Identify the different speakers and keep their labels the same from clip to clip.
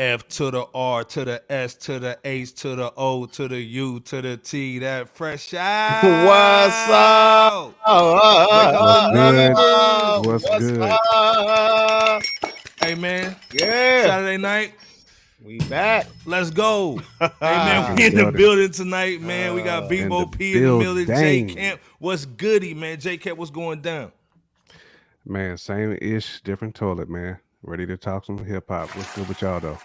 Speaker 1: F to the R to the S to the H to the O to the U to the T. That fresh out.
Speaker 2: What's up? Oh,
Speaker 3: uh, What's good? What's, What's
Speaker 1: good? Hey man.
Speaker 2: Yeah.
Speaker 1: Saturday night.
Speaker 2: We back.
Speaker 1: Let's go. hey man, we in the building tonight, man. We got Bebo P in the building. J Camp. What's goody, man? J Camp, what's going down?
Speaker 3: Man, same ish, different toilet, man. Ready to talk some hip hop. What's good with y'all though?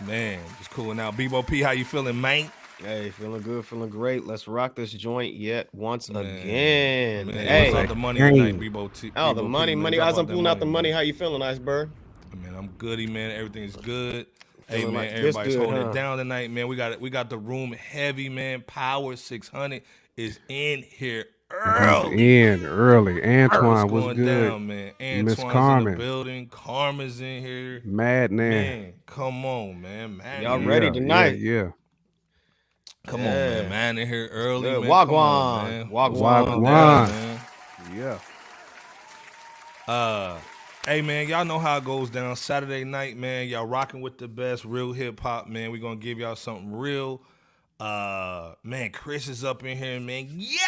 Speaker 1: Man, just cooling out. Bebo P, how you feeling, man?
Speaker 2: Hey, feeling good, feeling great. Let's rock this joint yet once man, again. Man, hey,
Speaker 1: what's the money tonight, Bebo T?
Speaker 2: Oh, the money, P, money. As I'm pulling out the money, how you feeling, Iceberg?
Speaker 1: Man, I'm goody, man. Everything's good. Hey man, like everybody's good, holding huh? it down tonight, man. We got it. We got the room heavy, man. Power 600 is in here early.
Speaker 3: In early. Antoine was good.
Speaker 1: Down, man. Miss Carmen. in the building. Karma's in here.
Speaker 3: Mad man.
Speaker 1: man come on, man. man
Speaker 2: Y'all ready tonight?
Speaker 3: Yeah. yeah.
Speaker 1: Come yeah. on, man. Man in here early. Yeah,
Speaker 2: Wagwan.
Speaker 1: Wagwan.
Speaker 3: Wagwan. Yeah.
Speaker 1: Uh Hey man, y'all know how it goes down. Saturday night, man. Y'all rocking with the best real hip hop, man. we gonna give y'all something real. Uh man, Chris is up in here, man. Yeah.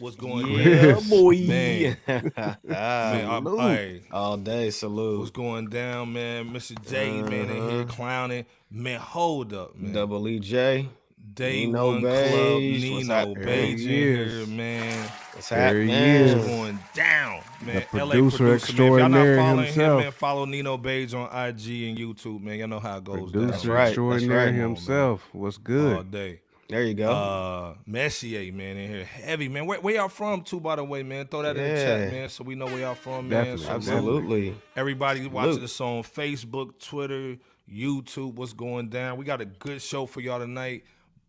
Speaker 1: What's going
Speaker 2: yeah,
Speaker 1: on?
Speaker 2: boy.
Speaker 1: Man. man
Speaker 2: I, All day, salute.
Speaker 1: What's going down, man? Mr. J, uh-huh. man, in here uh-huh. clowning. Man, hold up, man.
Speaker 2: Double EJ.
Speaker 1: Day Nino One Beige. Club, Nino Beige in here, man.
Speaker 2: What's happening? It's
Speaker 1: going down, man.
Speaker 3: The producer, producer extraordinaire man. If y'all not following himself.
Speaker 1: him, man, follow Nino Beige on IG and YouTube, man. Y'all know how it goes.
Speaker 3: Producer
Speaker 1: down.
Speaker 3: right. extraordinaire right. himself. What's good?
Speaker 1: All day.
Speaker 2: There you go.
Speaker 1: Uh, Messier, man, in here, heavy, man. Where, where y'all from, too? By the way, man, throw that yeah. in the chat, man, so we know where y'all from, man. So
Speaker 2: absolutely.
Speaker 1: Everybody watching this on Facebook, Twitter, YouTube. What's going down? We got a good show for y'all tonight.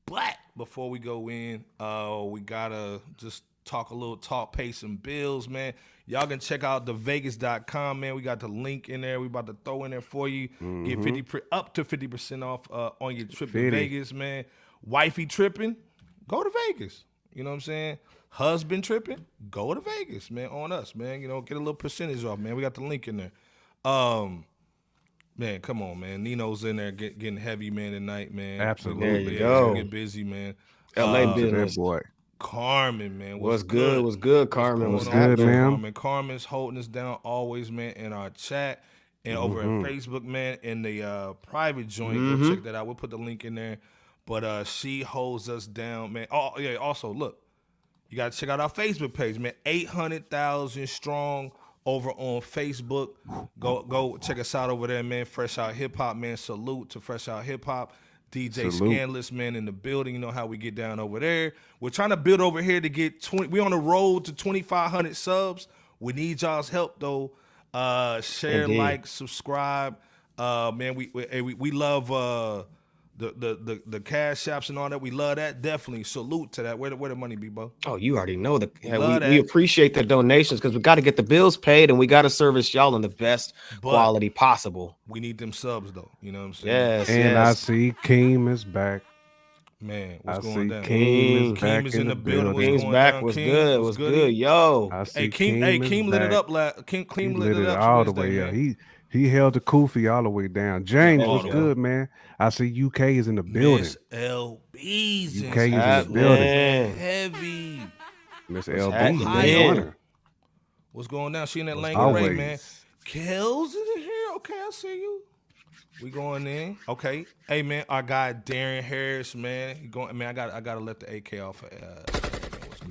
Speaker 1: But before we go in, uh, we gotta just talk a little talk, pay some bills, man. Y'all can check out thevegas.com, man. We got the link in there. We about to throw in there for you. Mm-hmm. Get 50 up to 50% off uh, on your trip 50. to Vegas, man. Wifey tripping, go to Vegas. You know what I'm saying? Husband tripping, go to Vegas, man. On us, man. You know, get a little percentage off, man. We got the link in there. Um, man, come on, man. Nino's in there get, getting heavy, man, tonight, man.
Speaker 3: Absolutely.
Speaker 2: There you go.
Speaker 1: Get busy, man.
Speaker 2: LA uh, business.
Speaker 3: boy.
Speaker 1: Carmen, man.
Speaker 2: What's, what's good? What's good, Carmen?
Speaker 3: What's, what's good, man?
Speaker 1: Carmen. Carmen's holding us down always, man, in our chat and mm-hmm. over at mm-hmm. Facebook, man, in the uh, private joint. Mm-hmm. Go check that out. We'll put the link in there. But uh, she holds us down, man. Oh yeah. Also, look, you gotta check out our Facebook page, man. Eight hundred thousand strong over on Facebook. Go go check us out over there, man. Fresh Out Hip Hop, man. Salute to Fresh Out Hip Hop. DJ Salute. Scandalous, man, in the building. You know how we get down over there. We're trying to build over here to get 20. We're on the road to 2,500 subs. We need y'all's help, though. Uh, share, Indeed. like, subscribe. Uh, man, we we, we, we love uh, the, the the the cash shops and all that. We love that. Definitely salute to that. Where the where the money be, bro?
Speaker 2: Oh, you already know the we, we, we appreciate the donations because we got to get the bills paid and we got to service y'all in the best but quality possible.
Speaker 1: We need them subs though. You know what I'm saying?
Speaker 2: Yes.
Speaker 3: And
Speaker 2: yes.
Speaker 3: I see Keem is back.
Speaker 1: Man, what's
Speaker 3: I
Speaker 1: going down?
Speaker 3: Keem is, Keem is in the, building.
Speaker 2: Keem's back.
Speaker 1: Down?
Speaker 2: Was Keem, good. Was good. good. Yo.
Speaker 3: I see
Speaker 1: hey, Keem. Hey, Keem lit it up. La- Keem, Keem lit,
Speaker 3: lit,
Speaker 1: it up
Speaker 3: all the way. Yeah, he he held the Kofi all the way down. James was good, man. I see UK is in the building.
Speaker 1: Miss LB's
Speaker 3: UK is in the building.
Speaker 1: Heavy.
Speaker 3: Miss LB.
Speaker 1: What's going down? She in that Lang Ray, man. Kells in here. Okay, I see you. We going in. Okay. Hey man, I got Darren Harris, man. He going man, I got I gotta let the AK off. Uh,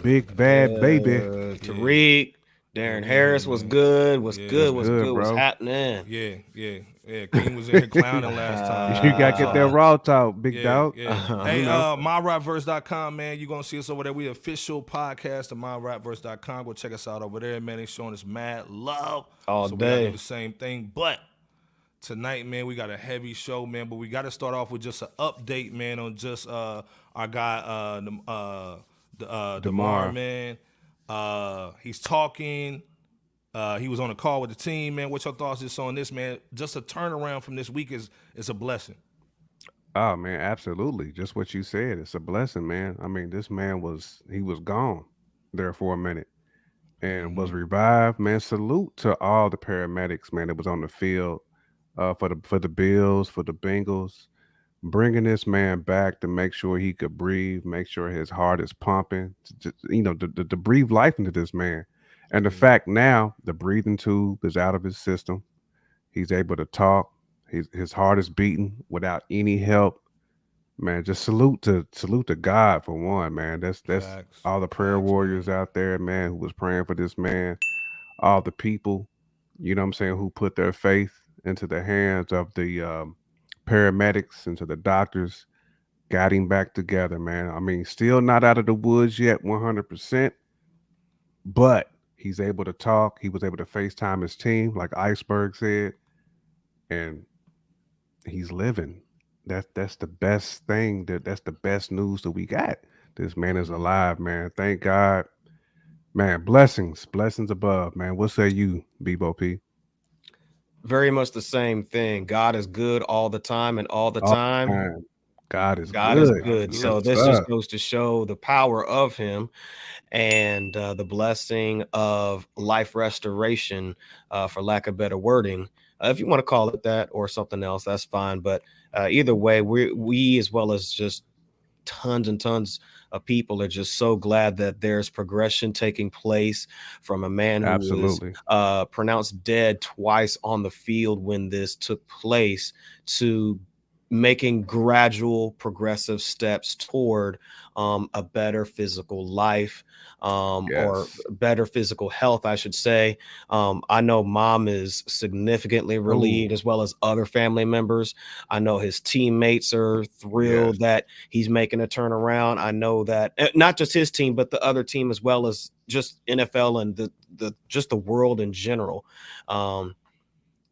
Speaker 3: Big bad baby.
Speaker 2: Uh, Tariq. Darren Harris was good. Was yeah, good. Was good. good was happening.
Speaker 1: Yeah, yeah, yeah. King was in here clowning last time.
Speaker 3: You gotta get that raw talk, big
Speaker 1: yeah,
Speaker 3: dog.
Speaker 1: Yeah. hey, uh, myrapverse.com, man. You're gonna see us over there. We official podcast of myrapverse.com. Go check us out over there, man. They showing us mad love
Speaker 2: all
Speaker 1: so
Speaker 2: day.
Speaker 1: We do the same thing, but tonight, man, we got a heavy show, man. But we got to start off with just an update, man, on just uh our guy, uh, uh, uh, Damar, man. Uh, he's talking. Uh, he was on a call with the team, man. What's your thoughts just on this, man? Just a turnaround from this week is is a blessing.
Speaker 3: Oh man, absolutely. Just what you said. It's a blessing, man. I mean, this man was he was gone there for a minute and mm-hmm. was revived. Man, salute to all the paramedics, man, that was on the field. uh, for the for the Bills, for the Bengals, bringing this man back to make sure he could breathe, make sure his heart is pumping, to, to, you know, to, to, breathe life into this man. And the mm-hmm. fact now the breathing tube is out of his system, he's able to talk, his his heart is beating without any help. Man, just salute to salute to God for one, man. That's that's Facts. all the prayer Facts, warriors man. out there, man, who was praying for this man, all the people, you know what I'm saying, who put their faith into the hands of the um, paramedics, into the doctors, got him back together, man. I mean, still not out of the woods yet, 100%, but he's able to talk. He was able to FaceTime his team, like Iceberg said, and he's living. That's that's the best thing. That that's the best news that we got. This man is alive, man. Thank God, man. Blessings, blessings above, man. What say you, Bebo P?
Speaker 2: Very much the same thing. God is good all the time, and all the all time, time.
Speaker 3: God is
Speaker 2: God good. is good. So this just goes to show the power of Him and uh, the blessing of life restoration, uh, for lack of better wording. Uh, if you want to call it that or something else, that's fine. But uh, either way, we we as well as just tons and tons people are just so glad that there's progression taking place from a man who Absolutely. was uh, pronounced dead twice on the field when this took place to making gradual progressive steps toward um, a better physical life um, yes. or better physical health i should say um, i know mom is significantly relieved Ooh. as well as other family members i know his teammates are thrilled yes. that he's making a turnaround i know that eh, not just his team but the other team as well as just nfl and the, the just the world in general um,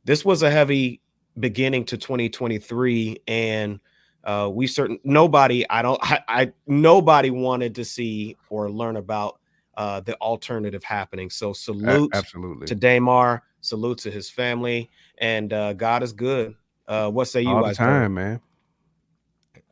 Speaker 2: this was a heavy beginning to 2023 and uh, we certain nobody i don't I, I, nobody wanted to see or learn about uh, the alternative happening. So salute
Speaker 3: a- absolutely.
Speaker 2: to damar salute to his family and uh, god is good. Uh, what say you
Speaker 3: all the time man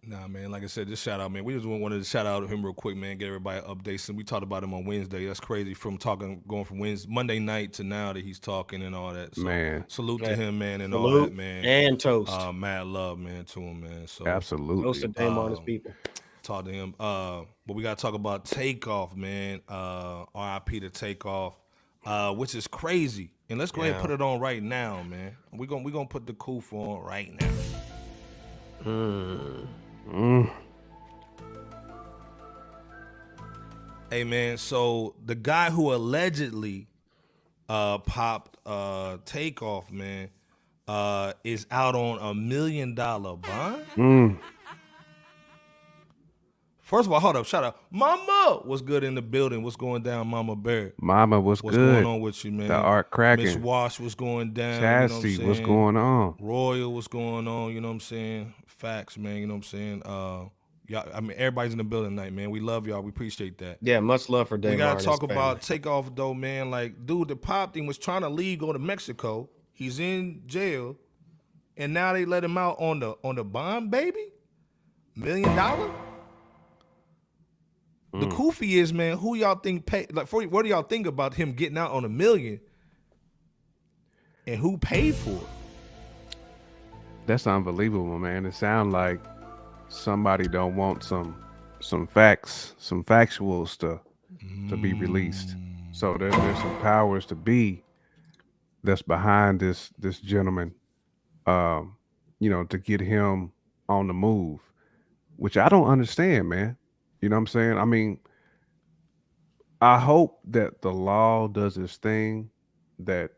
Speaker 1: Nah, man. Like I said, just shout out, man. We just wanted to shout out him real quick, man. Get everybody updates. And we talked about him on Wednesday. That's crazy. From talking, going from Wednesday, Monday night to now that he's talking and all that. So
Speaker 3: man,
Speaker 1: salute to him, man, and salute all that, man.
Speaker 2: And toast.
Speaker 1: Uh, mad love, man, to him, man. So
Speaker 3: absolutely.
Speaker 2: Toast to Dame um, on his people.
Speaker 1: Talk to him. Uh, but we gotta talk about takeoff, man. Uh, RIP to takeoff. Uh, which is crazy. And let's go yeah. ahead and put it on right now, man. We're gonna we gonna put the Kufa on right now.
Speaker 2: Mm.
Speaker 3: Mm.
Speaker 1: Hey man, so the guy who allegedly uh popped uh takeoff, man, uh is out on a million dollar bond.
Speaker 3: Mm.
Speaker 1: First of all, hold up, shout out. Mama was good in the building. What's going down, Mama Bear?
Speaker 3: Mama was
Speaker 1: what's
Speaker 3: good.
Speaker 1: going on with you, man?
Speaker 3: The art cracking.
Speaker 1: Miss Wash was going down.
Speaker 3: Chastity,
Speaker 1: you know
Speaker 3: what what's going on?
Speaker 1: Royal, what's going on? You know what I'm saying? Facts, man. You know what I'm saying? Uh y'all, I mean, everybody's in the building tonight, man. We love y'all. We appreciate that.
Speaker 2: Yeah, much love for Dave.
Speaker 1: We gotta talk about takeoff though, man. Like, dude, the pop thing was trying to leave, go to Mexico. He's in jail, and now they let him out on the on the bond, baby. Million dollar. Mm. The Kofi is man. Who y'all think pay? Like, for, what do y'all think about him getting out on a million? And who paid for it?
Speaker 3: That's unbelievable, man. It sounds like somebody don't want some some facts, some factuals to to be released. So there, there's some powers to be that's behind this this gentleman, um, you know, to get him on the move, which I don't understand, man. You know what I'm saying? I mean, I hope that the law does its thing, that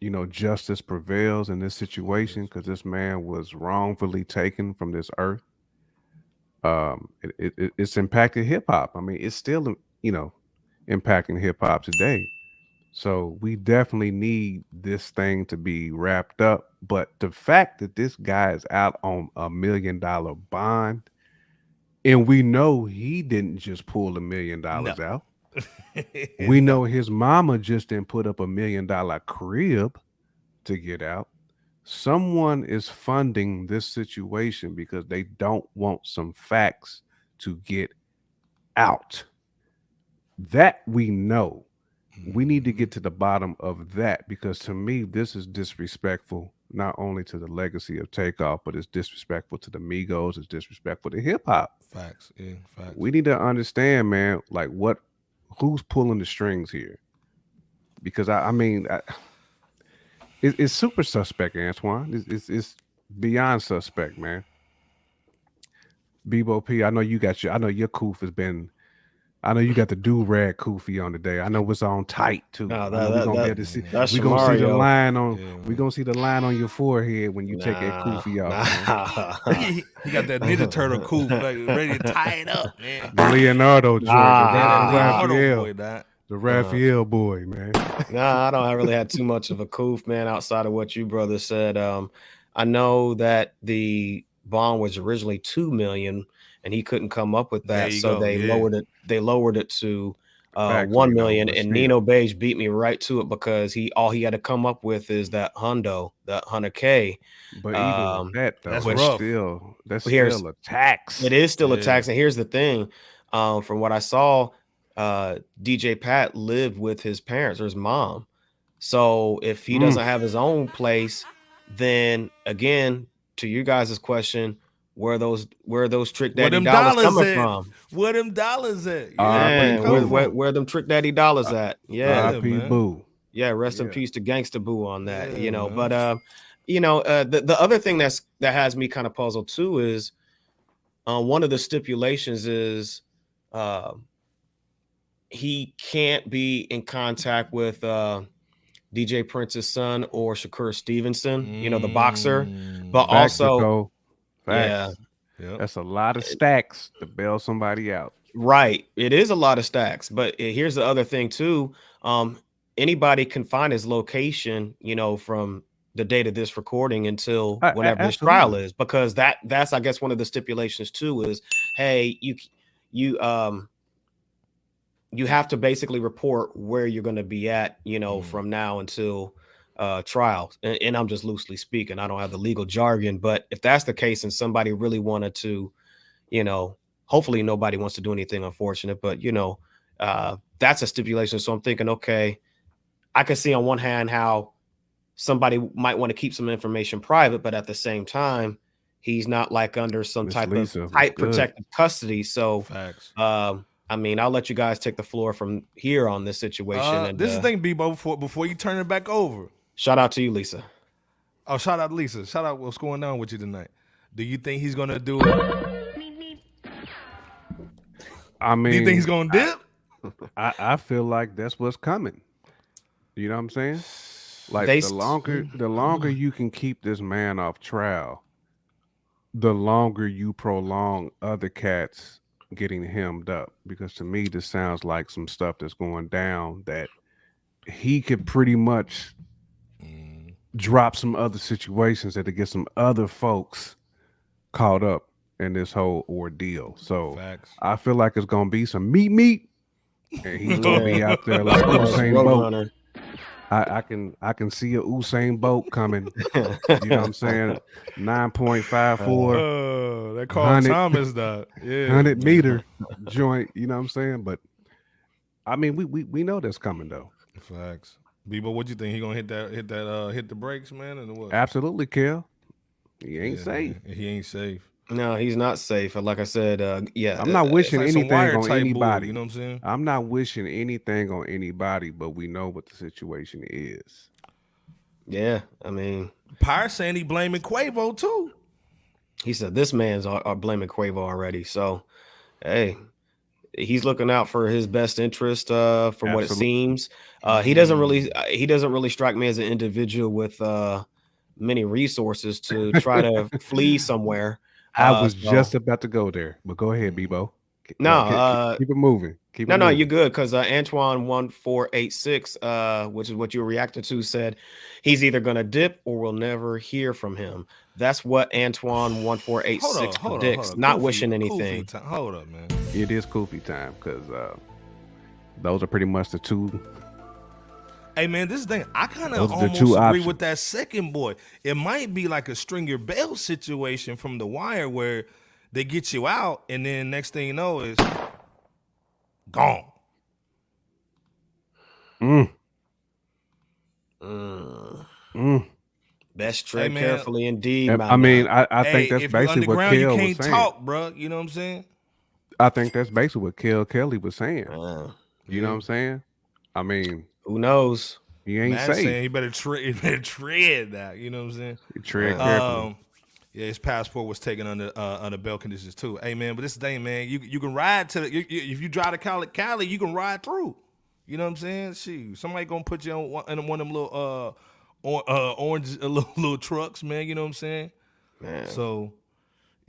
Speaker 3: you know justice prevails in this situation because this man was wrongfully taken from this earth um, it, it, it's impacted hip hop. I mean, it's still you know impacting hip hop today. So we definitely need this thing to be wrapped up. But the fact that this guy is out on a million dollar bond, and we know he didn't just pull a million dollars no. out. we know his mama just didn't put up a million dollar crib to get out someone is funding this situation because they don't want some facts to get out. That we know. We need to get mm-hmm. to the bottom of that because to me, this is disrespectful not only to the legacy of Takeoff, but it's disrespectful to the Migos. It's disrespectful to hip hop.
Speaker 1: Facts, yeah, facts.
Speaker 3: We need to understand, man, like what, who's pulling the strings here? Because I, I mean, I, it, it's super suspect, Antoine. It's, it's, it's beyond suspect, man. Bebo P, I know you got your, I know your coof has been I know you got the do rag koofy on today. I know it's on tight too.
Speaker 2: No, that, that,
Speaker 3: gonna
Speaker 2: that,
Speaker 3: see,
Speaker 2: that's
Speaker 3: we gonna see the line on.
Speaker 1: Yeah,
Speaker 3: we gonna see the line on your forehead when you take that
Speaker 2: Nah,
Speaker 3: koofy off. man.
Speaker 2: nah.
Speaker 1: he, he got that Ninja Turtle cool, like, ready to tie it up, man.
Speaker 3: The Leonardo joint,
Speaker 2: Nah.
Speaker 3: the
Speaker 1: Yeah,
Speaker 3: Ra-
Speaker 1: that Leonardo
Speaker 3: Raphael,
Speaker 1: boy,
Speaker 3: the Raphael boy, man.
Speaker 2: nah, I don't really had too much of a coof, man, outside of what you brother said. Um, I know that the bond was originally two million and he couldn't come up with that, so
Speaker 1: go,
Speaker 2: they
Speaker 1: yeah.
Speaker 2: lowered it, they lowered it to uh
Speaker 3: Facts,
Speaker 2: million and
Speaker 3: still.
Speaker 2: Nino Beige beat me right to it because he all he had to come up with is that hundo, that hundred K.
Speaker 3: But even
Speaker 2: Um,
Speaker 3: with that though,
Speaker 1: that's
Speaker 3: that's
Speaker 1: rough.
Speaker 3: still that's
Speaker 2: Here's-
Speaker 3: still a tax.
Speaker 2: It is still a tax. And here's the thing: um, from what I saw, uh, DJ Pat lived with his parents or his mom. So if he
Speaker 3: Mm.
Speaker 2: doesn't have his own place, then again, to you guys' question, where are those where are those trick daddy
Speaker 1: them
Speaker 2: dollars,
Speaker 1: dollars
Speaker 2: coming
Speaker 1: at?
Speaker 2: from?
Speaker 1: Where them dollars at?
Speaker 3: Ah,
Speaker 2: Man, where, where, where them trick daddy dollars at? Yeah,
Speaker 3: R.I.P. Boo.
Speaker 2: yeah. Rest in peace to Gangsta Boo on that.
Speaker 1: Yeah,
Speaker 2: you know,
Speaker 1: man.
Speaker 2: but uh, you know, uh, the the other thing that's that has me kind of puzzled too is, uh, one of the stipulations is, uh, he can't be in contact with uh, J Prince's son or Shakur Stevenson. You know, the boxer.
Speaker 1: Mm.
Speaker 2: But
Speaker 3: Facts,
Speaker 2: also,
Speaker 3: Nicole.
Speaker 2: yeah,
Speaker 1: Yep.
Speaker 3: That's a lot of stacks to bail somebody out.
Speaker 2: Right. It is a lot of stacks, but uh, here's the other thing too. Um, anybody can find his location, you know, from the date of this recording until
Speaker 3: A- a-
Speaker 2: whenever this trial is, because that that's I guess one of the stipulations too is, hey, you you um you have to basically report where you're going to be at, you know,
Speaker 1: Mm.
Speaker 2: from now until uh trial. And, and I'm just loosely speaking. I don't have the legal jargon, but if that's the case and somebody really wanted to, you know, hopefully nobody wants to do anything unfortunate, but you know, uh that's a stipulation. So I'm thinking, okay, I can see on one hand how somebody might want to keep some information private, but at the same time, he's not like under some
Speaker 3: Miss
Speaker 2: type
Speaker 3: Lisa,
Speaker 2: of
Speaker 3: what's
Speaker 2: tight protective custody. So
Speaker 1: Facts.
Speaker 2: um, I mean, I'll let you guys take the floor from here on this situation.
Speaker 1: Uh,
Speaker 2: and
Speaker 1: this is
Speaker 2: uh,
Speaker 1: the thing, Bebo, before before you turn it back over.
Speaker 2: Shout out to you, Lisa.
Speaker 1: Oh, shout out to Lisa. Shout out what's going on with you tonight. Do you think he's gonna do it?
Speaker 3: I mean,
Speaker 1: Do you think he's gonna dip?
Speaker 3: I, I feel like that's what's coming. You know what I'm saying? Like
Speaker 2: They
Speaker 3: the longer the longer you can keep this man off trial, the longer you prolong other cats getting hemmed up. Because to me, this sounds like some stuff that's going down that he could pretty much drop some other situations that to get some other folks caught up in this whole ordeal. So
Speaker 1: facts.
Speaker 3: I feel like it's gonna be some meat meat. And he's gonna be out there like Usain Bolt.
Speaker 2: Roadrunner.
Speaker 3: I, I can I can see a Usain Bolt coming. You know what I'm saying? Nine point five four
Speaker 1: Oh, that Carl
Speaker 3: Hundred-
Speaker 1: Thomas dog. Yeah.
Speaker 3: hundred meter joint. You know what I'm saying? But I mean, we we, we know that's coming though.
Speaker 1: Facts. Bebo, what do you think? He gonna hit that hit that uh hit the brakes, man, and what?
Speaker 3: Absolutely, Kel. He ain't
Speaker 1: Yeah,
Speaker 3: safe.
Speaker 1: man. He ain't safe.
Speaker 2: no, he's not safe. Like I said, uh, yeah,
Speaker 3: I'm not
Speaker 2: uh,
Speaker 3: wishing
Speaker 1: like
Speaker 3: anything on
Speaker 1: type bull,
Speaker 3: anybody.
Speaker 1: you know what I'm saying?
Speaker 3: I'm not wishing anything on anybody, but we know what the situation is.
Speaker 2: Yeah, I mean,
Speaker 1: Pyre saying he blaming Quavo too.
Speaker 2: he said this man's are, are blaming Quavo already. So, hey, he's looking out for his best interest. Uh, from what it seems, uh, he doesn't really uh, he doesn't really strike me as an individual with uh many resources to try to flee somewhere.
Speaker 3: I
Speaker 2: Uh,
Speaker 3: was
Speaker 2: so-
Speaker 3: just about to go there, but go ahead, Bebo.
Speaker 2: No,
Speaker 3: keep, keep-
Speaker 2: uh,
Speaker 3: keep it moving. Keep
Speaker 2: No,
Speaker 3: it
Speaker 2: no, you're good because uh, Antoine one four eight six, uh, which is what you reacted to, said he's either gonna dip or we'll never hear from him. That's what Antoine one four eight
Speaker 1: Hold
Speaker 2: six
Speaker 1: hold up,
Speaker 2: predicts.
Speaker 1: hold up.
Speaker 2: Not
Speaker 1: Kofi-
Speaker 2: wishing anything.
Speaker 1: time. Hold up, man.
Speaker 3: It is Kofi time because uh, those are pretty much the two.
Speaker 1: Hey man, this is the thing. I kind of
Speaker 3: Those are the
Speaker 1: almost agree
Speaker 3: options.
Speaker 1: with that second boy. It might be like a stringer bell situation from the wire where they get you out, and then next thing you know is gone.
Speaker 3: Mm,
Speaker 2: Mm.
Speaker 3: mm.
Speaker 2: Best tread hey, carefully indeed.
Speaker 3: I mean, I, I hey, think that's basically what Kill
Speaker 1: you can't
Speaker 3: was saying.
Speaker 1: talk, bro. You know what I'm saying?
Speaker 3: I think that's basically what Kill Kelly was saying. Uh, you know what I'm saying? I mean,
Speaker 2: who knows?
Speaker 3: He ain't Matt's safe.
Speaker 1: Saying he better tread, he better tread that. You know what I'm saying?
Speaker 3: He tread um, carefully.
Speaker 1: Yeah, his passport was taken under uh, under bail conditions too. Hey man, but this thing, man, you you can ride to the, you, you, if you drive to Cali, Cali, you can ride through. You know what I'm saying? Shoot, somebody gonna put you on one, in one of them little uh, or, uh orange uh, little, little trucks, man. You know what I'm saying? Man. So,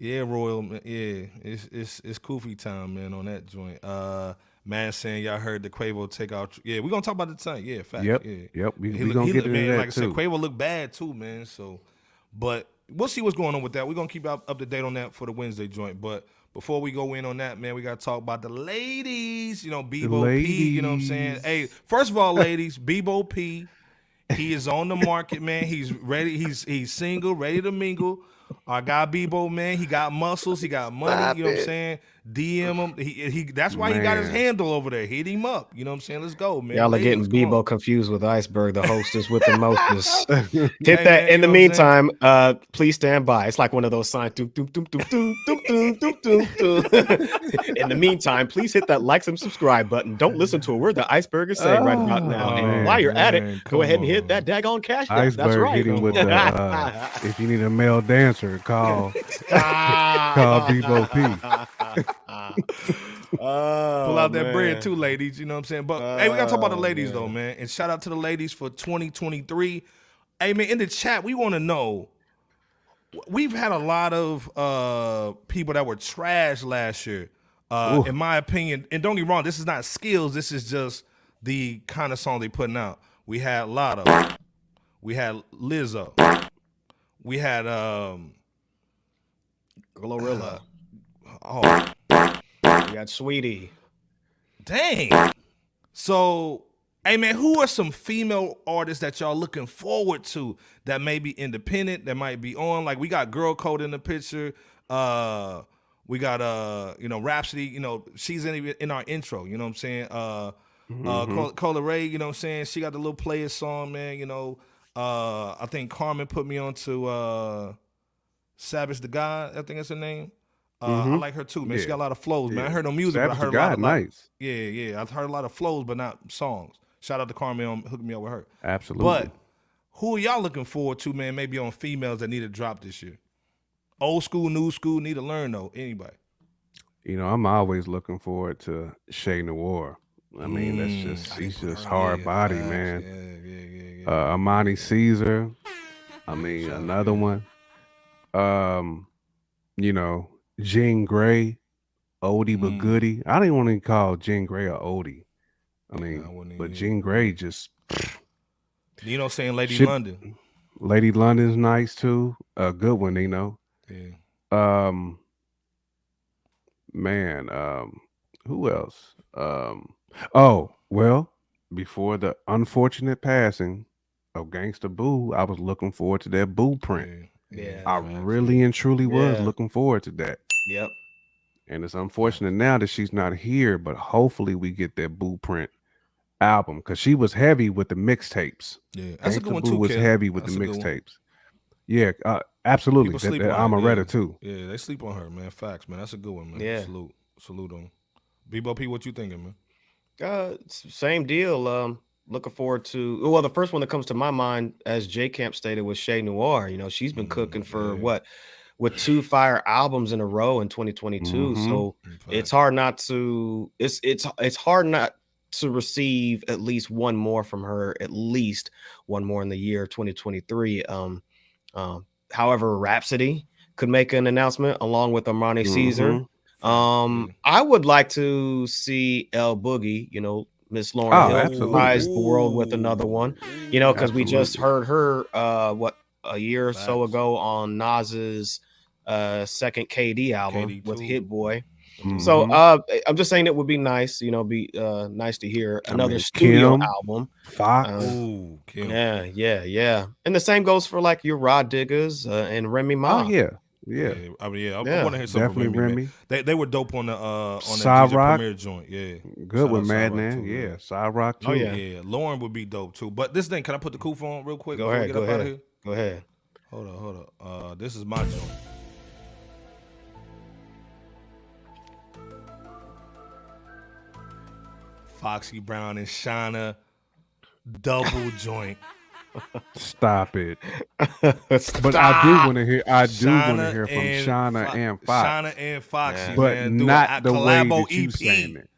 Speaker 1: yeah, Royal, man, yeah, it's it's it's Koofy time, man, on that joint. Uh, man, saying y'all heard the Quavo take out. Yeah, we are gonna talk about the time. Yeah, fact.
Speaker 3: Yep.
Speaker 1: Yeah.
Speaker 3: Yep. We, we gonna he, get into man,
Speaker 1: Like
Speaker 3: too.
Speaker 1: I said, Quavo look bad too, man. So, but we'll see what's going on with that. We're gonna keep up, up to date on that for the Wednesday joint. But before we go in on that, man, we gotta talk about the ladies. You know, Bebo P. You know what I'm saying? Hey, first of all, ladies, Bebo P. He is on the market, man. He's ready. He's he's single, ready to mingle. Our guy Bebo, man, he got muscles, he got money. Stop you know it. what I'm saying? DM him. He, he that's why man. he got his handle over there. Hit him up. You know what I'm saying? Let's go, man.
Speaker 2: Y'all are getting Bebo confused with Iceberg, the hostess with the mostest. Hit hey, that. Man, in the meantime, uh, please stand by. It's like one of those signs. in the meantime, please hit that like and subscribe button. Don't listen to a word that Iceberg is saying oh, right about now. and man, while you're man, at it, go ahead and hit that daggone cash.
Speaker 3: Iceberg that's right. hitting with the. Uh, if you need a male dancer, call call Bebo P
Speaker 1: oh, Pull out that man. bread too, ladies. You know what I'm saying? But oh, hey, we gotta talk about the oh, ladies man. though, man. And shout out to the ladies for 2023. Hey man, in the chat, we want to know. We've had a lot of uh people that were trash last year. Uh, in my opinion, and don't get me wrong, this is not skills. This is just the kind of song they putting out. We had Latto, we had Lizzo, we had um
Speaker 2: Glorilla. Oh, we got Saweetie.
Speaker 1: Dang. So, hey man, who are some female artists that y'all looking forward to that may be independent, that might be on? Like we got Girl Code in the picture. Uh we got uh, you know, Rapsody, you know, she's in in our intro, you know what I'm saying? Uh mm-hmm. uh Coi Leray, you know what I'm saying? She got the little player song, man, you know. Uh I think Carmen put me on to uh Savage the God, I think that's her name. Uh, mm-hmm. I like her too, man. Yeah. She got a lot of flows, man. Yeah. I heard no music, Savage but I heard a lot of
Speaker 3: nice.
Speaker 1: Yeah, yeah. I've heard a lot of flows, but not songs. Shout out to Carmen on hooking me up with her.
Speaker 3: Absolutely.
Speaker 1: But who are y'all looking forward to, man? Maybe on females that need to drop this year. Old school, new school, need to learn though. Anybody?
Speaker 3: You know, I'm always looking forward to Che Noir. I mean, mm, that's just he's just hard body, fast. man. Yeah, yeah, yeah, yeah. Uh, Armani Caesar. I mean, another one. Um, you know, Jean Grae, oldie but Goody. I didn't want to call Jean Grae a oldie. I mean, yeah, I but Jean Grae just.
Speaker 1: You know, saying Lady should, London.
Speaker 3: Lady London's nice too. A good one, you know.
Speaker 1: Yeah.
Speaker 3: Um. Man, um, who else? Um. Oh well, before the unfortunate passing of Gangsta Boo, I was looking forward to that Boo print.
Speaker 2: Yeah, yeah
Speaker 3: I man. really and truly was yeah. looking forward to that.
Speaker 2: Yep.
Speaker 3: And it's unfortunate now that she's not here, but hopefully we get that blueprint album because she was heavy with the mixtapes.
Speaker 1: Yeah, that's Gangsta a good one too.
Speaker 3: Was heavy with that's the mixtapes. Yeah, uh, absolutely. That, that Amaretta yeah. too.
Speaker 1: Yeah, they sleep on her, man. Facts, man. That's a good one, man. Yeah. Salute, salute on. Bebo P, what you thinking, man?
Speaker 2: Uh, same deal. Um, looking forward to well, the first one that comes to my mind, as J Camp stated, was Che Noir. You know, she's been mm, cooking for yeah. what with two fire albums in a row in 2022. Mm-hmm. So it's hard not to it's it's it's hard not to receive at least one more from her, at least one more in the year 2023. Um, um, however, Rapsody could make an announcement along with Armani mm-hmm. Caesar. Um, I would like to see L Boogie, you know, Miss Lauryn oh, Hill surprise the world with another one, you know, because we just heard her uh what a year or so ago on Nas's uh second KD album KD with Hit Boy. Mm-hmm. So uh I'm just saying it would be nice, you know, be uh nice to hear another I mean, studio Kim, album.
Speaker 3: Fox.
Speaker 1: Um, Ooh,
Speaker 2: yeah, yeah, yeah. And the same goes for like your Rah Diggas uh, and Remy Ma.
Speaker 3: Oh, yeah. Yeah. yeah,
Speaker 1: I mean, yeah, I yeah. want to hear something Definitely Remy. Remy. They they were dope on the uh on the premiere joint. Yeah,
Speaker 3: good Shout with Madman. Yeah, Side Rock
Speaker 1: oh, too. Oh yeah, yeah. Lauryn would be dope too. But this thing, can I put the coof on real quick?
Speaker 2: Go ahead. Go ahead. Go ahead.
Speaker 1: Hold on, hold on. Uh, this is my joint. Foxy Brown and Shawnna double joint.
Speaker 3: Stop it. but I do want to hear. I do want to hear from Shawnna
Speaker 1: Fo-
Speaker 3: and Fox,
Speaker 1: Shawnna and Foxy,
Speaker 3: Yeah. But
Speaker 1: man,
Speaker 3: not
Speaker 1: a, a
Speaker 3: the way that you
Speaker 1: EP.
Speaker 3: saying it.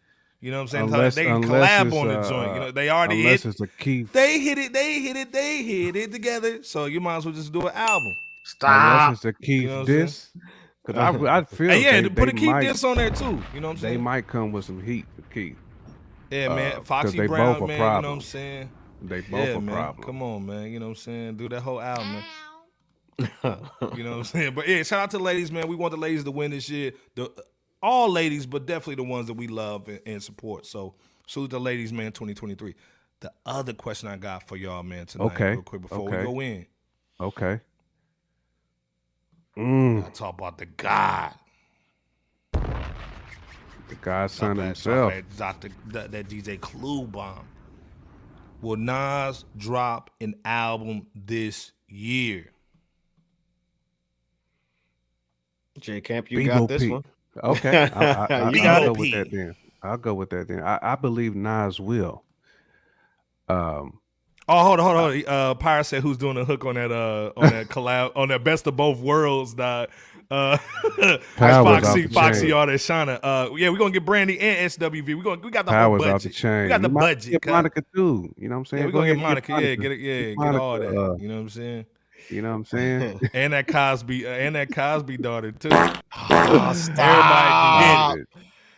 Speaker 1: You know what I'm saying?
Speaker 3: Unless-
Speaker 1: they
Speaker 3: unless
Speaker 1: collab
Speaker 3: it's,
Speaker 1: on the
Speaker 3: uh,
Speaker 1: joint. You know, they already
Speaker 3: unless
Speaker 1: hit.
Speaker 3: it's a Keith.
Speaker 1: They hit it. They hit it. They hit it together. So you might as well just do an album. Stop.
Speaker 3: Unless it's a Keith
Speaker 1: You know what
Speaker 3: diss. Because I, I feel
Speaker 1: And yeah,
Speaker 3: they,
Speaker 1: to put
Speaker 3: they
Speaker 1: a Keith
Speaker 3: might,
Speaker 1: disc on there too. You know what I'm saying?
Speaker 3: They might come with some heat for Keith.
Speaker 1: Yeah,
Speaker 3: uh,
Speaker 1: Foxy
Speaker 3: they
Speaker 1: Brown,
Speaker 3: both
Speaker 1: man. You know what I'm saying?
Speaker 3: They both
Speaker 1: yeah,
Speaker 3: a
Speaker 1: man.
Speaker 3: problem.
Speaker 1: Come on, man. You know what I'm saying? Do that whole album, man. You know what I'm saying? But yeah, shout out to the ladies, man. We want the ladies to win this year. The all ladies, but definitely the ones that we love and, and support. So salute the ladies, man. 2023. The other question I got for y'all, man, tonight,
Speaker 3: Okay,
Speaker 1: real quick before
Speaker 3: okay.
Speaker 1: we go in,
Speaker 3: Okay. Mm,
Speaker 1: I talk about the God,
Speaker 3: the godson
Speaker 1: That-
Speaker 3: himself.
Speaker 1: that Dr. That, that DJ Clue bomb. Will Nas drop an album this year?
Speaker 2: J Camp, you
Speaker 3: Bebo
Speaker 2: got this
Speaker 3: Pete.
Speaker 2: one.
Speaker 3: Okay. I, I, I, I'll go
Speaker 1: it.
Speaker 3: with that then. I'll go with that then. I, I believe Nas will. Um,
Speaker 1: Oh, hold on, hold on. Uh, Pyre said who's doing a hook on that uh on that collab on that best of both worlds. Dog. Uh, that's
Speaker 3: Powers off
Speaker 1: Foxy, Foxy, all that Shauna. Uh, yeah, we're gonna get Brandy and SWV. We gonna we got the
Speaker 3: powers
Speaker 1: whole
Speaker 3: off the
Speaker 1: budget.
Speaker 3: chain.
Speaker 1: We got the
Speaker 3: You
Speaker 1: budget.
Speaker 3: Get. Monica too. You know what I'm saying?
Speaker 1: yeah, we're gonna
Speaker 3: ahead
Speaker 1: get
Speaker 3: and
Speaker 1: Monica. Yeah, get it. Yeah,
Speaker 3: Get
Speaker 1: get all that.
Speaker 3: Uh,
Speaker 1: you know what I'm saying?
Speaker 3: You know what I'm saying?
Speaker 1: And that Cosby, uh, and that Cosby daughter too.
Speaker 2: Oh, stop.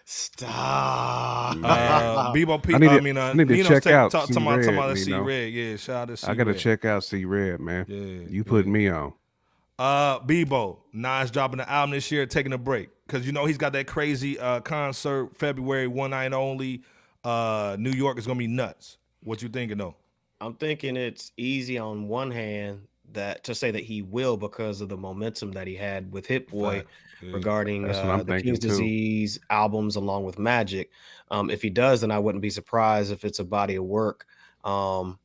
Speaker 2: Stop.
Speaker 1: Uh, Bebo P.
Speaker 3: I
Speaker 1: I,
Speaker 3: need to-
Speaker 1: mean, uh,
Speaker 3: I need to
Speaker 1: Nino's
Speaker 3: check
Speaker 1: take-
Speaker 3: out
Speaker 1: talk,
Speaker 3: C
Speaker 1: talking about talking
Speaker 3: Red,
Speaker 1: about that
Speaker 3: you
Speaker 1: C. Red. Yeah, shout out to C
Speaker 3: I gotta
Speaker 1: Red.
Speaker 3: check out C Red, man.
Speaker 1: Yeah,
Speaker 3: You put
Speaker 1: yeah.
Speaker 3: me on.
Speaker 1: Uh, Bebo, Nas dropping the album this year, taking a break because you know he's got that crazy uh concert February one night only. Uh, New York is gonna be nuts. What you thinking though?
Speaker 2: I'm thinking it's easy on one hand that to say that he will because of the momentum that he had with Hit Boy
Speaker 1: Fact.
Speaker 2: Regarding uh, the King's
Speaker 3: too.
Speaker 2: Disease albums along with Magic. Um, if he does, then I wouldn't be surprised if it's a body of work. Um,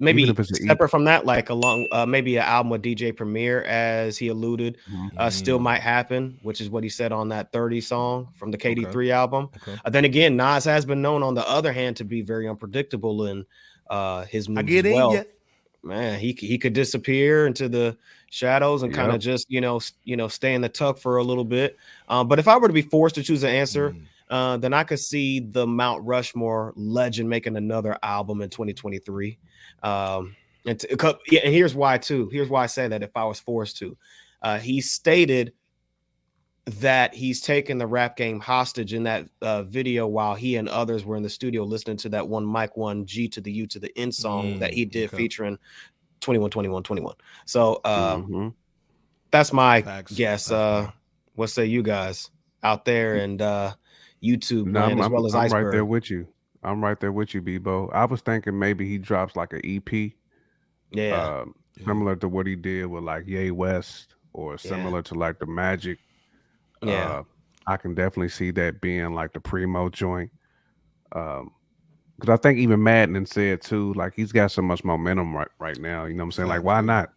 Speaker 2: maybe
Speaker 3: Even if it's an
Speaker 2: separate from that, like along uh, maybe an album with DJ Premier, as he alluded, uh, still
Speaker 1: Mm,
Speaker 2: might happen, which is what he said on that 30 song from the KD3
Speaker 1: Okay.
Speaker 2: album.
Speaker 1: Okay.
Speaker 2: Uh, then again, Nas has been known, on the other hand, to be very unpredictable in uh, his moves
Speaker 1: I get
Speaker 2: as well.
Speaker 1: yeah.
Speaker 2: Man, he he could disappear into the shadows and kind of just you know you know stay in the tuck for a little bit. Um, but if I were to be forced to choose an answer,
Speaker 1: Mm.
Speaker 2: Uh, then I could see the Mount Rushmore legend making another album in 2023. Um, and, t- yeah, and here's why too. Here's why I say that if I was forced to, uh, he stated that he's taken the rap game hostage in that uh, video while he and others were in the studio listening to that one Mic One G to the U to the N song that
Speaker 1: Mm,
Speaker 2: he did
Speaker 1: okay.
Speaker 2: featuring 21 21 21. So um,
Speaker 3: Mhm.
Speaker 2: that's my
Speaker 1: Facts.
Speaker 2: guess.
Speaker 1: That's
Speaker 2: Uh, what say you guys out there and uh, YouTube
Speaker 3: No,
Speaker 2: land
Speaker 3: I'm,
Speaker 2: as well as
Speaker 3: I'm
Speaker 2: Iceberg?
Speaker 3: right there with you. I'm right there with you, Bebo. I was thinking maybe he drops like an EP,
Speaker 2: yeah,
Speaker 3: um, similar to what he did with like Yay West, or similar to like the Magic.
Speaker 2: yeah.
Speaker 3: Uh, I can definitely see that being like the primo joint. Um, because I think even Madden said too, like he's got so much momentum right right now. You know what I'm saying? Like, why not?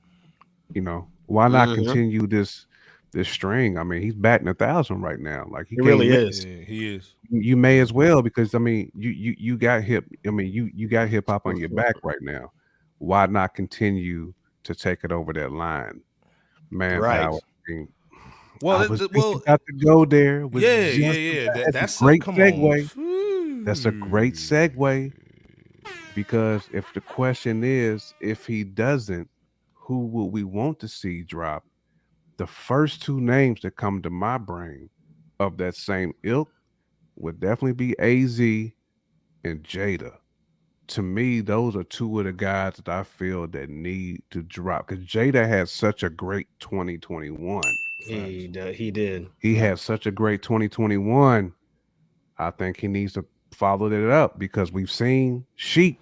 Speaker 3: You know, why not
Speaker 2: Mhm.
Speaker 3: continue this this string? I mean, he's batting a thousand right now. Like
Speaker 2: He really is.
Speaker 1: Yeah, he is.
Speaker 3: you may as well because I mean you you you got hip I mean you you got hip hop on your back right now. Why not continue to take it over that line? Man,
Speaker 2: Right.
Speaker 3: Howard, I mean,
Speaker 1: Well,
Speaker 3: I
Speaker 1: it-
Speaker 3: was
Speaker 1: it- well,
Speaker 3: about to go there. with
Speaker 1: yeah, yeah, yeah.
Speaker 3: that.
Speaker 1: That,
Speaker 3: That's
Speaker 1: that's
Speaker 3: a great
Speaker 1: come
Speaker 3: segue.
Speaker 1: On.
Speaker 3: That's a great segue because if the question is if he doesn't, who will we want to see drop? The first two names that come to my brain of that same ilk would definitely be AZ and Jada. To me, those are two of the guys that I feel that need to drop because Jada had such a great 2021.
Speaker 2: He d- he did.
Speaker 3: He had such a great 2021. I think he needs to follow that up because we've seen Sheek.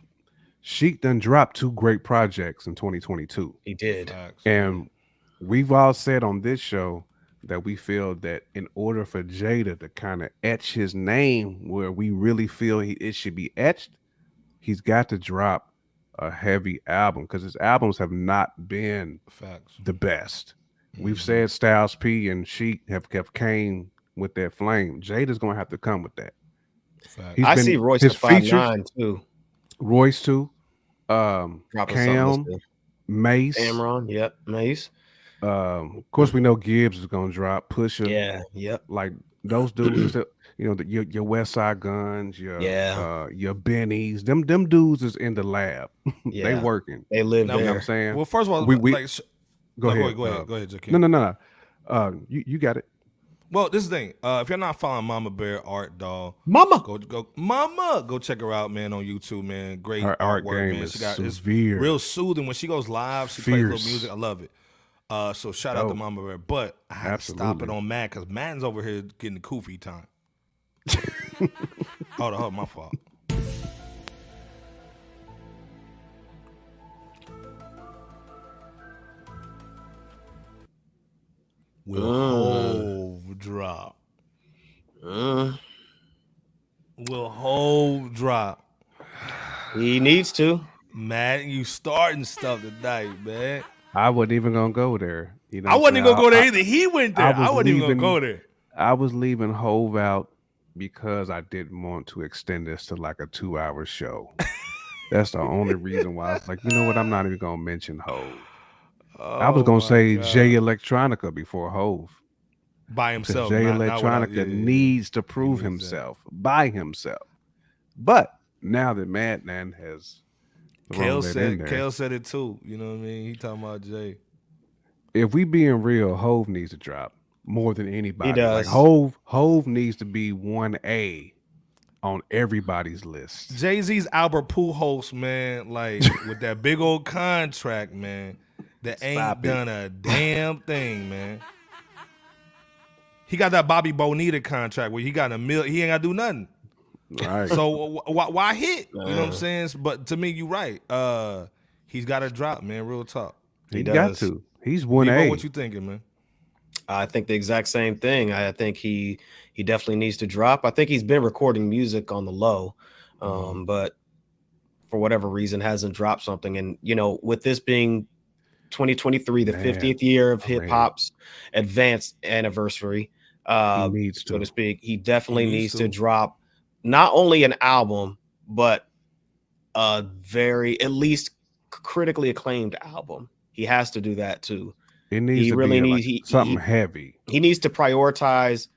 Speaker 3: Sheek done dropped two great projects in 2022.
Speaker 2: He did.
Speaker 1: Facts.
Speaker 3: And we've all said on this show that we feel that in order for Jada to kind of etch his name where we really feel he, it should be etched, he's got to drop a heavy album because his albums have not been
Speaker 1: Facts.
Speaker 3: the best. We've
Speaker 1: Mhm.
Speaker 3: said Styles P and Sheek have kept came with that flame. Jada's gonna have to come with that. He's
Speaker 2: I
Speaker 3: been-
Speaker 2: see Royce
Speaker 3: his
Speaker 2: five
Speaker 3: features-
Speaker 2: nine too.
Speaker 3: Royce too, um, Cam,
Speaker 2: something. that's
Speaker 3: Mase.
Speaker 2: good. Cam'ron, yep. Mase.
Speaker 3: Um, of course, we know Gibbs is gonna drop. Pusher,
Speaker 2: Yeah, yep.
Speaker 3: like those dudes. you know, the, your your Westside Gunns, your
Speaker 2: Yeah.
Speaker 3: uh, your Bennies. Them them dudes is in the lab.
Speaker 2: Yeah.
Speaker 3: they working.
Speaker 2: They live
Speaker 1: Now,
Speaker 3: You know what. I'm saying?
Speaker 1: Well, first of all,
Speaker 3: We- we-
Speaker 1: like,
Speaker 3: go,
Speaker 1: no,
Speaker 3: ahead.
Speaker 1: Go ahead.
Speaker 3: uh,
Speaker 1: Go ahead, Jakeem.
Speaker 3: No, no, no, no. Uh, you you got it.
Speaker 1: Well, this thing. Uh, if you're not following Mama Bear Art Doll,
Speaker 2: Mama.
Speaker 1: go go Mama, go check her out, man, on YouTube, man. Great
Speaker 3: Her art
Speaker 1: artwork,
Speaker 3: game
Speaker 1: man.
Speaker 3: is
Speaker 1: She got it's
Speaker 3: severe.
Speaker 1: real soothing when she goes live. She plays little music. I love it. Uh, so shout out to Mama Bear. But I had to stop it on Matt because Madden's over here getting the koofy time. hold on, hold on, my fault. Will. Hove drop?
Speaker 2: Mm,
Speaker 1: Will Hove drop?
Speaker 2: he needs to.
Speaker 1: Matt, you starting stuff tonight, man.
Speaker 3: I wasn't even gonna go there. You know,
Speaker 1: I wasn't even gonna go there either. He went there.
Speaker 3: I
Speaker 1: I,
Speaker 3: was
Speaker 1: wasn't even gonna go there.
Speaker 3: I, I was leaving Hove out because I didn't want to extend this to like a two hour show. That's the only reason why I was like, you know what? I'm not even gonna mention Hove. I was
Speaker 1: Oh
Speaker 3: gonna say
Speaker 1: God.
Speaker 3: Jay Electronica before Hove.
Speaker 1: by himself.
Speaker 3: Jay
Speaker 1: not- not
Speaker 3: Electronica
Speaker 1: yeah,
Speaker 3: needs to prove
Speaker 1: needs that.
Speaker 3: himself by himself. But now that Madman has
Speaker 1: Kale said
Speaker 3: there,
Speaker 1: Kale said it too. You know what I mean? He talking about Jay.
Speaker 3: if we being real, Hove needs to drop more than anybody.
Speaker 2: He does.
Speaker 3: Like Hove, Hove needs to be one A on everybody's list.
Speaker 1: Jay Z's Albert Pujols, man, like with that big old contract, man, that ain't
Speaker 3: it.
Speaker 1: done a damn thing, man. He got that Bobby Bonilla contract where he got a mil. He ain't got to do nothing.
Speaker 3: Right.
Speaker 1: So wh- wh- why hit? You know what I'm saying? But to me, you're right. Uh, he's got to drop, man. Real talk.
Speaker 3: he,
Speaker 2: He
Speaker 3: got to. He's one
Speaker 1: Debo,
Speaker 3: A.
Speaker 1: what you thinking, man?
Speaker 2: I think the exact same thing. I think he he definitely needs to drop. I think he's been recording music on the low, um,
Speaker 1: Mhm.
Speaker 2: but for whatever reason hasn't dropped something. And you know, with this being 2023, the
Speaker 3: Man,
Speaker 2: 50th year of hip hop's advanced anniversary, uh,
Speaker 3: he needs
Speaker 2: so
Speaker 3: to.
Speaker 2: to speak, he definitely
Speaker 1: He
Speaker 2: needs
Speaker 1: needs
Speaker 2: to
Speaker 1: to.
Speaker 2: drop not only an album but a very at least critically acclaimed album. He has to do that too.
Speaker 3: It needs
Speaker 2: he
Speaker 3: to
Speaker 2: really
Speaker 3: be uh,
Speaker 2: needs-
Speaker 3: like
Speaker 2: he-
Speaker 3: something
Speaker 2: he-
Speaker 3: heavy.
Speaker 2: he needs to prioritize,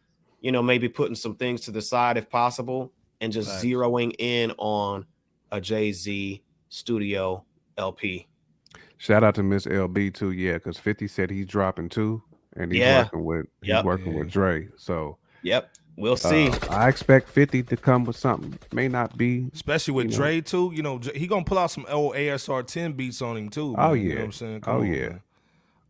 Speaker 2: you know, maybe putting some things to the side if possible and just
Speaker 1: Facts.
Speaker 2: zeroing in on a Jay Z studio LP.
Speaker 3: Shout out to Miss LB too, yeah, because 50 said he's dropping too, and he's
Speaker 2: Yeah.
Speaker 3: working with he's
Speaker 2: Yep.
Speaker 3: working with Dre. So
Speaker 2: Yep. We'll see.
Speaker 3: uh, I expect 50 to come with something. May not be
Speaker 1: Especially with
Speaker 3: You know.
Speaker 1: Dre too. You know, he gonna pull out some old ASR 10 beats on him too.
Speaker 3: Oh,
Speaker 1: man. You know
Speaker 3: yeah.
Speaker 1: what I'm saying?
Speaker 3: Oh,
Speaker 1: on,
Speaker 3: yeah.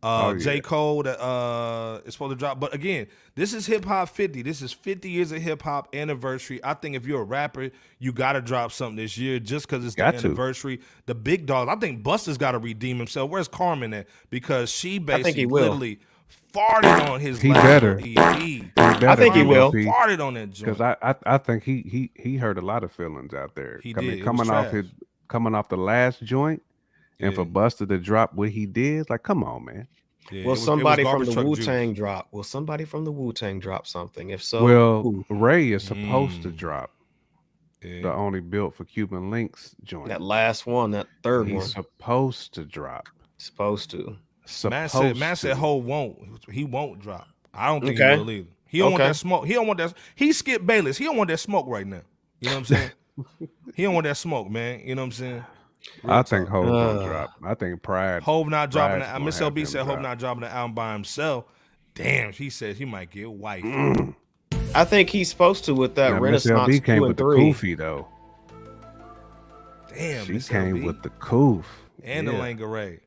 Speaker 1: Uh,
Speaker 3: Oh,
Speaker 1: J.
Speaker 3: yeah.
Speaker 1: Cole that uh is supposed to drop. But again, this is hip hop 50. This is 50 years of hip hop anniversary. I think if you're a rapper, you gotta drop something this year just because it's the
Speaker 3: Got to.
Speaker 1: anniversary. The big dogs. I think Buster's gotta redeem himself. Where's Carmen at? Because she basically
Speaker 2: think he will.
Speaker 1: Literally farted on his
Speaker 3: He
Speaker 1: last
Speaker 3: better.
Speaker 1: EP.
Speaker 3: He better I
Speaker 2: think he will.
Speaker 3: LP.
Speaker 1: Farted on that joint.
Speaker 3: because I, I I think he he he hurt a lot of feelings out there.
Speaker 1: He
Speaker 3: I
Speaker 1: did. It was
Speaker 3: coming off
Speaker 1: trash.
Speaker 3: his coming off the last joint, and for Buster to drop what he did, like, come on, man.
Speaker 1: Yeah,
Speaker 2: Will
Speaker 1: was-
Speaker 2: somebody from the Wu Tang drop? Will somebody from the Wu Tang drop something? If so,
Speaker 3: well,
Speaker 2: who?
Speaker 3: Rae is supposed to
Speaker 1: Mm.
Speaker 3: drop
Speaker 1: Yeah.
Speaker 3: the only built for Cuban Linx joint.
Speaker 2: that last one, that third one,
Speaker 3: supposed to drop.
Speaker 2: supposed to.
Speaker 1: Man
Speaker 3: Supposed
Speaker 1: said, man said. Ho won't. He won't drop. I don't think
Speaker 2: Okay.
Speaker 1: he will either. He don't want that smoke. He don't want that. He skipped Bayless. He don't want that smoke right now. You know what I'm saying? he don't want that smoke, man. You know what I'm saying?
Speaker 3: I think
Speaker 1: talk.
Speaker 3: Hove gonna
Speaker 2: Uh.
Speaker 3: drop. I think Pride.
Speaker 1: Hove not dropping.
Speaker 3: Bride's
Speaker 1: The, Miss LB
Speaker 3: him
Speaker 1: said Hove not dropping the album by himself. Damn, she said he might get wife.
Speaker 3: Mm.
Speaker 2: I think he's supposed to with that
Speaker 3: Now, Miss
Speaker 2: Renaissance
Speaker 3: LB came
Speaker 2: two
Speaker 3: with
Speaker 2: and
Speaker 3: the
Speaker 2: three.
Speaker 3: koofy though.
Speaker 1: Damn,
Speaker 3: she
Speaker 1: Miss
Speaker 3: came
Speaker 1: LB.
Speaker 3: with the koof
Speaker 1: and
Speaker 3: yeah.
Speaker 1: the Langeray.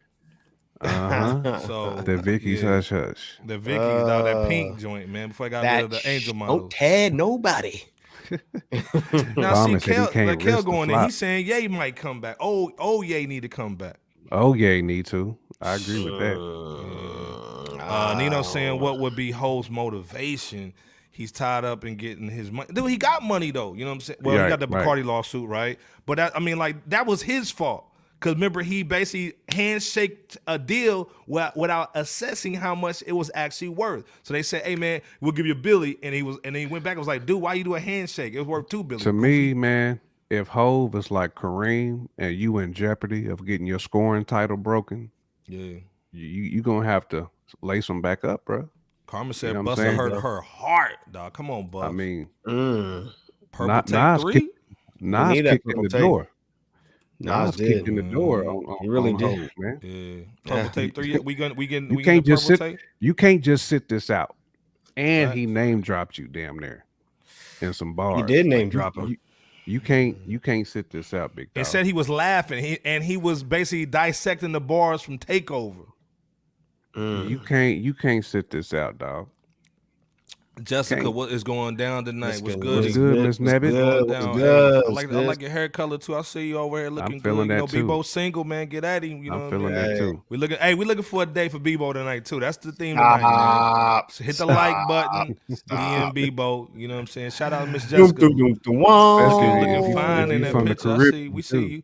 Speaker 3: Uh-huh.
Speaker 1: So
Speaker 3: the Vicky's
Speaker 1: yeah.
Speaker 3: hush hush.
Speaker 1: the Vicky, dog, that
Speaker 2: Uh,
Speaker 1: pink joint, man. Before I got rid of the angel
Speaker 2: sh-
Speaker 1: model.
Speaker 2: Don't tag nobody.
Speaker 1: Now
Speaker 3: Obama
Speaker 1: see, Kel, like Kel going in, he's saying Ye might come back. Oh, oh, Ye need to come back.
Speaker 3: Oh yeah, need to. I agree with that.
Speaker 1: Uh, Nino saying what would be Ho's motivation? He's tied up in getting his money. Dude, he got money though. You know what I'm saying? Well,
Speaker 3: Yeah,
Speaker 1: he got the
Speaker 3: right.
Speaker 1: Lawsuit, right? But that, I mean, like that was his fault Because remember, he basically handshaked a deal without, without assessing how much it was actually worth. So they said, "Hey man, we'll give you a Billy," and he was, and he went back and was like, "Dude, why you do a handshake? It was worth two Billy."
Speaker 3: To me, man, if Hove is like Kareem and you in jeopardy of getting your scoring title broken,
Speaker 1: yeah,
Speaker 3: you you gonna have to lace them back up, bro.
Speaker 1: Karma said
Speaker 3: know what I'm
Speaker 1: Buster hurt
Speaker 3: bro?
Speaker 1: her heart, dog. Come on, Buster.
Speaker 3: I mean,
Speaker 2: Mm.
Speaker 1: Purple
Speaker 3: not-
Speaker 1: take
Speaker 3: Nas
Speaker 1: three.
Speaker 3: kick- Nas kicked in the
Speaker 2: tape.
Speaker 3: door.
Speaker 2: Nas
Speaker 3: Nas
Speaker 2: did.
Speaker 3: kicked in the door
Speaker 1: Mm,
Speaker 3: on, on,
Speaker 2: he really
Speaker 3: on
Speaker 2: did.
Speaker 3: Hov, man.
Speaker 1: Yeah, purple
Speaker 2: Yeah.
Speaker 1: tape three. We gonna we getting
Speaker 3: You
Speaker 1: we
Speaker 3: can't just
Speaker 1: purple
Speaker 3: sit-
Speaker 1: tape.
Speaker 3: You can't just sit this out. And he
Speaker 1: Facts.
Speaker 3: name dropped you damn near in some bars.
Speaker 2: He did name
Speaker 3: you-
Speaker 2: drop him.
Speaker 3: You, you can't you can't sit this out, big dog.
Speaker 1: And said he was laughing, he, and he was basically dissecting the bars from Takeover.
Speaker 2: Mm.
Speaker 3: you can't you can't sit this out, dog.
Speaker 1: Jessica,
Speaker 3: Okay.
Speaker 1: what is going down tonight?
Speaker 2: What's
Speaker 1: What's
Speaker 2: good?
Speaker 1: good?
Speaker 3: What's good,
Speaker 2: good?
Speaker 3: Miss
Speaker 2: What's good? What's good?
Speaker 1: I like I like your hair color too. I see you over here looking
Speaker 3: feeling
Speaker 1: good. You
Speaker 3: that
Speaker 1: know,
Speaker 3: too.
Speaker 1: Bebo single man, get at him. You know,
Speaker 3: I'm
Speaker 1: what I
Speaker 3: feeling
Speaker 1: mean?
Speaker 3: that too.
Speaker 1: We looking. Hey, we looking for a day for Bebo tonight too. That's the theme tonight, man.
Speaker 2: Stop.
Speaker 1: So hit the like button. Me
Speaker 2: Stop.
Speaker 1: and Bebo. You know what I'm saying? Shout out to Miss
Speaker 2: Dum,
Speaker 1: Jessica.
Speaker 2: wah.
Speaker 3: Especially if
Speaker 1: Looking
Speaker 3: you-
Speaker 1: fine in that picture. I see. We see you.
Speaker 3: you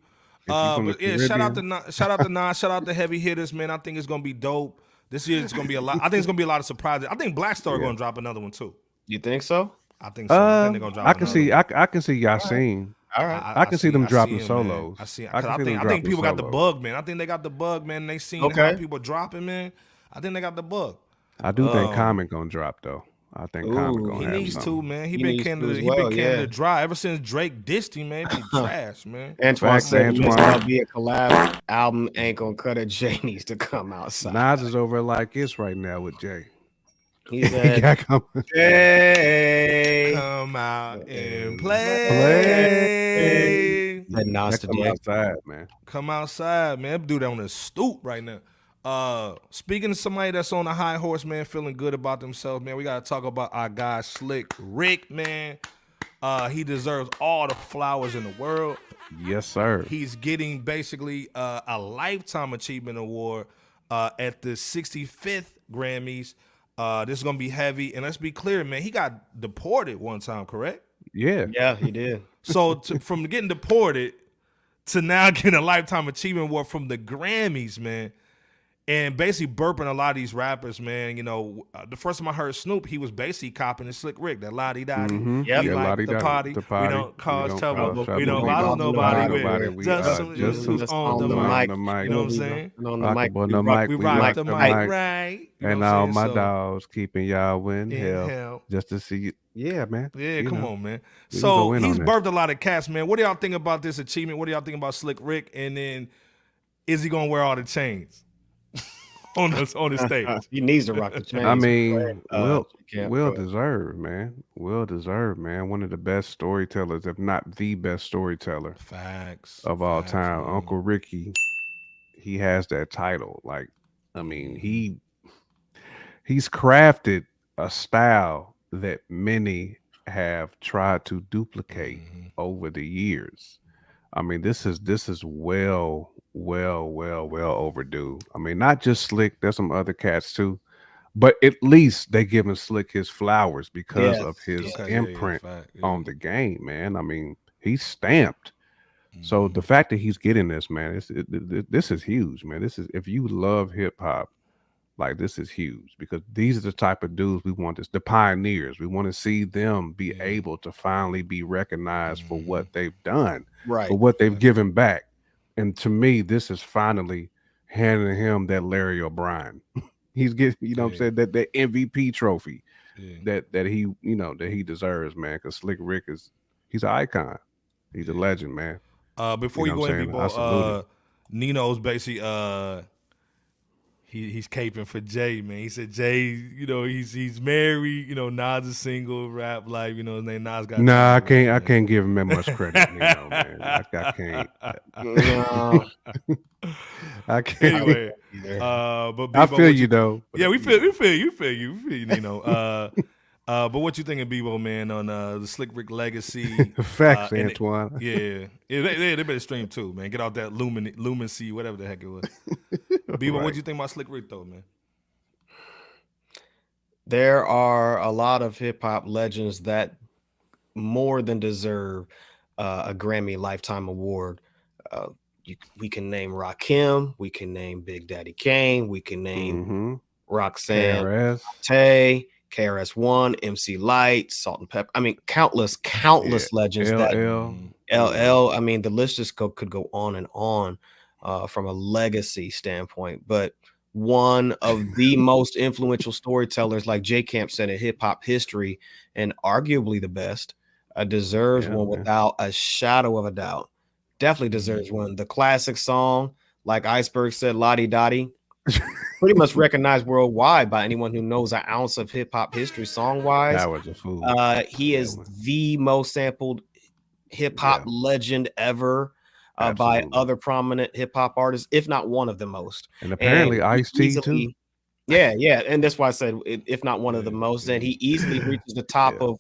Speaker 1: Uh, but yeah, shout out to
Speaker 3: Caribbean.
Speaker 1: Shout out to Nas, shout out to heavy hitters, man. I think it's gonna be dope. This year it's gonna be a lot. I think it's gonna be a lot of surprises. I think Black Star
Speaker 3: Yeah.
Speaker 1: gonna drop another one too.
Speaker 2: You think so?
Speaker 1: I think so. I think
Speaker 3: Um,
Speaker 1: they're gonna drop.
Speaker 3: I can see
Speaker 1: one.
Speaker 3: I, c- I can see Yasin.
Speaker 2: All right.
Speaker 3: I can see them dropping
Speaker 1: him, man.
Speaker 3: solos.
Speaker 1: I see.
Speaker 3: I
Speaker 1: 'cause
Speaker 3: can
Speaker 1: I,
Speaker 3: see
Speaker 1: think
Speaker 3: them
Speaker 1: I think
Speaker 3: dropping
Speaker 1: people got the bug, man. I think they got the bug, man. They seen how people dropping, man. I think they got the bug.
Speaker 3: I do think
Speaker 1: Um,
Speaker 3: Common gonna drop though. I think Common
Speaker 2: Ooh,
Speaker 3: gonna
Speaker 1: He
Speaker 3: have
Speaker 1: needs
Speaker 3: something.
Speaker 1: to, man. He,
Speaker 2: He
Speaker 1: been
Speaker 2: needs to
Speaker 1: Canada.
Speaker 2: as
Speaker 1: He
Speaker 2: well,
Speaker 1: been Canada
Speaker 2: yeah.
Speaker 1: dry ever since Drake dissed him, man. He Be trash, man.
Speaker 2: Antoine
Speaker 3: Facts,
Speaker 2: said
Speaker 3: Antoine.
Speaker 2: Mr. Be a collab album ain't gonna cut it. Jay needs to come outside.
Speaker 3: Nas is over like this right now with Jay.
Speaker 2: He
Speaker 3: He
Speaker 2: said,
Speaker 3: got coming.
Speaker 2: "Hey."
Speaker 1: Come out and
Speaker 3: Play.
Speaker 1: play.
Speaker 2: Let Nas
Speaker 3: That come outside, man.
Speaker 1: Come outside, man. That Dude on the stoop right now. Uh, speaking of somebody that's on a high horse, man, feeling good about themselves, man. We gotta talk about our guy Slick Rick, man. Uh, he deserves all the flowers in the world.
Speaker 3: Yes, sir.
Speaker 1: He's getting basically uh, a lifetime achievement award uh, at the 65th Grammys. Uh, this is gonna be heavy, and let's be clear, man. He got deported one time, correct?
Speaker 3: Yeah.
Speaker 2: Yeah, he did.
Speaker 1: So to, from getting deported to now getting a lifetime achievement award from the Grammys, man, and basically burping a lot of these rappers, man. You know, uh, the first time I heard Snoop, he was basically copying the Slick Rick, that La Di Da Di.
Speaker 3: Mhm.
Speaker 2: Yep.
Speaker 1: We
Speaker 3: Yeah,
Speaker 1: like
Speaker 3: lottie
Speaker 1: the
Speaker 3: dottie,
Speaker 1: party.
Speaker 3: the
Speaker 1: We don't cause
Speaker 3: don't
Speaker 1: trouble.
Speaker 3: cause
Speaker 1: We don't
Speaker 3: trouble.
Speaker 1: bother nobody with
Speaker 3: We,
Speaker 1: just
Speaker 3: uh,
Speaker 1: some-
Speaker 3: just
Speaker 1: who's
Speaker 3: some-
Speaker 1: on the
Speaker 3: on
Speaker 1: mic.
Speaker 3: the mic.
Speaker 1: You know what I'm saying?
Speaker 2: And on the
Speaker 3: Rock
Speaker 2: mic,
Speaker 3: on
Speaker 2: we
Speaker 3: the
Speaker 2: rock-
Speaker 3: mic,
Speaker 1: We
Speaker 3: we
Speaker 1: rock
Speaker 3: rock
Speaker 1: the
Speaker 3: the
Speaker 1: mic
Speaker 3: mic.
Speaker 1: right.
Speaker 3: And all
Speaker 1: saying?
Speaker 3: my
Speaker 1: So,
Speaker 3: dogs keeping y'all in
Speaker 1: in
Speaker 3: hell,
Speaker 1: hell.
Speaker 3: just to see you. Yeah, man.
Speaker 1: Yeah,
Speaker 3: You
Speaker 1: come
Speaker 3: know.
Speaker 1: on, man.
Speaker 3: we
Speaker 1: So
Speaker 3: go in on
Speaker 1: he's
Speaker 3: that.
Speaker 1: birthed a lot of cats, man. What do y'all think about this achievement? What do y'all think about Slick Rick? And then is he gonna wear all the chains on the on the stage?
Speaker 2: He needs to rock the chains.
Speaker 3: I mean,
Speaker 2: Uh,
Speaker 3: well,
Speaker 2: can't
Speaker 3: well
Speaker 2: put-
Speaker 3: deserved, man. Well deserved, man. One of the best storytellers, if not the best storyteller
Speaker 1: Facts
Speaker 3: of all
Speaker 1: Facts,
Speaker 3: time.
Speaker 1: man.
Speaker 3: Uncle Ricky, he has that title. Like, I mean, he he's crafted a style that many have tried to duplicate
Speaker 1: Mhm.
Speaker 3: over the years. I mean, this is this is well, well, well, well overdue. I mean, not just Slick. There's some other cats too, but at least they giving Slick his flowers because of his
Speaker 1: Okay, yeah, yeah,
Speaker 3: imprint
Speaker 1: fact, yeah.
Speaker 3: on the game, man. I mean, he's stamped. So
Speaker 1: Mhm.
Speaker 3: the fact that he's getting this, man, it, it- this is huge, man. This is if you love hip hop, like this is huge because these are the type of dudes we want. This the pioneers. We want to see them be
Speaker 1: Yeah.
Speaker 3: able to finally be recognized for
Speaker 1: Mhm.
Speaker 3: what they've done,
Speaker 2: right.
Speaker 3: for what they've given back. And to me, this is finally handing him that Larry O'Brien. he's getting, you know, what I'm saying that that MVP trophy
Speaker 1: Yeah.
Speaker 3: that that he, you know, that he deserves, man. Because Slick Rick is he's an icon. He's a legend, man.
Speaker 1: Uh, before
Speaker 3: You
Speaker 1: you, go in, people,
Speaker 3: saying? I salute
Speaker 1: uh, Nino's basically uh, he he's caping for Jay, man. He said Jay, you know, he's he's married, you know, Nas is single, rap life, you know, his name Nas got.
Speaker 3: Nah, I can't. I can't give him that much credit, you know, man. I, I can't. I can't.
Speaker 1: anyway,
Speaker 2: either.
Speaker 1: uh, but
Speaker 3: I feel
Speaker 1: what
Speaker 3: you though.
Speaker 1: Yeah, we
Speaker 3: you
Speaker 1: feel
Speaker 3: know.
Speaker 1: we feel you feel you feel you, know. Uh, uh, but what you think thinking, Bebo man, on uh, the Slick Rick legacy?
Speaker 3: Facts,
Speaker 1: uh, and it-
Speaker 3: Antoine.
Speaker 1: yeah, yeah, they, they, they better stream too, man. Get out that lumen lumency, whatever the heck it was. Bebo,
Speaker 3: Right.
Speaker 1: what you think about Slick Rick though, man?
Speaker 2: there are a lot of hip hop legends that more than deserve uh, a Grammy Lifetime Award. Uh, you, we can name Rakim, we can name Big Daddy Kane, we can name
Speaker 3: Mm-hmm.
Speaker 2: Roxanne
Speaker 3: KRS.
Speaker 2: Tay, KRS One, MC Lyte, Salt and Pepper. I mean, countless, countless legends that
Speaker 3: LL.
Speaker 2: LL. I mean, the list just go, could go on and on uh, from a legacy standpoint. But one of the most influential storytellers, like J Camp said in hip hop history, and arguably the best, uh, deserves
Speaker 3: Yeah,
Speaker 2: one
Speaker 3: man.
Speaker 2: without a shadow of a doubt. Definitely deserves one. The classic song, like Iceberg said, La Di Da Di, pretty much recognized worldwide by anyone who knows an ounce of hip hop history song wise.
Speaker 3: That was a fool.
Speaker 2: Uh, he is the most sampled hip hop
Speaker 3: Yeah.
Speaker 2: legend ever uh, by other prominent hip hop artists, if not one of the most.
Speaker 3: and apparently Ice T too.
Speaker 2: Yeah, yeah, and that's why I said if not one of the most, then he easily reaches the top
Speaker 3: Yeah.
Speaker 2: of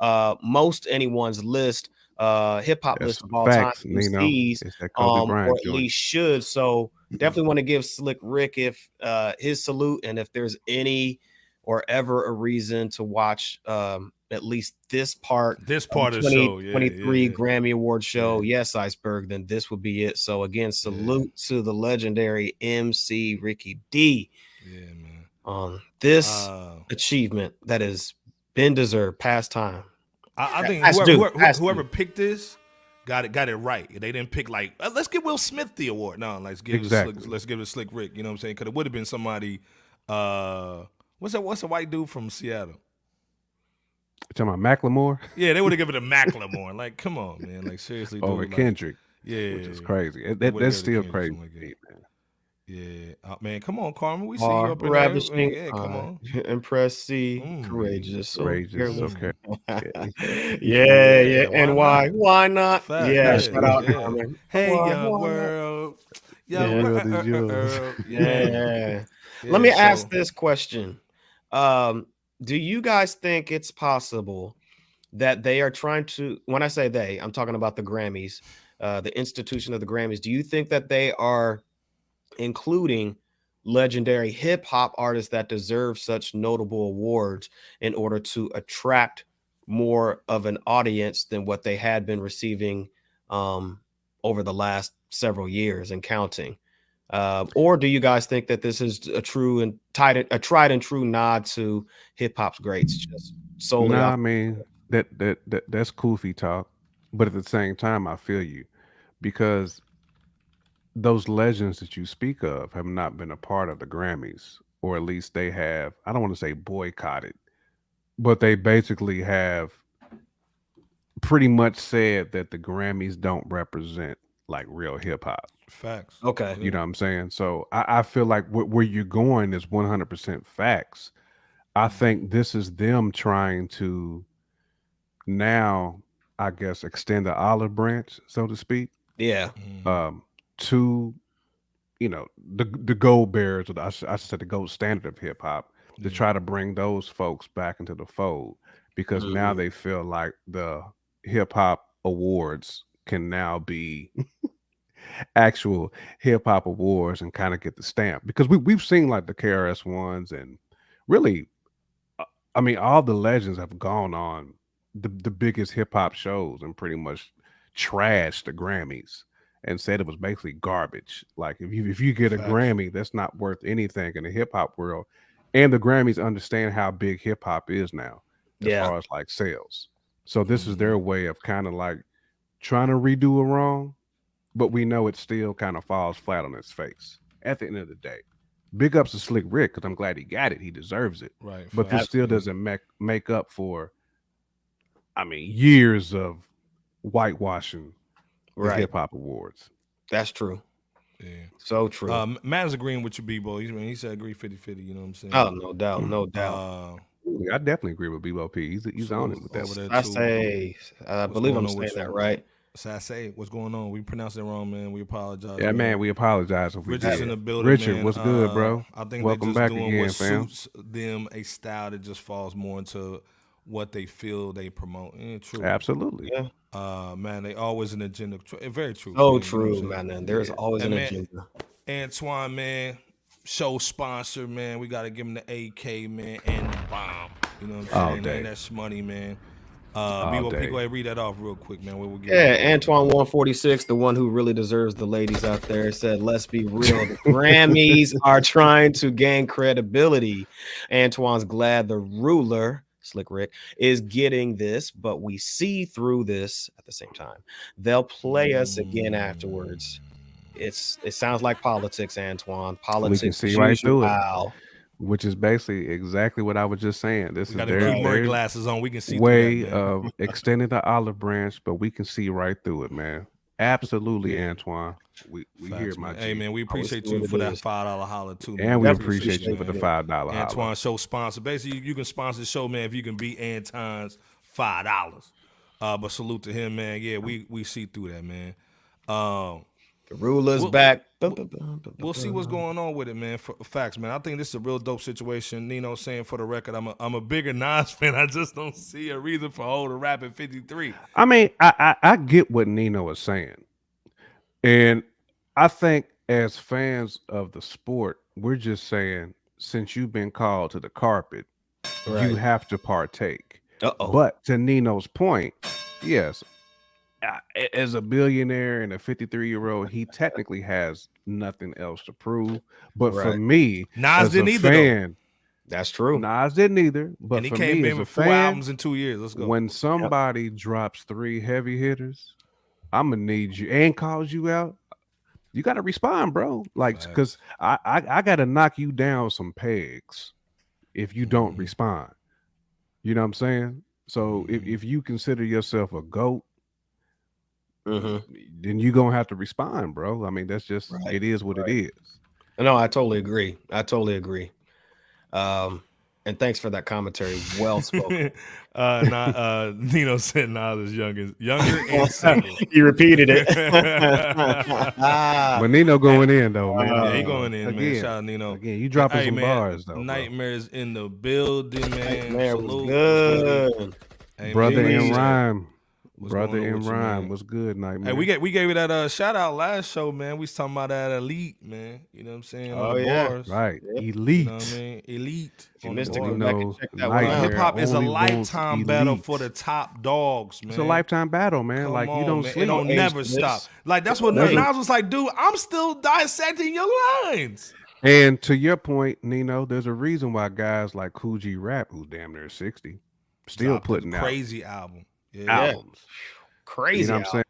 Speaker 2: uh most anyone's list, uh hip hop
Speaker 3: That's
Speaker 2: list
Speaker 3: some
Speaker 2: of all
Speaker 3: facts,
Speaker 2: time.
Speaker 3: Nino.
Speaker 2: MCs,
Speaker 3: It's
Speaker 2: um,
Speaker 3: Bryant
Speaker 2: or at
Speaker 3: joint.
Speaker 2: least should. So definitely want to give Slick Rick if uh his salute and if there's any or ever a reason to watch um at least this part
Speaker 1: This part
Speaker 2: the
Speaker 1: of the show, yeah,
Speaker 2: 2023
Speaker 1: yeah,
Speaker 2: Grammy Award show.
Speaker 1: Yeah.
Speaker 2: Yes, Iceberg, then this would be it. So again, salute to the legendary MC Ricky D
Speaker 1: yeah, man.
Speaker 2: on this
Speaker 1: Uh,
Speaker 2: achievement that has been deserved past time.
Speaker 1: I, I think
Speaker 2: Has
Speaker 1: whoever, whoever, whoever picked this got it got it right. They didn't pick like "Uh, let's give Will Smith the award. No, let's give it
Speaker 3: Exactly.
Speaker 1: slick, let's give it Slick Rick. You know what I'm saying? Because it would have been somebody. Uh, what's that? What's the white dude from Seattle?
Speaker 3: You talking about Macklemore
Speaker 1: Yeah, they would have given it to Macklemore. Like, come on, man. Like seriously, dude.
Speaker 3: over
Speaker 1: like,
Speaker 3: Kendrick,
Speaker 1: Yeah,
Speaker 3: which is crazy. That- that's still
Speaker 1: to
Speaker 3: crazy.
Speaker 1: Kendrick,
Speaker 3: to
Speaker 1: something
Speaker 3: me,
Speaker 1: like
Speaker 3: man.
Speaker 1: Yeah, uh, man. Come on, Carmen. We see
Speaker 2: Are
Speaker 1: you up in there.
Speaker 2: ravishing,
Speaker 1: Yeah, come on.
Speaker 2: impressed, see,
Speaker 1: Mm.
Speaker 2: courageous,
Speaker 3: Courageous, okay.
Speaker 2: yeah,
Speaker 1: Yeah,
Speaker 2: yeah,
Speaker 1: why
Speaker 2: and why?
Speaker 1: not?
Speaker 2: Why not?
Speaker 1: Fact,
Speaker 2: yeah,
Speaker 1: yeah,
Speaker 2: shout out,
Speaker 1: yeah.
Speaker 2: Carmen.
Speaker 1: Hey,
Speaker 2: Why-
Speaker 1: young
Speaker 2: why
Speaker 1: world. Young
Speaker 2: Yeah.
Speaker 1: world.
Speaker 3: World.
Speaker 2: Yeah.
Speaker 1: Yeah,
Speaker 2: Let me
Speaker 1: so-
Speaker 2: ask this question. Um, do you guys think it's possible that they are trying to when I say they, I'm talking about the Grammys, uh, the institution of the Grammys. Do you think that they are including legendary hip hop artists that deserve such notable awards in order to attract more of an audience than what they had been receiving um, over the last several years and counting? Uh, or do you guys think that this is a true and tied a tried and true nod to hip hop's greats, just solely
Speaker 3: No, I mean that that that that's goofy talk, but at the same time, I feel you because those legends that you speak of have not been a part of the Grammys, or at least they have. I don't want to say boycotted, but they basically have pretty much said that the Grammys don't represent like real hip hop.
Speaker 1: Facts.
Speaker 2: Okay.
Speaker 3: You know what I'm saying? So I, I feel like wh- where you're going is 100% facts. I think this is them trying to now, I guess, extend the olive branch, so to speak,
Speaker 2: Yeah.
Speaker 1: Mhm.
Speaker 3: um, to you know the the gold bearers, or the, I, should, I should say the gold standard of hip hop, to try to bring those folks back into the fold because now
Speaker 2: Mhm.
Speaker 3: they feel like the hip hop awards can now be actual hip hop awards and kind of get the stamp because we we've seen like the KRS ones and really, uh, I mean, all the legends have gone on the the biggest hip hop shows and pretty much trashed the Grammys and said it was basically garbage. Like if you if you get a
Speaker 1: Facts.
Speaker 3: Grammy, that's not worth anything in the hip hop world. And the Grammys understand how big hip hop is now, as
Speaker 2: Yeah.
Speaker 3: far as like sales. So this is their mm-hmm. way of kind of like trying to redo a wrong, but we know it still kind of falls flat on its face at the end of the day. Big ups to Slick Rick because I'm glad he got it. He deserves it.
Speaker 1: Right.
Speaker 3: But this still doesn't make make up for, I mean, years of whitewashing
Speaker 2: Right.
Speaker 3: hip hop awards.
Speaker 2: That's true.
Speaker 1: Yeah.
Speaker 2: So true.
Speaker 1: Um, Matt is agreeing with you, B-Boy. He, he said agree 50-50, you know what I'm saying?
Speaker 2: oh, no doubt. No doubt.
Speaker 1: Uh,
Speaker 3: I definitely agree with Bebo P. He's he's
Speaker 1: So,
Speaker 3: on it with that.
Speaker 1: over there
Speaker 2: I
Speaker 1: too.
Speaker 2: say, I
Speaker 1: What's
Speaker 2: believe I'm
Speaker 1: on with
Speaker 2: saying that
Speaker 1: you?
Speaker 2: right.
Speaker 1: Sassay, what's going on? We pronounced it wrong, man. We apologize.
Speaker 3: Yeah, man, we apologize if we
Speaker 1: Richard's
Speaker 3: did.
Speaker 1: in the building.
Speaker 3: Richard,
Speaker 1: man.
Speaker 3: what's good,
Speaker 1: Uh,
Speaker 3: bro?
Speaker 1: I think
Speaker 3: Welcome
Speaker 1: they're just
Speaker 3: back
Speaker 1: doing
Speaker 3: again,
Speaker 1: what
Speaker 3: fam.
Speaker 1: suits them a style that just falls more into what they feel they promote. Yeah, true.
Speaker 3: Absolutely.
Speaker 2: Yeah.
Speaker 1: Uh, man, they always an agenda. Eh, Very true.
Speaker 2: So
Speaker 1: man, you know
Speaker 2: true,
Speaker 1: I'm
Speaker 2: man. And there's always
Speaker 1: And
Speaker 2: an
Speaker 1: man,
Speaker 2: agenda.
Speaker 1: Antoine, man, show sponsor, man. We got to give him the AK, man, and the bomb. You know what I'm
Speaker 3: All
Speaker 1: saying?
Speaker 3: day.
Speaker 1: Man, that's money, man. Uh, B, P, go ahead, read that off real quick, man.
Speaker 2: we will give yeah, Antoine 146, the one who really deserves the ladies out there, said, Let's be real. The Grammys are trying to gain credibility. Antoine's glad the ruler, Slick Rick, is getting this, but we see through this at the same time. They'll play us again afterwards. It's it sounds like politics, Antoine. Politics. We can see right through it
Speaker 3: which is basically exactly what I was just saying. This we
Speaker 1: is their, their glasses on. We can see
Speaker 3: way that, of extending the olive branch, but we can see right through it, man. Absolutely, Antoine. We we Facts, hear my.
Speaker 1: Hey man, we appreciate you for that five dollar holler too,
Speaker 3: man. And we appreciate, appreciate you for the five dollar.
Speaker 1: Antoine show sponsor. Basically, you can sponsor the show, man. If you can beat Antoine's five dollars. Uh, but salute to him, man. Yeah, we we see through that, man. Um,
Speaker 2: the ruler's we'll, back.
Speaker 1: We'll see what's going on with it, man. For, facts, man. I think this is a real dope situation. Nino saying for the record, I'm a I'm a bigger Nas fan. I just don't see a reason for holding rap at 53.
Speaker 3: I mean, I, I I get what Nino is saying, and I think as fans of the sport, we're just saying since you've been called to the carpet, right. you have to partake. Uh-oh. But to Nino's point, yes, as a billionaire and a 53 year old, he technically has nothing else to prove. But right. for me,
Speaker 1: Nas didn't either. Fan,
Speaker 2: that's true.
Speaker 3: Nas didn't either. But and he came me, in with four fan,
Speaker 1: albums in two years. Let's go.
Speaker 3: When somebody yep. drops three heavy hitters, I'm gonna need you and calls you out. You got to respond, bro. Like, because I, I I got to knock you down some pegs if you don't mm-hmm. respond. You know what I'm saying? So if, mm-hmm. if you consider yourself a goat mm-hmm. then you're gonna have to respond, bro. I mean, that's just right. it is what right. it is.
Speaker 2: No, I totally agree. I totally agree. Um, and thanks for that commentary. Well spoken.
Speaker 1: uh, not, uh, Nino said Nas is younger, younger and single.
Speaker 2: he repeated it.
Speaker 3: but Nino going in though, man.
Speaker 1: Yeah, he going in, again, man. Shout out Nino.
Speaker 3: Again, you dropping hey, some man, bars though.
Speaker 1: Nightmares bro. in the building, man.
Speaker 2: Nightmare was good.
Speaker 3: Hey, Brother in rhyme. What's Brother in rhyme was good night, man.
Speaker 1: Hey, we get we gave you that uh, shout out last show, man. We was talking about that elite, man. You know what I'm saying?
Speaker 3: Oh yeah, bars. right. Elite. You
Speaker 1: know what I mean? Elite.
Speaker 2: If you missed it, go back and check
Speaker 1: that Hip hop is a lifetime battle for the top dogs, man.
Speaker 3: It's a lifetime battle, man. Come like on, you don't
Speaker 1: man.
Speaker 3: sleep. It
Speaker 1: don't never stop. Like that's what Nas was like, dude. I'm still dissecting your lines.
Speaker 3: And to your point, Nino, there's a reason why guys like Kool G Rap, who's damn near 60, still Dropped putting out
Speaker 1: crazy album.
Speaker 2: Yeah. albums.
Speaker 3: Crazy. You know what I'm saying?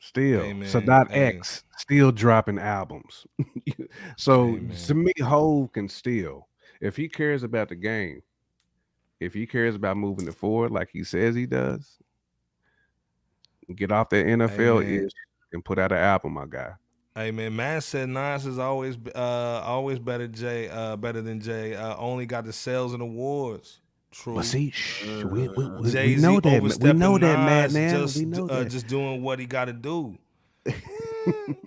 Speaker 3: Still, Amen. Sadat Amen. X still dropping albums. so Amen. to me, Hove can still, if he cares about the game, if he cares about moving it forward like he says he does, get off that NFL ish and put out an album, my guy.
Speaker 1: Hey man, man said Nas is always uh always better Jay uh better than Jay. Uh only got the sales and awards. True.
Speaker 3: But see, shh, we, we, we, we know that. We know that, man. Now
Speaker 1: just,
Speaker 3: we know
Speaker 1: uh,
Speaker 3: that.
Speaker 1: just doing what he got to do.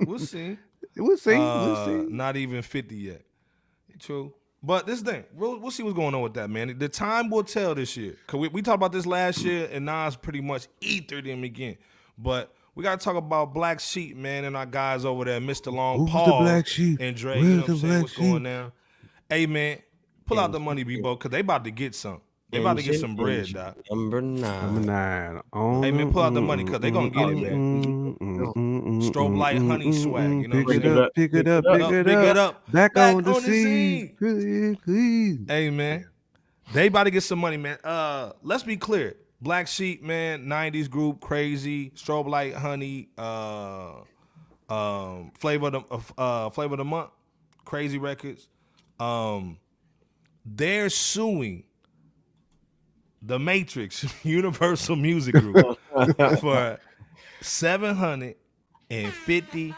Speaker 1: we'll see.
Speaker 3: We'll see. Uh, we'll see.
Speaker 1: Not even fifty yet. True. But this thing, we'll, we'll see what's going on with that, man. The time will tell this year. Cause we, we talked about this last year, and Nas pretty much ethered him again. But we gotta talk about Black Sheep, man, and our guys over there, Mista Lawnge
Speaker 3: Who's
Speaker 1: Paul
Speaker 3: the Black Sheep?
Speaker 1: and Dre. Where's you know what I'm saying? What's sheep? going on? Hey man, pull out the money, Bebo, cause they about to get some. They about to get some bread, doc.
Speaker 2: Number nine.
Speaker 3: Number nine. Oh,
Speaker 1: hey man, pull out the money because they're gonna get it, man. Strobe light honey swag. You know
Speaker 3: pick it up, pick it up, pick it up, pick it up. Back, Back on, the scene.
Speaker 1: scene. Hey man, they about to get some money, man. Uh, let's be clear. Black Sheep, man, '90s group, crazy. Strobe light honey. Uh, um, flavor of the uh, flavor of the month, crazy records. Um, they're suing the Matrix Universal Music Group for seven hundred and fifty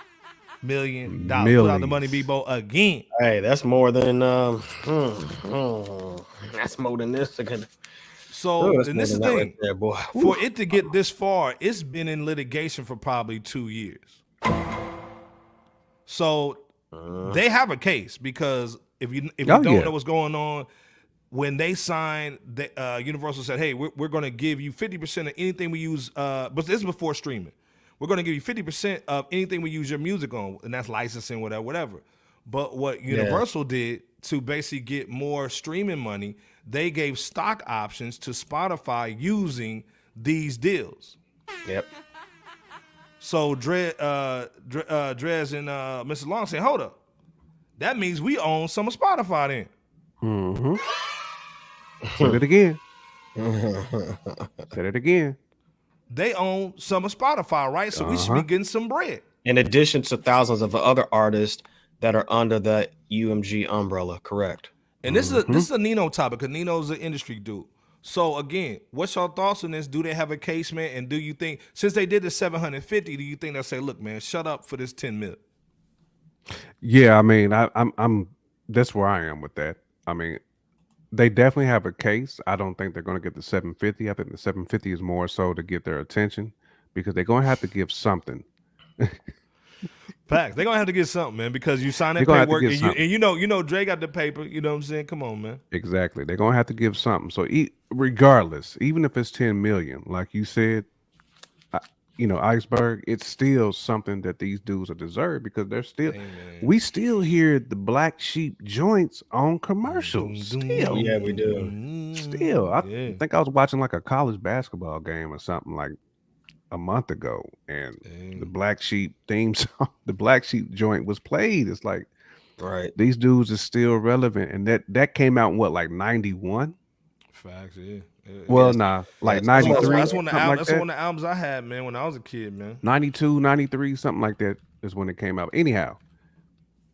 Speaker 1: million dollars. Put out the money, Bebo, again.
Speaker 2: Hey, that's more than um. Mm, mm, that's more than this.
Speaker 1: So, oh, and this is the thing, right there, boy. for it to get this far, it's been in litigation for probably two years. So uh, they have a case because if you if you oh, don't yeah. know what's going on, when they signed, the, uh, Universal said, "Hey, we're, we're going to give you fifty percent of anything we use." Uh, but this is before streaming. We're going to give you fifty percent of anything we use your music on, and that's licensing, whatever, whatever. But what Universal yeah. did to basically get more streaming money, they gave stock options to Spotify using these deals.
Speaker 2: Yep.
Speaker 1: So Dre, uh, Dre, uh, Dres and uh, Mista Lawnge said, hold up, that means we own some of Spotify then.
Speaker 3: Mm-hmm. Said it again. Said it again.
Speaker 1: They own some of Spotify, right? So we should be
Speaker 3: Uh-huh.
Speaker 1: getting some bread.
Speaker 2: In addition to thousands of other artists that are under the UMG umbrella, correct?
Speaker 1: And this is a, this is a Nino topic because Nino's an industry dude. So again, what's your thoughts on this? Do they have a case, man? And do you think since they did the 750, do you think they'll say, look, man, shut up for this 10 mil?
Speaker 3: Yeah, I mean, I, I'm I'm that's where I am with that. I mean, they definitely have a case. I don't think they're going to get the 750. I think the 750 is more so to get their attention because they're going to have to give something.
Speaker 1: Facts. They're gonna have to get something, man, because you
Speaker 3: They
Speaker 1: that
Speaker 3: gonna
Speaker 1: paperwork and you, and you know, you know, Dre got the paper. You know what I'm saying? Come on, man.
Speaker 3: Exactly. They're going to have to give something. So, e- regardless, even if it's 10 million, like you said, you know, iceberg, it's still something that these dudes are deserved because they're still.
Speaker 1: Hey, man.
Speaker 3: We still hear the black sheep joints on commercials.
Speaker 1: Doom, doom,
Speaker 3: Still,
Speaker 2: Yeah, we do.
Speaker 3: still. I
Speaker 1: Yeah.
Speaker 3: think I was watching like a college basketball game or something like a month ago, and
Speaker 1: Dang.
Speaker 3: the black sheep theme song, the black sheep joint was played. It's like
Speaker 2: Right.
Speaker 3: these dudes are still relevant, and that that came out in what like ninety one.
Speaker 1: Facts, yeah. Yeah.
Speaker 3: Well, nah, like
Speaker 2: ninety
Speaker 1: three.
Speaker 3: that's,
Speaker 1: one,
Speaker 3: three,
Speaker 1: that's one of the al-
Speaker 3: like
Speaker 1: that's
Speaker 3: that.
Speaker 1: one of the albums I had, man, when I was a kid, man.
Speaker 3: 92, 93, something like that is when it came out. Anyhow,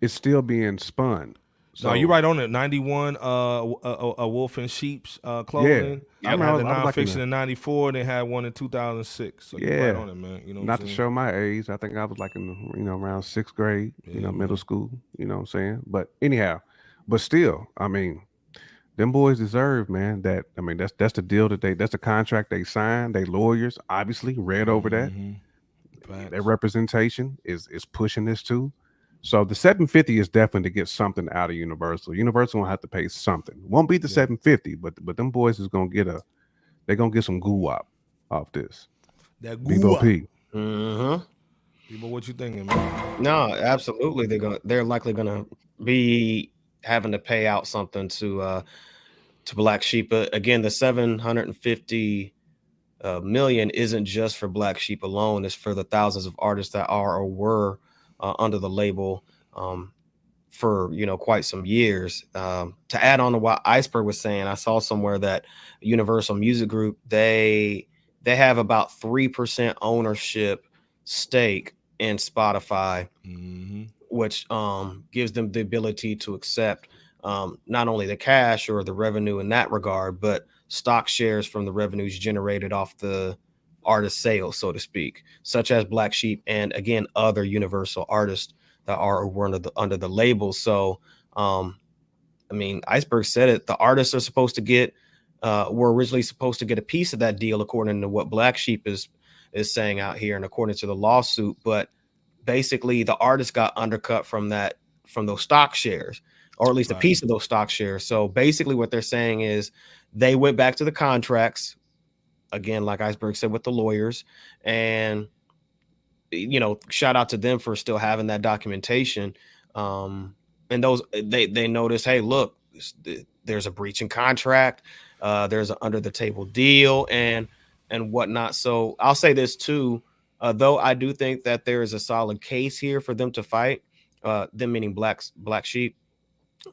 Speaker 3: it's still being spun.
Speaker 1: So
Speaker 3: So
Speaker 1: you're right on it. 91, uh, a, a, a Wolf and Sheep's uh, clothing.
Speaker 3: I
Speaker 1: I had
Speaker 3: I
Speaker 1: the
Speaker 3: I was in
Speaker 1: nonfiction
Speaker 3: the-
Speaker 1: in 94. They had one in 2006. So you're right
Speaker 3: Yeah.
Speaker 1: on it, man. You know,
Speaker 3: not to show my age. I think I was like in the, you know around sixth grade, you know,
Speaker 1: Yeah,
Speaker 3: middle school. You know what I'm saying? But anyhow, but still, I mean, them boys deserve, man. That I mean, that's that's the deal that they that's the contract they signed. They lawyers obviously read over that.
Speaker 1: Mhm.
Speaker 3: Their representation is is pushing this too. So the 750 is definitely to get something out of Universal. Universal will have to pay something. Won't be the
Speaker 1: Yeah.
Speaker 3: 750, but but them boys is gonna get a they're gonna get some goo wop off this.
Speaker 1: that
Speaker 3: Bebo
Speaker 1: goo
Speaker 3: P.
Speaker 2: Mm-hmm.
Speaker 1: People, what you thinking, man?
Speaker 2: No, absolutely. They're going. to They're likely going to be having to pay out something to uh to Black Sheep. Again, the seven hundred and fifty uh, million isn't just for Black Sheep alone. It's for the thousands of artists that are or were uh, under the label um, for you know quite some years. Um, to add on to what Iceberg was saying, I saw somewhere that Universal Music Group they they have about three percent ownership stake in Spotify
Speaker 1: Mm-hmm.
Speaker 2: Which um, gives them the ability to accept um, not only the cash or the revenue in that regard, but stock shares from the revenues generated off the artist sales, so to speak, such as Black Sheep and again other Universal artists that are under the under the label. So, um, I mean, Iceberg said it. The artists are supposed to get uh, were originally supposed to get a piece of that deal, according to what Black Sheep is is saying out here, and according to the lawsuit, but basically the artist got undercut from that from those stock shares or at least a piece of those stock shares. So basically what they're saying is they went back to the contracts again like iceberg said with the lawyers and you know shout out to them for still having that documentation. Um and those they they noticed hey look there's a breach in contract uh there's an under the table deal and and whatnot. So i'll say this too uh, though I do think that there is a solid case here for them to fight, uh, them meaning blacks, black sheep,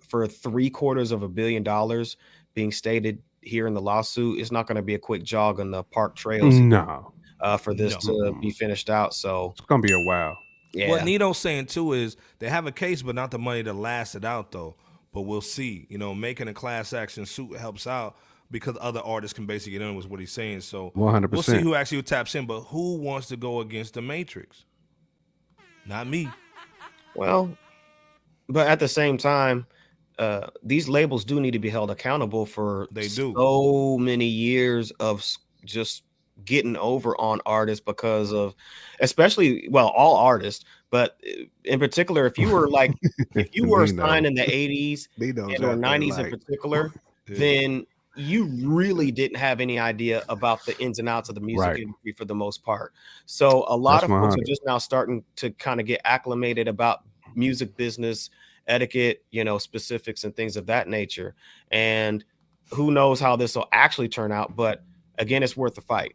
Speaker 2: for three quarters of a billion dollars being stated here in the lawsuit. It's not going to be a quick jog on the park trails
Speaker 3: No,
Speaker 2: uh, for this
Speaker 3: No.
Speaker 2: to be finished out. So
Speaker 3: it's gonna be a while.
Speaker 2: yeah,
Speaker 1: What Nino's saying too is they have a case, but not the money to last it out though. But we'll see. You know, making a class action suit helps out because other artists can basically get in with what he's saying. So
Speaker 3: 100%.
Speaker 1: we'll see who actually taps in. But who wants to go against the Matrix? Not me.
Speaker 2: Well, but at the same time, uh, these labels do need to be held accountable for
Speaker 1: They do.
Speaker 2: so many years of just getting over on artists because of, especially well, all artists, but uh, in particular, if you were like if you were
Speaker 3: We know.
Speaker 2: signed in the '80s and or
Speaker 3: have to,
Speaker 2: '90s in particular,
Speaker 1: Yeah.
Speaker 2: then you really didn't have any idea about the ins and outs of the music
Speaker 3: Right.
Speaker 2: industry for the most part. So a lot
Speaker 3: That's
Speaker 2: of folks are just now starting to kind of get acclimated about music business etiquette, you know, specifics and things of that nature. And who knows how this will actually turn out, but again, it's worth the fight.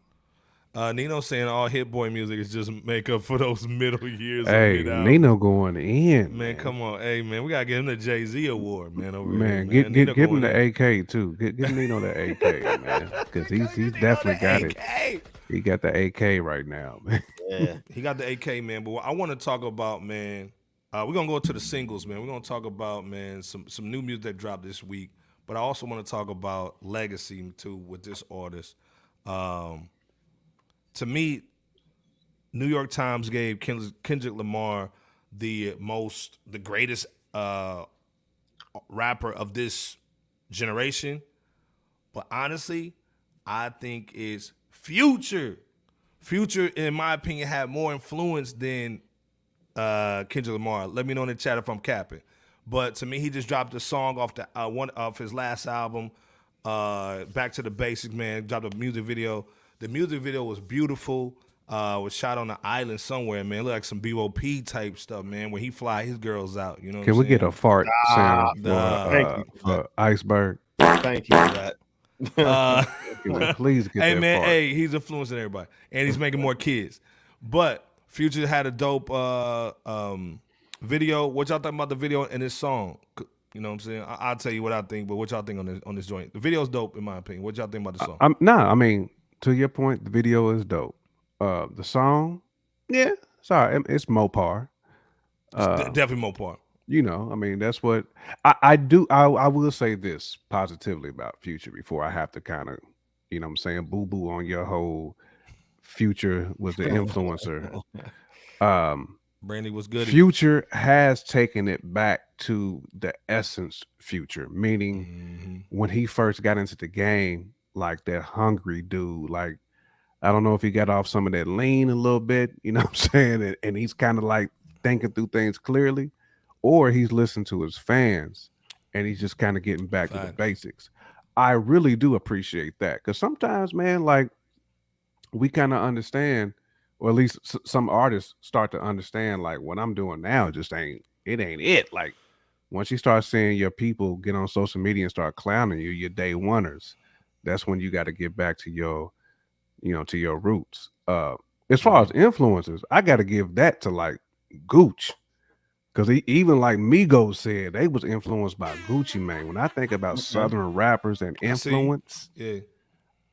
Speaker 1: Uh, Nino saying all Hit Boy music is just makeup for those middle years.
Speaker 3: Hey, Nino going in.
Speaker 1: Man, man, come on. Hey, man, we got to give him the Jay Z award, man. Over
Speaker 3: man,
Speaker 1: here,
Speaker 3: man. Get, get, give him the in. AK, too. Get, give Nino the AK, man. Because he's, he's definitely got AK. it. He got the AK right now, man.
Speaker 1: Yeah, he got the AK, man. But I want to talk about, man, uh, we're going to go to the singles, man. We're going to talk about, man, some, some new music that dropped this week. But I also want to talk about legacy, too, with this artist. Um, to me, New York Times gave Kendrick Lamar the most, the greatest uh, rapper of this generation. But honestly, I think it's Future. Future, in my opinion, had more influence than uh, Kendrick Lamar. Let me know in the chat if I'm capping. But to me, he just dropped a song off the uh, one of his last album, uh, Back to the Basics. Man, dropped a music video the music video was beautiful. Uh, was shot on an island somewhere, man. Look looked like some BOP type stuff, man. Where he fly his girls out, you know.
Speaker 3: Can we saying? get a fart sound for, uh, for Iceberg?
Speaker 2: Thank you for that.
Speaker 1: Uh,
Speaker 3: please get
Speaker 1: Hey man,
Speaker 3: fart.
Speaker 1: hey, he's influencing everybody, and he's making more kids. But Future had a dope uh, um, video. What y'all think about the video and this song? You know what I'm saying? I- will tell you what I think, but what y'all think on this on this joint? The video's dope in my opinion. What y'all think about the song?
Speaker 3: I, am nah, I mean, to your point, the video is dope. Uh, the song, yeah, sorry, it's Mopar.
Speaker 1: Uh, it's definitely Mopar.
Speaker 3: You know, I mean, that's what I, I do. I, I will say this positively about Future before I have to kind of, you know, I'm saying boo boo on your whole Future was the influencer. um,
Speaker 1: Brandy was good.
Speaker 3: Future has taken it back to the essence Future, meaning mm-hmm. when he first got into the game, like that hungry dude. Like, I don't know if he got off some of that lean a little bit, you know what I'm saying? And, and he's kind of like thinking through things clearly, or he's listening to his fans and he's just kind of getting back to the basics. I really do appreciate that because sometimes, man, like we kind of understand, or at least s- some artists start to understand, like what I'm doing now just ain't it ain't it. Like once you start seeing your people get on social media and start clowning you, your day oneers, that's when you got to get back to your, you know, to your roots. Uh, as far as influencers, I got to give that to like Gooch, because even like Migos said, they was influenced by Gucci Mane. When I think about Southern rappers and influence,
Speaker 1: I yeah,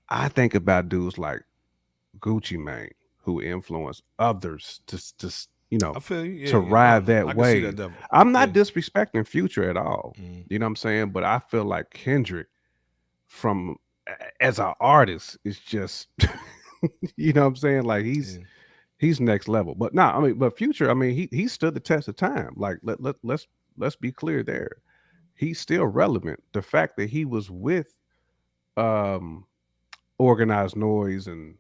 Speaker 3: I think about dudes like Gucci Mane who influence others to to you know
Speaker 1: you. Yeah,
Speaker 3: to
Speaker 1: yeah.
Speaker 3: ride that
Speaker 1: I
Speaker 3: way.
Speaker 1: That
Speaker 3: I'm not yeah. disrespecting Future at all. Mm. You know what I'm saying? But I feel like Kendrick from as an artist, it's just you know what I'm saying? Like he's yeah. he's next level. But nah, I mean, but future, I mean, he he stood the test of time. Like let, let let's let's be clear there. He's still relevant. The fact that he was with um Organized Noize and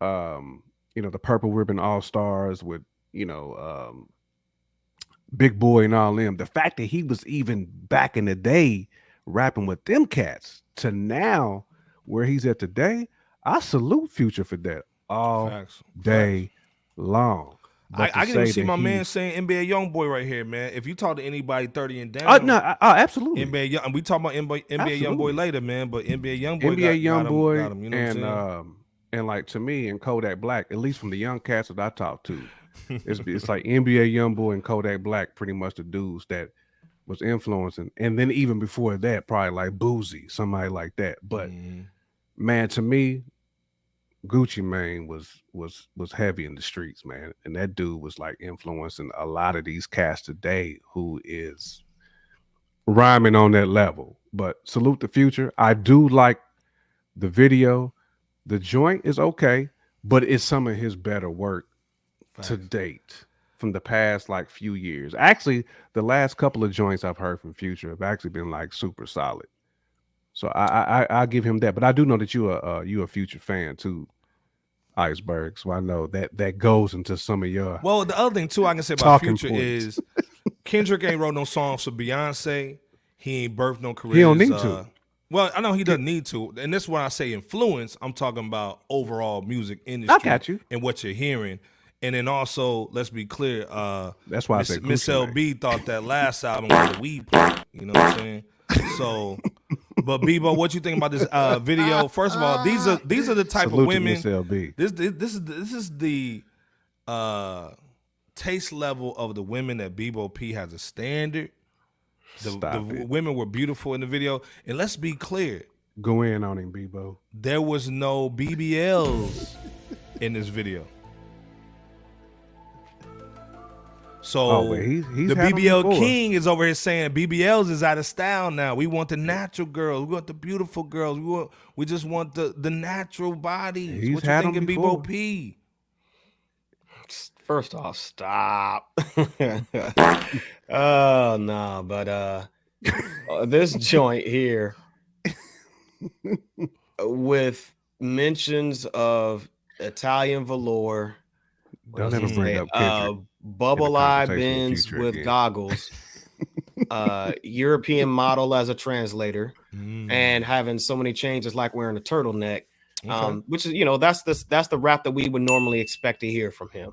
Speaker 3: um you know the purple ribbon all stars with you know um Big Boi and all them the fact that he was even back in the day rapping with them cats to now where he's at today, I salute Future for that all Facts. day Facts. long.
Speaker 1: I, I, can even see my man saying NBA young boy right here, man. If you talk to anybody thirty and down,
Speaker 3: uh, no, uh, absolutely.
Speaker 1: NBA young, and we talk about NBA, NBA young boy later, man. But NBA young boy,
Speaker 3: NBA
Speaker 1: got,
Speaker 3: young
Speaker 1: got
Speaker 3: boy,
Speaker 1: him, him, you know
Speaker 3: and um, and like to me and Kodak Black, at least from the young cats that I talk to, it's it's like NBA young boy and Kodak Black, pretty much the dudes that was influencing, and then even before that, probably like Boosie, somebody like that. But mm-hmm man, to me, Gucci Mane was was was heavy in the streets, man, and that dude was like influencing a lot of these cats today who is rhyming on that level. But salute the future. I do like the video. The joint is okay, but it's some of his better work Facts. to date from the past like few years. Actually, the last couple of joints I've heard from Future have actually been like super solid. So I I I give him that, but I do know that you are uh, you a future fan too, Iceberg. So I know that that goes into some of your.
Speaker 1: Well, the other thing too I can say about Future points. is Kendrick ain't wrote no songs for Beyonce. He ain't birthed no career.
Speaker 3: He don't need
Speaker 1: uh,
Speaker 3: to.
Speaker 1: Well, I know he doesn't need to, and this is when I say influence. I'm talking about overall music industry.
Speaker 3: I got you.
Speaker 1: And what you're hearing. And then also, let's be clear. Uh,
Speaker 3: That's why
Speaker 1: Miss,
Speaker 3: I said
Speaker 1: Miss LB thought that last album was a weed plant. You know what I'm saying? So But Bebo, what you think about this uh, video? First of all, these are these are the type
Speaker 3: Salute
Speaker 1: of
Speaker 3: to
Speaker 1: women.
Speaker 3: Miss LB.
Speaker 1: This, this this is this is the uh taste level of the women that Bebo P has a standard. The,
Speaker 3: Stop
Speaker 1: the
Speaker 3: it.
Speaker 1: women were beautiful in the video, and let's be clear:
Speaker 3: Go in on him, Bebo.
Speaker 1: there was no BBLs in this video. So
Speaker 3: Oh, he's- he's
Speaker 1: the BBL king is over here saying BBLs is out of style now. We want the natural girls. We want the beautiful girls. We want. We just want the the natural bodies.
Speaker 3: He's
Speaker 1: what you
Speaker 3: had 'em
Speaker 1: thinking,
Speaker 3: before.
Speaker 1: Bebo P?
Speaker 2: First off, stop. oh no, but uh, uh, this joint here with mentions of Italian velour,
Speaker 3: Don't ever bring
Speaker 2: say?
Speaker 3: up
Speaker 2: uh,
Speaker 3: Kendrick
Speaker 2: bubble eye bins with
Speaker 3: again.
Speaker 2: goggles, uh, European model as a translator,
Speaker 1: Mm.
Speaker 2: and having so many changes like wearing a turtleneck
Speaker 1: Okay.
Speaker 2: um, which is you know that's the that's the rap that we would normally expect to hear from him,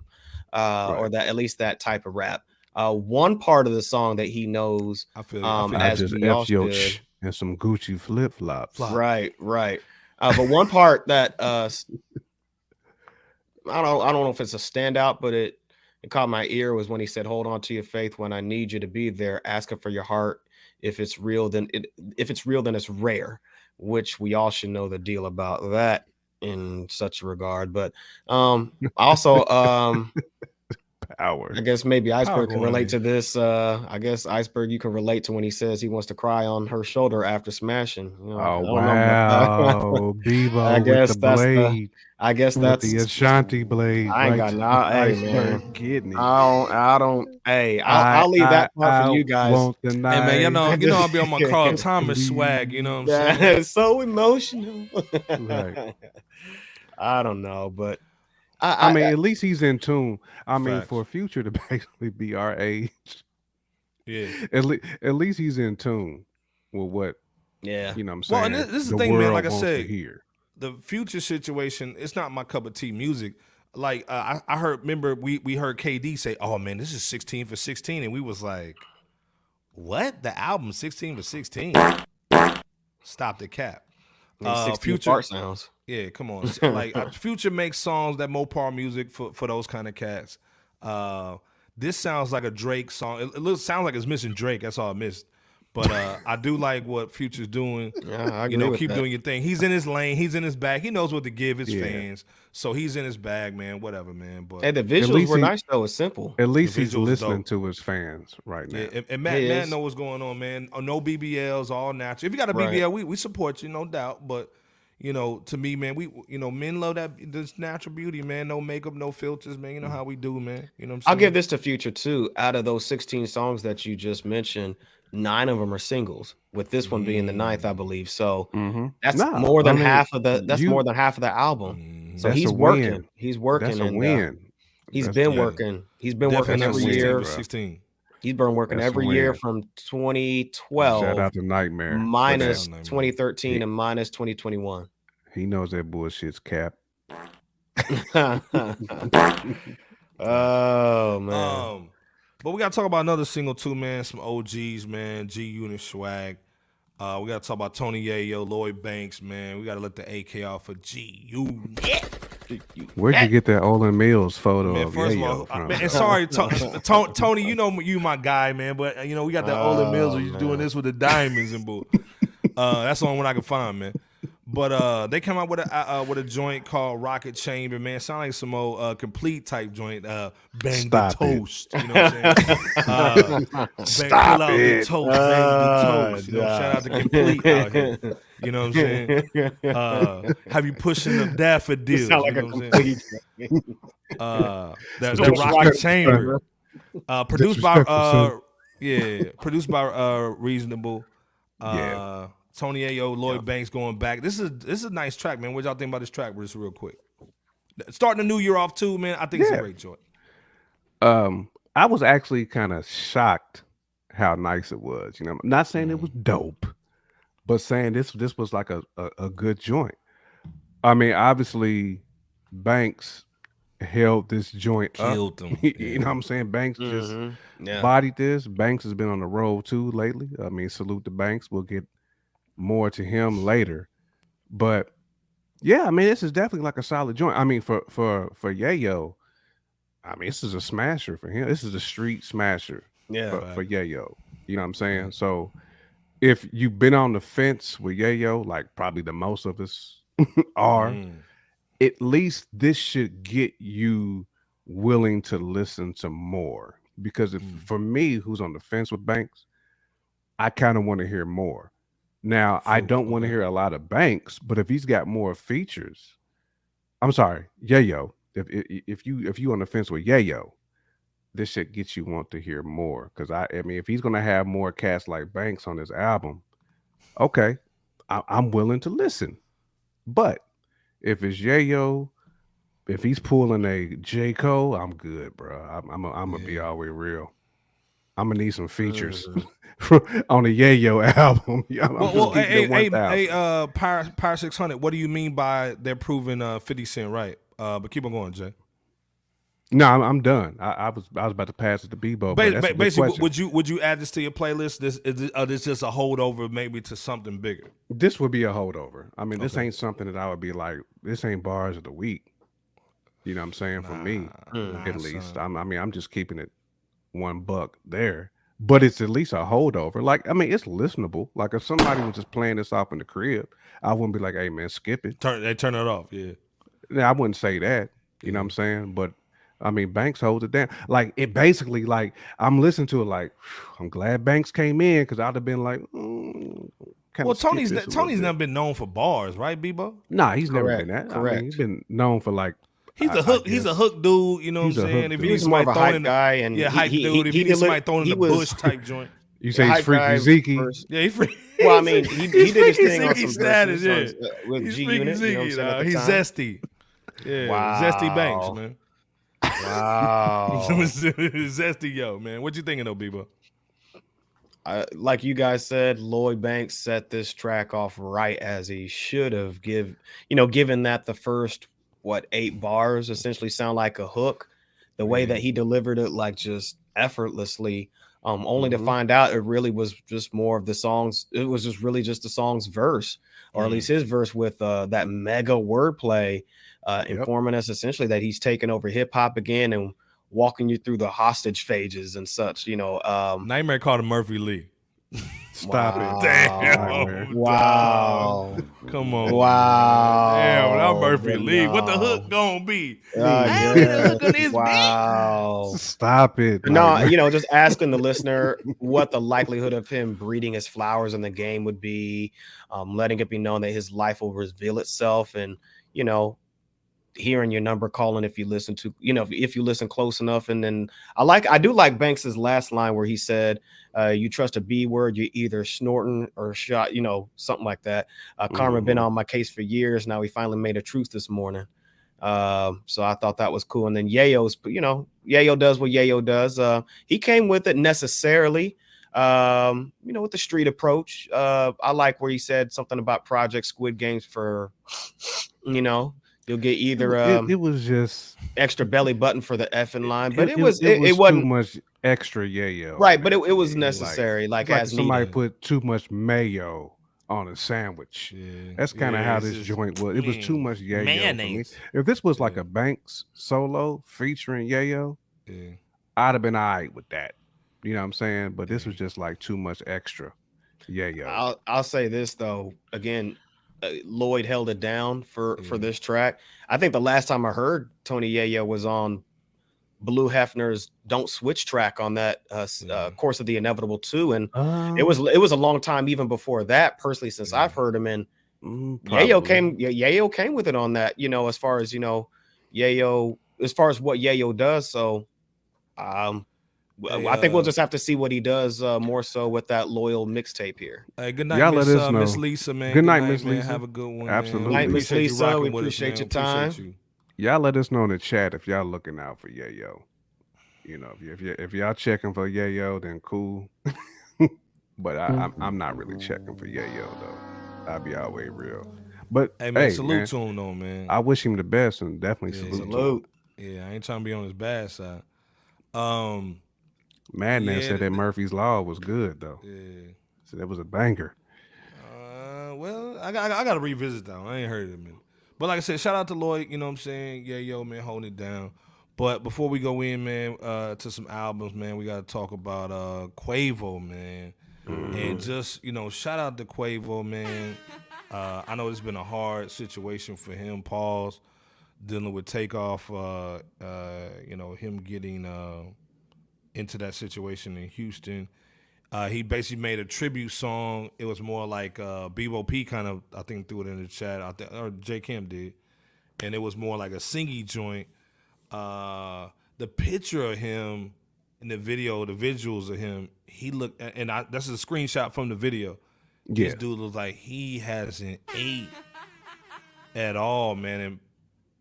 Speaker 2: uh, or that at least that type of rap. Uh, one part of the song that he knows,
Speaker 1: I feel.
Speaker 2: um,
Speaker 1: I feel
Speaker 2: as
Speaker 3: just
Speaker 2: we all
Speaker 3: F your
Speaker 2: should.
Speaker 3: ch and some Gucci flip flops.
Speaker 2: Right, right. Uh, but one part that uh, I don't I don't know if it's a standout, but it it caught my ear was when he said, "Hold on to your faith when I need you to be there. Asking for your heart. If it's real, then it if it's real, then it's rare." Which we all should know the deal about that in such a regard. But um, also um.
Speaker 3: Power.
Speaker 2: I guess maybe Iceberg can relate to this. Uh, I guess Iceberg, you can relate to when he says he wants to cry on her shoulder after smashing. You know, I
Speaker 3: Oh wow, Bebo
Speaker 2: I guess
Speaker 3: with the
Speaker 2: that's the-
Speaker 3: blade,
Speaker 2: I guess
Speaker 3: with
Speaker 2: that's
Speaker 3: the Ashanti blade.
Speaker 2: I ain't got no-
Speaker 3: the
Speaker 2: hey, man.
Speaker 3: iceberg kidney.
Speaker 2: I don't. I don't. Hey, I'll, I'll leave that part for you guys.
Speaker 3: Want the
Speaker 1: Hey man, you know,
Speaker 3: knife.
Speaker 1: you know, I'll be on my Carl Thomas swag. You know what I'm saying?
Speaker 2: it's so emotional.
Speaker 3: Right.
Speaker 2: I don't know, but I,
Speaker 3: I mean, at least he's in tune. I mean, for future to basically be our age,
Speaker 1: Yeah.
Speaker 3: at least at least he's in tune with what
Speaker 2: yeah,
Speaker 3: you know. What I'm saying.
Speaker 1: Well, and this- this is the
Speaker 3: the
Speaker 1: thing, man, like I said,
Speaker 3: hear.
Speaker 1: the future situation it's not my cup of tea music like uh, I, I heard remember we we heard kd say oh man this is 16 for 16 and we was like what the album 16 for 16 stop the cap
Speaker 2: I mean,
Speaker 1: uh, Future-
Speaker 2: sounds.
Speaker 1: Yeah come on like future makes songs that mopar music for for those kind of cats uh this sounds like a drake song it, it looks sounds like it's missing drake that's all i missed but uh i do like what future's doing
Speaker 2: Yeah, I agree
Speaker 1: you know,
Speaker 2: with
Speaker 1: keep
Speaker 2: that.
Speaker 1: doing your thing. He's in his lane. He's in his bag. He knows what to give his
Speaker 3: Yeah.
Speaker 1: fans. So he's in his bag, man. Whatever, man. But
Speaker 2: and the visuals were
Speaker 3: he-
Speaker 2: nice though. It's simple.
Speaker 3: At least he's listening
Speaker 1: dope.
Speaker 3: to his fans right now.
Speaker 1: yeah, and, and Matt,
Speaker 2: He
Speaker 1: Matt know what's going on, man. Uh, No BBLs, all natural. If you got a
Speaker 2: Right.
Speaker 1: BBL, we, we support you, no doubt. But you know, to me, man, we you know, men love that this natural beauty, man. No makeup, no filters, man. You know how we do, man. You know what I'm saying?
Speaker 2: I'll give this to Future too. Out of those 16 songs that you just mentioned, nine of them are singles, with this one being the ninth, I believe. So
Speaker 3: Mm-hmm.
Speaker 2: that's
Speaker 3: Nah,
Speaker 2: more than
Speaker 3: I mean,
Speaker 2: half of the that's
Speaker 3: you-
Speaker 2: more than half of the album.
Speaker 1: Mhm.
Speaker 2: So he's working.
Speaker 3: win.
Speaker 2: He's working.
Speaker 3: That's a
Speaker 2: and, uh,
Speaker 3: win.
Speaker 2: he's
Speaker 3: That's-
Speaker 2: been
Speaker 1: yeah.
Speaker 2: working. He's been working
Speaker 1: Definitely
Speaker 2: every
Speaker 1: 16
Speaker 2: year.
Speaker 1: for 16.
Speaker 2: He's been working
Speaker 3: That's a
Speaker 2: every year
Speaker 3: win.
Speaker 2: from
Speaker 3: Shout
Speaker 2: 2012
Speaker 3: out to Nightmare.
Speaker 2: minus.
Speaker 1: Nightmare.
Speaker 2: 2013
Speaker 3: He-
Speaker 2: and minus 2021.
Speaker 3: He knows that bullshit's cap.
Speaker 2: oh man.
Speaker 1: Um, but we gotta talk about another single too, man. Some OGs, man. G Unit swag. Uh, we gotta talk about Tony Yayo, Lloyd Banks, man. We gotta let the AK off for G Unit.
Speaker 3: Where'd you get that Olan Mills photo
Speaker 1: Man,
Speaker 3: of
Speaker 1: first of
Speaker 3: Yayo
Speaker 1: all,
Speaker 3: from?
Speaker 1: man, and sorry, To- To- Tony, you know you my guy, man. But you know we got that Olan Mills.
Speaker 2: Oh,
Speaker 1: where you doing this with the diamonds and bull. Uh, that's the only one I can find, man. But uh, they come out with a uh, uh, with a joint called Rocket Chamber, man. Sound like some old uh, complete type joint. Uh, bang
Speaker 3: Stop
Speaker 1: the
Speaker 3: it.
Speaker 1: toast, you know what I'm saying? Uh, bang,
Speaker 3: Stop
Speaker 1: pull out
Speaker 3: it.
Speaker 1: the toast, bang
Speaker 2: Ah,
Speaker 1: the toast. You know, shout out to complete out here. You know what I'm saying? Uh, have you pushing the daffodils?
Speaker 2: sound like
Speaker 1: you
Speaker 2: a
Speaker 1: know what I'm saying?
Speaker 2: complete.
Speaker 1: Uh, that,
Speaker 2: No
Speaker 1: that rocket
Speaker 2: rocket
Speaker 1: chamber. Uh, produced by uh, yeah, produced by uh, reasonable. Uh,
Speaker 3: Yeah.
Speaker 1: Tony Yayo, Lloyd Banks going back. This is this is a nice track, man. What y'all think about this track? Just real quick. Starting the new year off too, man. I think it's a great joint.
Speaker 3: um, I was actually kind of shocked how nice it was. You know, I'm not saying it was
Speaker 1: Mm.
Speaker 3: dope, but saying this this was like a, a, a good joint. I mean, obviously, Banks held this joint up.
Speaker 1: Killed them.
Speaker 3: you know what I'm saying? Banks just
Speaker 2: Mhm. Yeah.
Speaker 3: bodied this. Banks has been on the road too lately. I mean, salute to Banks. We'll get more to him later. But yeah, I mean, this is definitely like a solid joint. I mean, for for for Yayo, I mean, this is a smasher for him. This is a street smasher.
Speaker 2: Yeah,
Speaker 3: for, for Yayo. You know what I'm saying? So if you've been on the fence with Yayo, like probably the most of us are, mm. at least this should get you willing to listen to more. Because if mm. for me, who's on the fence with Banks, I kind of want to hear more. Now, I don't want to hear a lot of Banks, but if he's got more features, I'm sorry, Yayo. If if you if you on the fence with Yayo, this shit gets you want to hear more. Cause I I mean, if he's gonna have more cats like Banks on his album, okay, I, am willing to listen. But if it's Yayo, if he's pulling a J Cole, I'm good, bro. I'm I'm, I'm gonna yeah. be all way real. I'm gonna need some features uh, on a Yayo album. I'm
Speaker 1: well, well hey, hey, hey, uh, Power Power Six Hundred. What do you mean by they're proving uh, Fifty Cent right? Uh, but keep on going, Jay.
Speaker 3: No, I'm, I'm done. I, I, was I was about to pass it to Bebo. Ba-
Speaker 1: ba- basically, question. would you would you add this to your playlist? This is this, uh, this just a holdover, maybe to something bigger.
Speaker 3: This would be a holdover. I mean, this ain't something that I would be like. This ain't bars of the week. You know what I'm saying? Nah, For me, nah, at least. i mean, I'm just keeping it one buck there. But it's at least a holdover. Like, I mean, it's listenable. Like, if somebody was just playing this off in the crib, I wouldn't be like, "Hey, man, skip it."
Speaker 1: Turn they turn it off. Yeah.
Speaker 3: Yeah, I wouldn't say that. You know what I'm saying? But I mean, Banks holds it down. Like it basically, like I'm listening to it, like I'm glad Banks came in because I'd have been like, mm,
Speaker 1: well, Tony's Tony's never been known for bars, right, Bebo?
Speaker 3: Nah, he's Correct. never been that. Correct. I mean, he's been known for like.
Speaker 1: He's a hook. He's a hook dude. You know what I'm saying? If
Speaker 2: he's more of a hype guy, and
Speaker 1: yeah, hype he, dude. He, if he, he needs somebody throwing in the was, bush type joint.
Speaker 3: You say he's freaky Zeke?
Speaker 1: Yeah, he's freaky.
Speaker 2: Well, I mean, he, he did his thing on some
Speaker 1: status, yeah. uh, with he's G Unit. You know he's zesty. Yeah, wow. zesty Banks, man.
Speaker 2: Wow.
Speaker 1: Zesty yo, man. What you thinking though, Bebo?
Speaker 2: I, like you guys said, Lloyd Banks set this track off right as he should have. Give you know, given that the first what eight bars essentially sound like a hook, the way that he delivered it, like just effortlessly. Um, only mm-hmm. to find out it really was just more of the songs. It was just really just the song's verse, or mm. at least his verse with uh, that mega wordplay uh, yep. informing us essentially that he's taking over hip hop again and walking you through the hostage phases and such. You know, um,
Speaker 1: Nightmare called him Murphy Lee.
Speaker 3: Stop
Speaker 2: wow.
Speaker 3: it.
Speaker 1: Damn.
Speaker 2: Wow.
Speaker 1: Come on.
Speaker 2: Wow.
Speaker 1: Damn, that Murphy Lee. What the hook gonna be?
Speaker 2: Uh, yeah. wow.
Speaker 3: Beat. Stop it.
Speaker 2: No, you know, just asking the listener what the likelihood of him breeding his flowers in the game would be, um, letting it be known that his life will reveal itself and, you know, hearing your number calling if you listen to you know if, if, you listen close enough and then i like i do like banks's last line where he said uh, you trust a b word you're either snorting or shot you know something like that uh, karma mm-hmm. been on my case for years now he finally made a truth this morning uh, so i thought that was cool and then yayo's you know yayo does what yayo does uh, he came with it necessarily um, you know, with the street approach. Uh, I like where he said something about Project Squid Games for, you know, You'll get either
Speaker 3: um, it, it, was just
Speaker 2: extra belly button for the effing line, but it, it was
Speaker 3: it,
Speaker 2: it,
Speaker 3: was too much extra yayo.
Speaker 2: Right, but it, it was necessary. Like, like,
Speaker 3: like somebody needed. put too much mayo on a sandwich. Yeah. That's kind of yeah, how this joint was. It was too much yayo. Mayonnaise. If this was like yeah. a Banks solo featuring yayo, I'd have been all right with that. You know what I'm saying? But this was just like too much extra. Yeah, yeah.
Speaker 2: I'll I'll say this though. Again, Lloyd held it down for mm-hmm. for this track. I think the last time I heard Tony Yayo was on Blue Hefner's "Don't Switch" track on that uh, mm-hmm. uh, course of the inevitable too, and um, it was it was a long time even before that. Personally, since mm-hmm. I've heard him, and mm, Yayo came Yayo came with it on that. You know, as far as you know, Yayo as far as what Yayo does. So, um, Hey, I think we'll uh, just have to see what he does uh, more so with that loyal mixtape here.
Speaker 1: Hey, good night, Miss, uh, Miss Lisa, man.
Speaker 3: Good, good night, Miss Lisa.
Speaker 1: Have a good one.
Speaker 3: Absolutely.
Speaker 2: Good night, Miss Lisa. We appreciate us, your time. Appreciate you.
Speaker 3: Y'all let us know in the chat if y'all looking out for Yayo. You know, if you, if y'all checking for Yayo, then cool. but I, am I'm, I'm not really checking for Yayo though. I'll be all way real. But
Speaker 1: hey, man, hey, salute man, to him though, man.
Speaker 3: I wish him the best and definitely yeah, salute. salute.
Speaker 1: Yeah, I ain't trying to be on his bad side. Um,
Speaker 3: Madman yeah, said that Murphy's Law was good though. Yeah. So that was a banger.
Speaker 1: Uh, well, I got I got to revisit that. One. I ain't heard it, man. But like I said, shout out to Lloyd. You know what I'm saying? Yeah, yo, man, holding it down. But before we go in, man, uh, to some albums, man, we got to talk about uh, Quavo, man, mm-hmm. and just you know, shout out to Quavo, man. Uh, I know it's been a hard situation for him. Pause dealing with takeoff. Uh, uh, you know, him getting uh, into that situation in Houston. Uh, he basically made a tribute song. It was more like uh, Bebo P kind of, I think, threw it in the chat. I think, or J Kim did, and it was more like a singy joint. Uh, the picture of him in the video, the visuals of him, he looked, and I, that's a screenshot from the video. Yeah. This dude looks like he hasn't ate at all, man, and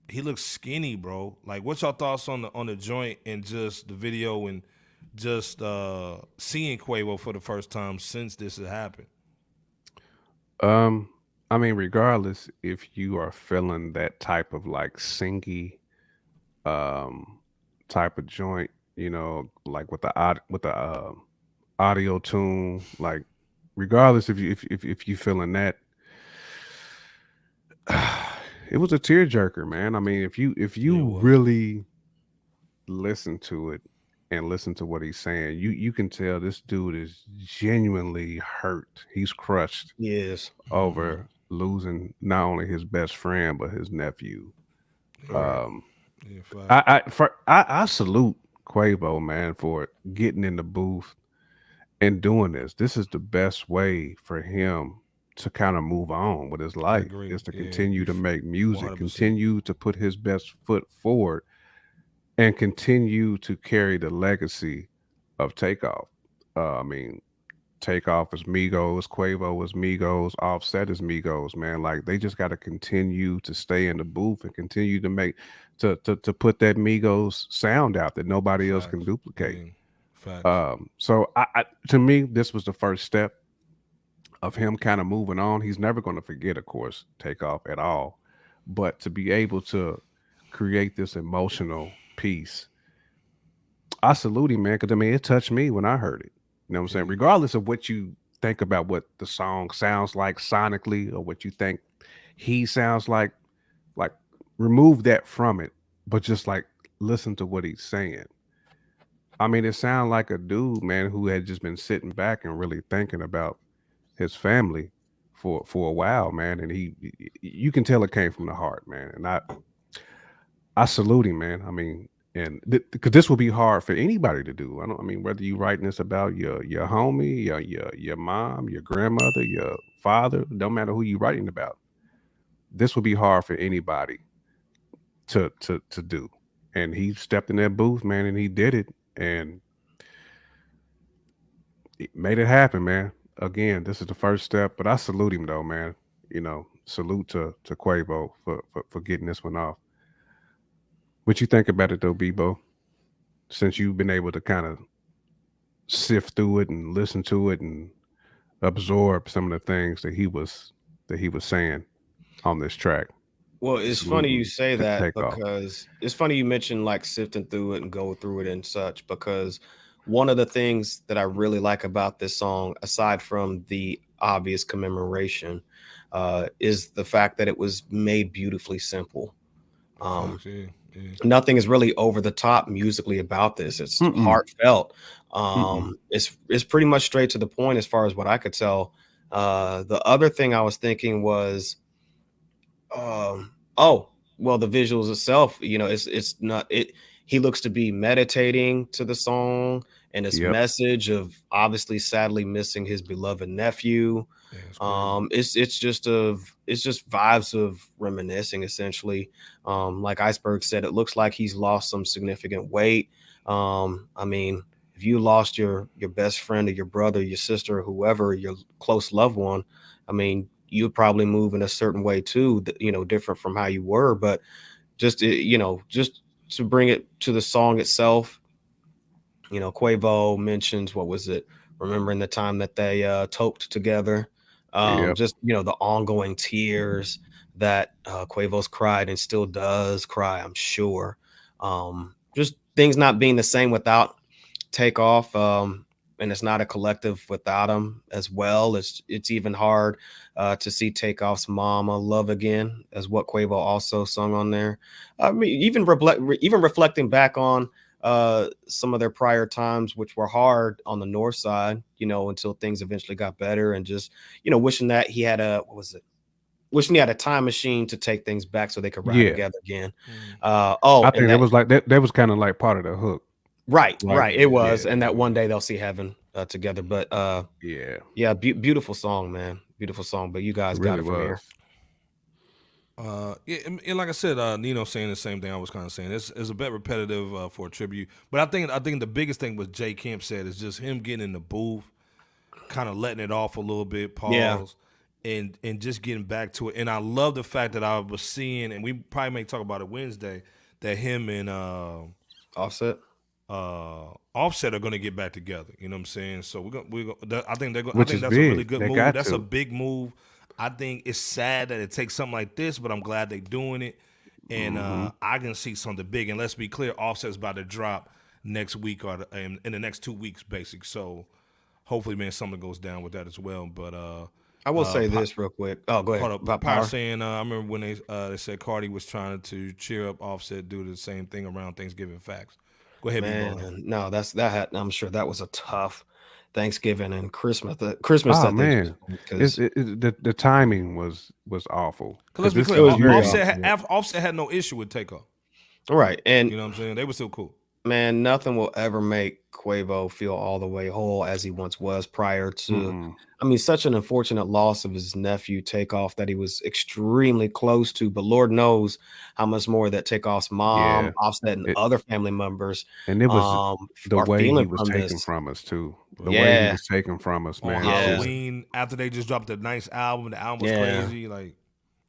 Speaker 1: he looks skinny, bro. Like, what's your thoughts on the on the joint and just the video and just uh, seeing Quavo for the first time since this has happened?
Speaker 3: Um, I mean, regardless if you are feeling that type of like singy, um, type of joint, you know, like with the odd with the uh, audio tune, like regardless if you if if, if you feeling that. it was a tearjerker, man. I mean, if you if you really listen to it and listen to what he's saying, you you can tell this dude is genuinely hurt. He's crushed.
Speaker 2: Yes.
Speaker 3: Over mm-hmm. losing not only his best friend but his nephew. Um, yeah, I I, for, I I salute Quavo man for getting in the booth and doing this. This is the best way for him to kind of move on with his life is to yeah. continue to make music, 100%. continue to put his best foot forward and continue to carry the legacy of Takeoff. Uh, I mean, Takeoff is Migos, Quavo is Migos, Offset is Migos, man. Like they just got to continue to stay in the booth and continue to make to to to put that Migos sound out that nobody Facts. else can duplicate. Um, so I, I to me, this was the first step of him kind of moving on. He's never going to forget, of course, Takeoff at all, but to be able to create this emotional piece. I salute him, man, because I mean it touched me when I heard it. You know what I'm saying? Mm-hmm. Regardless of what you think about what the song sounds like sonically or what you think he sounds like, like remove that from it, but just like listen to what he's saying. I mean, it sounded like a dude, man, who had just been sitting back and really thinking about his family for for a while, man. And he, you can tell it came from the heart, man. And I, I salute him, man. I mean, and because th- this will be hard for anybody to do. I don't. I mean, whether you writing this about your your homie, your your your mom, your grandmother, your father, don't matter who you writing about. This will be hard for anybody to to to do. And he stepped in that booth, man, and he did it, and made it happen, man. Again, this is the first step, but I salute him though, man. You know, salute to to Quavo for for, for getting this one off. What you think about it though, Bebo? Since you've been able to kind of sift through it and listen to it and absorb some of the things that he was that he was saying on this track.
Speaker 2: Well, it's funny you say that because off. it's funny you mentioned like sifting through it and go through it and such because one of the things that I really like about this song, aside from the obvious commemoration, uh, is the fact that it was made beautifully simple. Um, yeah. Nothing is really over the top musically about this. It's Mm-mm. heartfelt. Um, Mm-mm. it's it's pretty much straight to the point as far as what I could tell. Uh, the other thing I was thinking was, um, oh, well, the visuals itself. You know, it's it's not it. He looks to be meditating to the song and his yep. message of obviously sadly missing his beloved nephew. Um, it's it's just a it's just vibes of reminiscing essentially. Um, like Iceberg said, it looks like he's lost some significant weight. Um, I mean, if you lost your your best friend or your brother, your sister, or whoever, your close loved one, I mean, you'd probably move in a certain way too, you know, different from how you were. But just eh, you know, just to bring it to the song itself, you know, Quavo mentions what was it? Remembering the time that they uh toped together. Um, yep. just you know, the ongoing tears that uh Quavo's cried and still does cry, I'm sure. Um, just things not being the same without takeoff. Um, and it's not a collective without him as well. It's it's even hard uh, to see Takeoff's "Mama Love Again" as what Quavo also sung on there. I mean, even reflect, even reflecting back on uh, some of their prior times, which were hard on the north side, you know, until things eventually got better, and just you know, wishing that he had a what was it? Wishing he had a time machine to take things back so they could ride
Speaker 3: Yeah.
Speaker 2: together again.
Speaker 1: Mm.
Speaker 2: Uh, oh,
Speaker 3: I
Speaker 2: and
Speaker 3: think
Speaker 2: that-
Speaker 3: that was like that. That was kind of like part of the hook.
Speaker 2: right,
Speaker 3: like,
Speaker 2: right. It was,
Speaker 3: yeah.
Speaker 2: and that one day they'll see heaven uh, together. But uh,
Speaker 3: Yeah,
Speaker 2: yeah, be- beautiful song, man. Beautiful song. But you guys
Speaker 3: it
Speaker 2: got
Speaker 3: really
Speaker 2: it from here.
Speaker 3: Was.
Speaker 1: Uh, yeah, and, and like I said, uh, Nino saying the same thing I was kind of saying. It's, it's a bit repetitive uh, for a tribute, but I think I think the biggest thing what Jay Camp said is just him getting in the booth, kind of letting it off a little bit, pause,
Speaker 2: Yeah.
Speaker 1: and and just getting back to it. And I love the fact that I was seeing, and we probably may talk about it Wednesday, that him and uh,
Speaker 2: Offset.
Speaker 1: uh, Offset are going to get back together. You know what I'm saying? So we're going. We're going. I think they're. Going, I think that's a really good
Speaker 3: They
Speaker 1: move. That's
Speaker 3: to.
Speaker 1: a big move. I think it's sad that it takes something like this, but I'm glad they're doing it, and
Speaker 3: Mm-hmm.
Speaker 1: uh, I can see something big. And let's be clear, Offset's about to drop next week or the, in, in the next two weeks, basic. So hopefully, man, something goes down with that as well. But uh,
Speaker 2: I will
Speaker 1: Uh,
Speaker 2: say this real quick. Oh, go ahead.
Speaker 1: Hold up, Power saying, uh, I remember when they uh, they said Cardi was trying to cheer up Offset due to the same thing around Thanksgiving facts. Go ahead,
Speaker 2: Man, no, that's that. Had, I'm sure that was a tough Thanksgiving and Christmas. The Christmas
Speaker 3: Oh,
Speaker 2: that they
Speaker 3: man.
Speaker 2: just-
Speaker 3: It's,
Speaker 2: 'cause-
Speaker 3: it, it, the the timing was was awful.
Speaker 1: Cause let's be clear,
Speaker 2: it was
Speaker 1: Off-
Speaker 2: very
Speaker 1: Offset,
Speaker 2: awesome.
Speaker 1: had, Offset had no issue with Takeoff.
Speaker 2: right, and
Speaker 1: You know what I'm saying? They were still cool.
Speaker 2: Man, nothing will ever make Quavo feel all the way whole as he once was prior to.
Speaker 3: Mm-mm.
Speaker 2: I mean, such an unfortunate loss of his nephew Takeoff that he was extremely close to, but Lord knows how much more that Takeoff's mom,
Speaker 3: Yeah.
Speaker 2: Offset, and
Speaker 3: It-
Speaker 2: other family members
Speaker 3: And it was
Speaker 2: um,
Speaker 3: the way he was
Speaker 2: from
Speaker 3: taken
Speaker 2: this.
Speaker 3: from us too. The way he was taken from us,
Speaker 1: On
Speaker 3: man.
Speaker 2: Yeah.
Speaker 1: Halloween, after they just dropped a nice album, the album was
Speaker 2: Yeah.
Speaker 1: crazy. Like,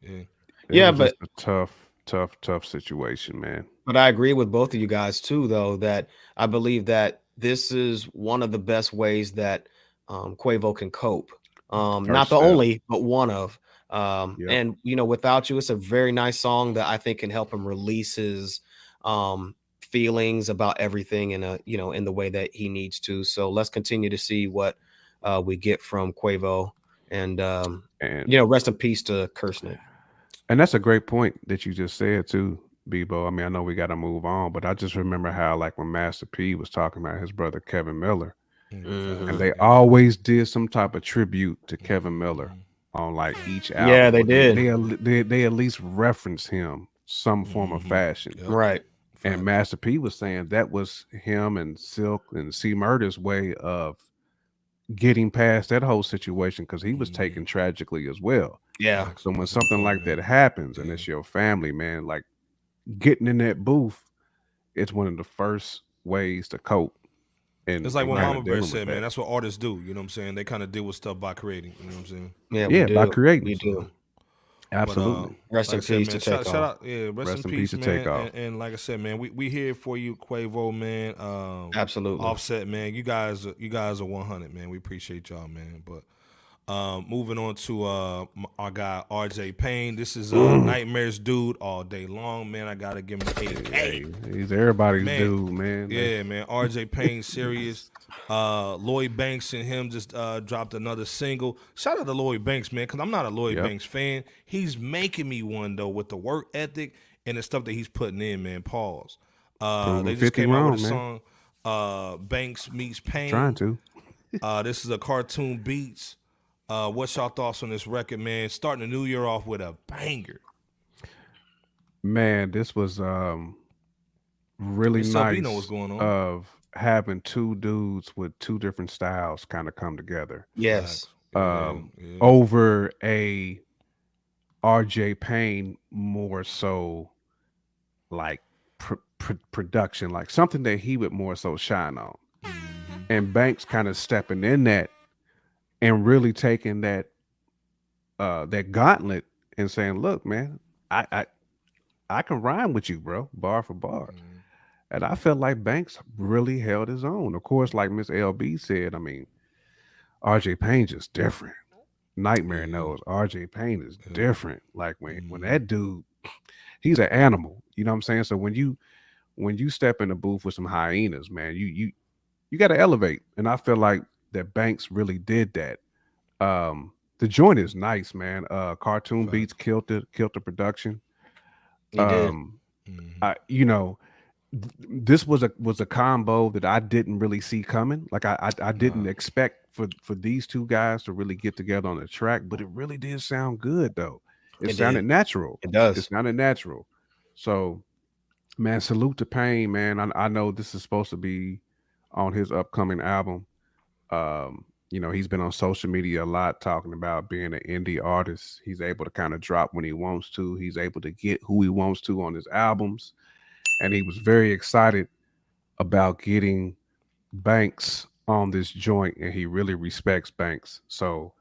Speaker 1: yeah.
Speaker 3: it
Speaker 2: Yeah,
Speaker 3: was just a tough, tough, tough situation, man.
Speaker 2: But I agree with both of you guys too, though, that I believe that this is one of the best ways that um, Quavo can cope. Um, not the only, but one of. Um,
Speaker 3: Yep.
Speaker 2: And you know, without you, it's a very nice song that I think can help him release his um, feelings about everything in a you know in the way that he needs to. So let's continue to see what uh, we get from Quavo, and um,
Speaker 3: And
Speaker 2: you know, rest in peace to Kirsnick.
Speaker 3: And that's a great point that you just said too, Bebo. I mean, I know we got to move on, but I just remember how like when Master P was talking about his brother Kevin Miller,
Speaker 2: Mhm.
Speaker 3: and they always did some type of tribute to Kevin Miller on like each album.
Speaker 2: Yeah, they did.
Speaker 3: They, they, they, they at least reference him some form of
Speaker 1: Mhm.
Speaker 3: fashion.
Speaker 1: Yep.
Speaker 2: Right.
Speaker 3: And Master P was saying that was him and Silk and C Murder's way of getting past that whole situation because he was
Speaker 1: Mhm.
Speaker 3: taken tragically as well.
Speaker 2: Yeah.
Speaker 3: So when something like that happens and it's your family, man, like getting in that booth, it's one of the first ways to cope. And
Speaker 1: It's like what
Speaker 3: kinda
Speaker 1: Mama Bear said, man.
Speaker 3: that.
Speaker 1: That's what artists do. You know what I'm saying? They kind of deal with stuff by creating. You know what I'm saying?
Speaker 2: Yeah.
Speaker 3: yeah, by creating.
Speaker 2: We do.
Speaker 3: Absolutely.
Speaker 1: But, uh,
Speaker 2: Rest
Speaker 1: like
Speaker 2: in
Speaker 1: I said,
Speaker 2: peace
Speaker 1: man,
Speaker 2: to
Speaker 1: shout,
Speaker 2: take
Speaker 1: shout
Speaker 2: off.
Speaker 1: out, yeah, rest, in peace,
Speaker 3: to
Speaker 1: man.
Speaker 3: Takeoff.
Speaker 1: And, and like I said, man, we, we here for you, Quavo, man. Um,
Speaker 2: Absolutely.
Speaker 1: Offset, man. You guys, are- you guys are 100, man. We appreciate y'all, man. But um, moving on to uh, our guy RJ Payne. This is uh,
Speaker 3: Mm.
Speaker 1: Nightmares dude all day long, man. I gotta give him a
Speaker 3: Hey,
Speaker 1: hey.
Speaker 3: he's everybody's
Speaker 1: Man.
Speaker 3: dude, man.
Speaker 1: Yeah, man. RJ Payne serious. Uh, Lloyd Banks and him just uh, dropped another single. Shout out to Lloyd Banks, man, because I'm not a Lloyd
Speaker 3: Yep.
Speaker 1: Banks fan. He's making me one though with the work ethic and the stuff that he's putting in, man. Pause. Uh, they just
Speaker 3: 50
Speaker 1: came out with a
Speaker 3: man.
Speaker 1: song, uh, Banks meets Payne.
Speaker 3: Trying to.
Speaker 1: Uh, this is a cartoon beats. Uh, what's y'all thoughts on this record, man? Starting the new year off with a banger.
Speaker 3: Man, this was um really
Speaker 1: up?
Speaker 3: nice
Speaker 1: You know what's going on.
Speaker 3: of having two dudes with two different styles kind of come together
Speaker 2: Yes.
Speaker 1: Yeah,
Speaker 3: Um,
Speaker 1: yeah.
Speaker 3: over a RJ Payne more so like pr- pr- production, like something that he would more so shine on. And Banks kind of stepping in that and really taking that uh that gauntlet and saying, "Look, man, I I I can rhyme with you, bro, bar for bar."
Speaker 1: Mhm.
Speaker 3: And I felt like Banks really held his own. Of course, like Miss LB said, I mean, RJ Payne just different. Nightmare knows RJ Payne is
Speaker 1: Yeah.
Speaker 3: different. Like when when
Speaker 1: Mhm.
Speaker 3: that dude, he's an animal. You know what I'm saying? So when you when you step in the booth with some hyenas, man, you you you got to elevate, and I feel like that Banks really did that. Um, the joint is nice, man. Uh, cartoon beats killed it, killed the production. Um, mm-hmm. I, you know, this was a was a combo that I didn't really see coming. Like I I, I didn't expect for for these two guys to really get together on the track, but it really did sound good though. It, it sounded did. natural.
Speaker 2: It does.
Speaker 3: It sounded natural. So, man, salute to Payne, man. I, I know this is supposed to be on his upcoming album. Um, you know, he's been on social media a lot talking about being an indie artist. He's able to kind of drop when he wants to. He's able to get who he wants to on his albums and he was very excited about getting Banks on this joint, and he really respects Banks. So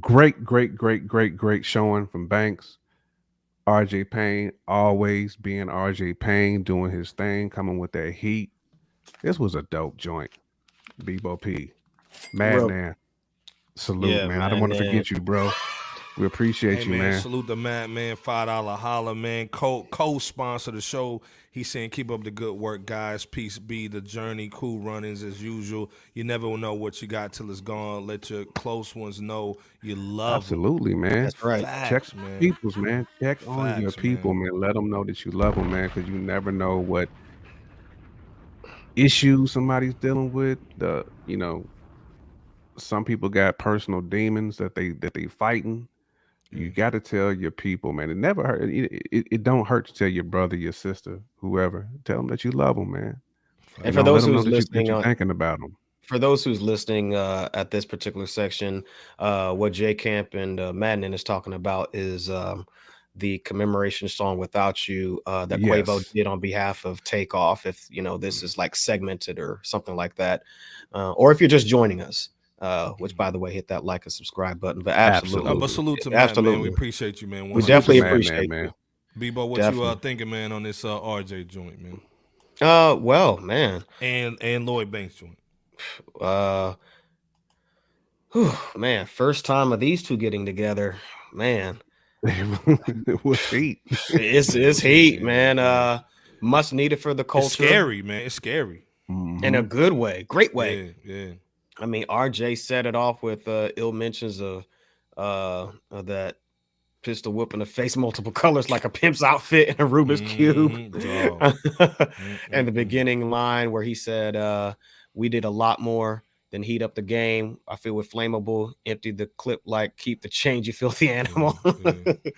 Speaker 3: great, great, great, great, great showing from Banks. RJ Payne always being RJ Payne, doing his thing, coming with that heat. This was a dope joint. Bebo P. Madman. Salute, yeah, man. I don't want to forget you, bro. We appreciate hey, you, man, man.
Speaker 1: Salute the Madman, five dollar holla, man. Co co sponsor the show. He's saying, keep up the good work, guys. Peace be the journey. Cool runnings as usual. You never will know what you got till it's gone. Let your close ones know you love.
Speaker 3: Absolutely, them. man.
Speaker 2: That's right.
Speaker 3: Facts, Check man. people's man. Check Facts, on your people, man. man. Let them know that you love them, man, because you never know what issues somebody's dealing with. The you know, some people got personal demons that they that they fighting you got to tell your people, man. It never hurt. It, it, it, don't hurt to tell your brother, your sister, whoever. Tell them that you love them, man.
Speaker 2: And you for those who's listening,
Speaker 3: you, on, thinking about them.
Speaker 2: For those who's listening uh, at this particular section, uh, what Jay Camp and uh, Madman is talking about is um, the commemoration song "Without You" uh, that yes. Quavo did on behalf of Takeoff. If you know this is like segmented or something like that, uh, or if you're just joining us. Uh, which by the way, hit that like and subscribe button. But absolutely, absolutely.
Speaker 1: but salute to Matt, absolutely. man. We appreciate you, man.
Speaker 2: we definitely appreciate man,
Speaker 1: you. Bebo, what definitely. you uh, thinking, man, on this uh, RJ joint, man?
Speaker 2: Uh, well, man,
Speaker 1: and and Lloyd Banks joint.
Speaker 2: Uh, whew, man, first time of these two getting together, man.
Speaker 3: With heat.
Speaker 2: It's it's heat, man. Uh, much needed for the culture. It's
Speaker 1: scary, man. It's scary.
Speaker 2: Mm-hmm. In a good way, great way.
Speaker 1: Yeah, yeah.
Speaker 2: I mean, RJ set it off with uh, ill mentions of uh, of that pistol whip in the face, multiple colors like a pimp's outfit in a Rubik's cube. Mm-hmm. and the beginning line where he said, uh, "We did a lot more." Than heat up the game. I feel with flammable, empty the clip like keep the change, you filthy animal. Mm-hmm.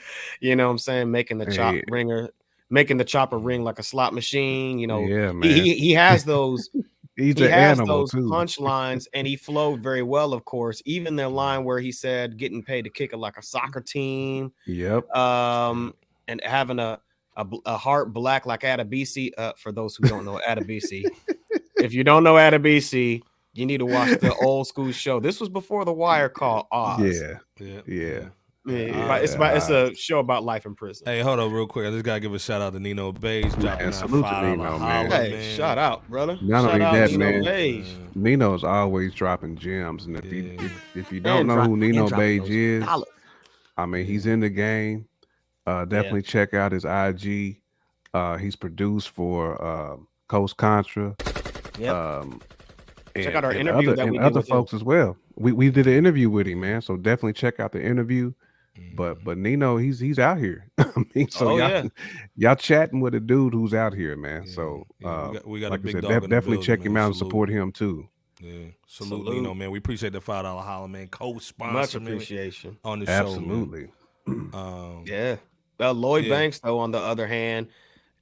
Speaker 2: you know what I'm saying? Making the chop hey. ringer, making the chopper ring like a slot machine. You know,
Speaker 3: yeah, man.
Speaker 2: He, he has those
Speaker 3: He's he has those
Speaker 2: too. punchlines, and he flowed very well. Of course, even the line where he said getting paid to kick it like a soccer team.
Speaker 3: Yep.
Speaker 2: Um, and having a a, a heart black like Adebisi. Uh, for those who don't know Adebisi, if you don't know Adebisi, you need to watch the old school show. This was before the Wire called Oz.
Speaker 3: Yeah, yeah, yeah.
Speaker 2: Yeah, it's about it's a show about life in prison.
Speaker 1: Hey, hold on real quick. I just gotta give a shout out to Nino Bays dropping
Speaker 3: salute to Nino, man.
Speaker 2: Hey, man. shout out, brother.
Speaker 3: Not
Speaker 2: shout
Speaker 3: only that, Nino man. Bays. Nino's always dropping gems, and if yeah. you if, if, you don't and know who Nino Bays is, dollars. I mean he's in the game. Uh, definitely yeah. check out his IG. Uh, he's produced for uh, Coast Contra.
Speaker 2: Yep.
Speaker 3: Um,
Speaker 2: and, check out our interview
Speaker 3: other,
Speaker 2: that we
Speaker 3: and other folks him. as well. We we did an interview with him, man. So definitely check out the interview. But mm-hmm. but Nino, he's he's out here. I mean, so oh, y'all, yeah. y'all chatting with a dude who's out here, man. Yeah, so yeah, uh, we got, we got like a big said, def- definitely check him out and support him too.
Speaker 1: Yeah, salute, salute, Nino, man. We appreciate the five dollar holla, man. Co-sponsor,
Speaker 2: much appreciation
Speaker 1: on the
Speaker 3: show. Absolutely.
Speaker 2: Um, yeah. Well, Lloyd Banks, though, on the other hand,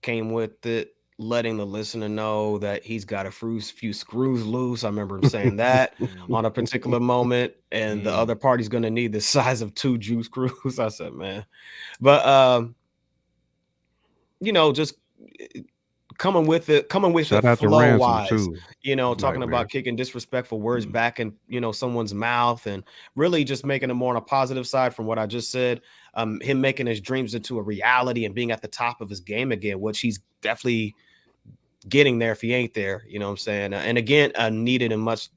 Speaker 2: came with it letting the listener know that he's got a few, few screws loose. I remember him saying that on a particular moment, and the mm. other party's going to need the size of two juice screws. I said, man, but um, you know, just eh, coming with it, coming with Shout it flow wise, too. you know, talking right, about man. kicking disrespectful words mm. back in you know someone's mouth, and really just making it more on a positive side from what I just said. Um, him making his dreams into a reality and being at the top of his game again, which he's definitely getting there if he ain't there. You know what I'm saying? and again, a needed and much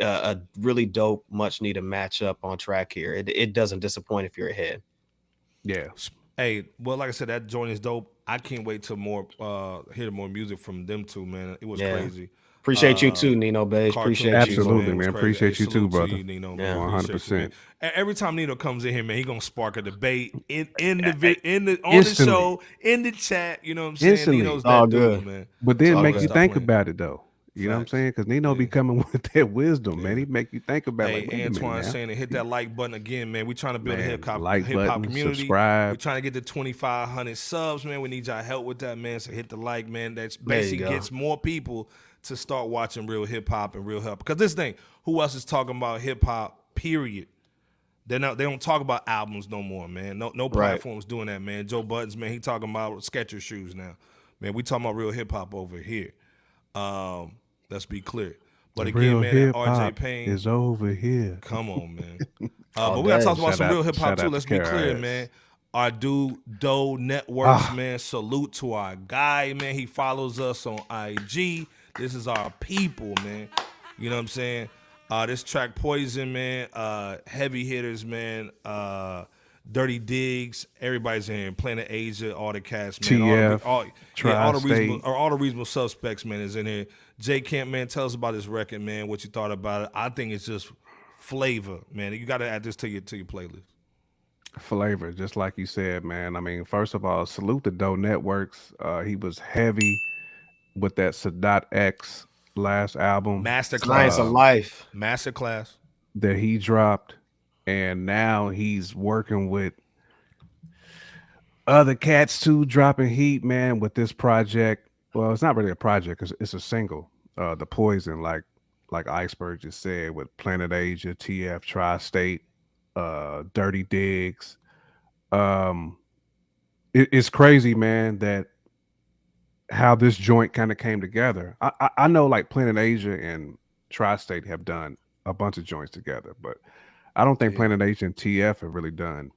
Speaker 2: uh, a really dope, much needed matchup on track here. It, it doesn't disappoint if you're ahead.
Speaker 1: Yeah. Hey, well, like I said, that joint is dope. I can't wait to more uh hear more music from them two, man. It was yeah. crazy.
Speaker 2: Appreciate you uh, too, Nino Bays. Appreciate
Speaker 3: you. Absolutely,
Speaker 1: man.
Speaker 3: man. Appreciate you too, brother. You,
Speaker 1: Nino,
Speaker 3: yeah, one hundred percent.
Speaker 1: Every time Nino comes in here, man, he gonna spark a debate in in the vi- in the on Instantly. the show in the chat. You know what I'm saying?
Speaker 3: Instantly.
Speaker 1: Nino's
Speaker 2: that
Speaker 1: all
Speaker 2: good,
Speaker 1: dude, man.
Speaker 3: But then make you think about it though. You Facts. know what I'm saying? Because Nino yeah. be coming with that wisdom, yeah. man. He make you think about it.
Speaker 1: hey,
Speaker 3: like,
Speaker 1: Antoine saying to hit that like button again, man. We trying to build man, a hip hop
Speaker 3: like
Speaker 1: hip hop community.
Speaker 3: Subscribe.
Speaker 1: We trying to get to 2,500 subs, man. We need y'all help with that, man. So hit the like, man. That's basically gets more people to start watching real hip hop and real hip. Because this thing, who else is talking about hip hop? Period. They not they don't talk about albums no more, man. No no platforms right. doing that, man. Joe Buttons, man, he talking about Skechers shoes now. Man, we talking about real hip hop over here. Um, Let's be clear. But
Speaker 3: the
Speaker 1: again, man, RJ Payne
Speaker 3: is over here.
Speaker 1: Come on, man. Uh, but we gotta talk about some real hip hop too. Let's be clear, man. Our dude Doe Networks, ah. man. Salute to our guy, man. He follows us on IG. This is our people, man. You know what I'm saying? Uh, this track Poison, man. Uh, heavy hitters, man. Uh, Dirty Digs, everybody's in here. Planet Asia, all the cast, man.
Speaker 3: TF,
Speaker 1: all, the, all, yeah, all the reasonable, or all the reasonable suspects, man, is in here. Jay Camp, man, tell us about this record, man. What you thought about it? I think it's just flavor, man. You got to add this to your to your playlist.
Speaker 3: Flavor, just like you said, man. I mean, first of all, salute the Doe Networks. Uh, he was heavy with that Sadat X last album,
Speaker 1: Masterclass
Speaker 2: Science of Life,
Speaker 1: Masterclass
Speaker 3: that he dropped, and now he's working with other cats too, dropping heat, man, with this project well, it's not really a project because it's a single. Uh, the poison, like like Iceberg just said, with Planet Asia, TF, Tri-State, uh, Dirty Digs. Um, it, it's crazy, man, that how this joint kind of came together. I, I, I know like Planet Asia and Tri-State have done a bunch of joints together, but I don't think yeah. Planet Asia and TF have really done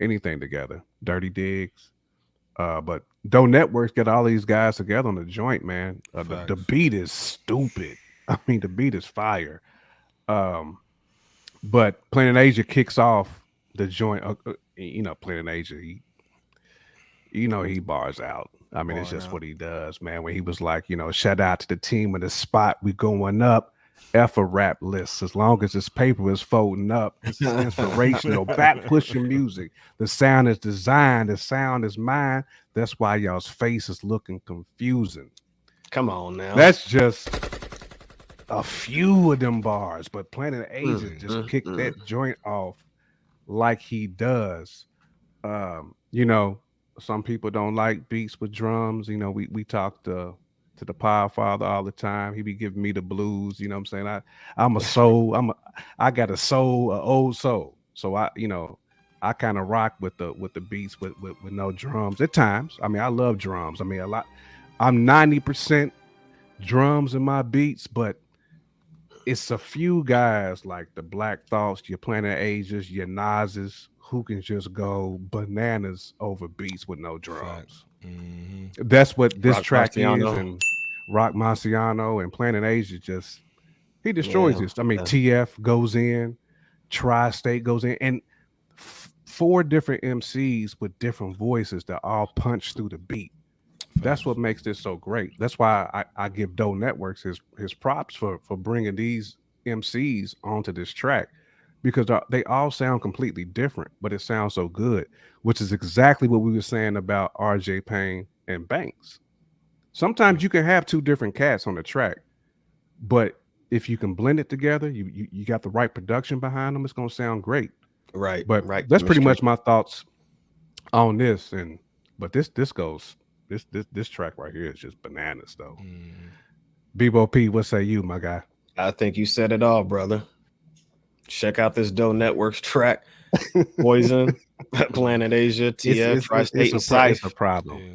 Speaker 3: anything together. Dirty Digs, uh, but Doe Networks get all these guys together on the joint, man. Uh, the, the, beat is stupid. I mean, the beat is fire. Um, but Planet Asia kicks off the joint. Uh, uh, you know, Planet Asia, he, you know, he bars out. I mean, it's just what he does, man. When he was like, you know, shout out to the team in the spot, we going up. F a rap list as long as this paper is folding up. It's inspirational, back pushing music. The sound is designed, the sound is mine. That's why y'all's face is looking confusing.
Speaker 2: Come on now.
Speaker 3: That's just a few of them bars, but Planet Asia mm, just mm, kicked mm. that joint off like he does. Um, you know, some people don't like beats with drums. You know, we we talked uh to the Power Father all the time. He be giving me the blues. You know what I'm saying? I I'm a soul. I'm a I got a soul, an old soul. So I, you know, I kind of rock with the with the beats with, with with no drums at times. I mean, I love drums. I mean, a lot. I'm 90% drums in my beats, but it's a few guys like the Black Thoughts, your Planet Asias, your Nas's, who can just go bananas over beats with no drums. Mm-hmm. That's what this Roc track Marciano. is, and Roc Marciano and Planet Asia just he destroys yeah, this. I mean, yeah. TF goes in, Tri State goes in, and f- four different MCs with different voices that all punch through the beat. That's what makes this so great. That's why I, I give Doe Networks his his props for for bringing these MCs onto this track because they all sound completely different, but it sounds so good, which is exactly what we were saying about RJ Payne and Banks. Sometimes you can have two different cats on the track, but if you can blend it together, you you, you got the right production behind them, it's gonna sound great.
Speaker 2: Right.
Speaker 3: But
Speaker 2: right.
Speaker 3: That's pretty much my thoughts on this. And but this this goes this this this track right here is just bananas though. Mm. Bebo P, what say you, my guy?
Speaker 2: I think you said it all, brother. Check out this Doe Networks track. Poison, Planet Asia, TF, it's, it's,
Speaker 3: it's, it's, a, it's a problem.
Speaker 1: Yeah.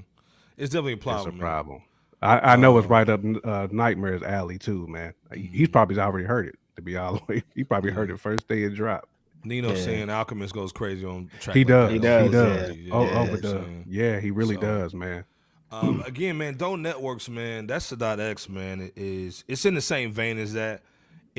Speaker 1: It's definitely a problem.
Speaker 3: It's a problem. I, I know um, it's right up uh, Nightmare's alley too, man. Mm-hmm. He's probably already heard it. To be all the way, he probably heard it first day it dropped.
Speaker 1: Nino yeah. saying Alchemist goes crazy on
Speaker 3: track. He does. He does. He does. Yeah. Oh, yeah, overdoes. Yeah, he really so, does, man.
Speaker 1: Um, again, man, Doe Networks, man. That's Sadat X, man. It is it's in the same vein as that.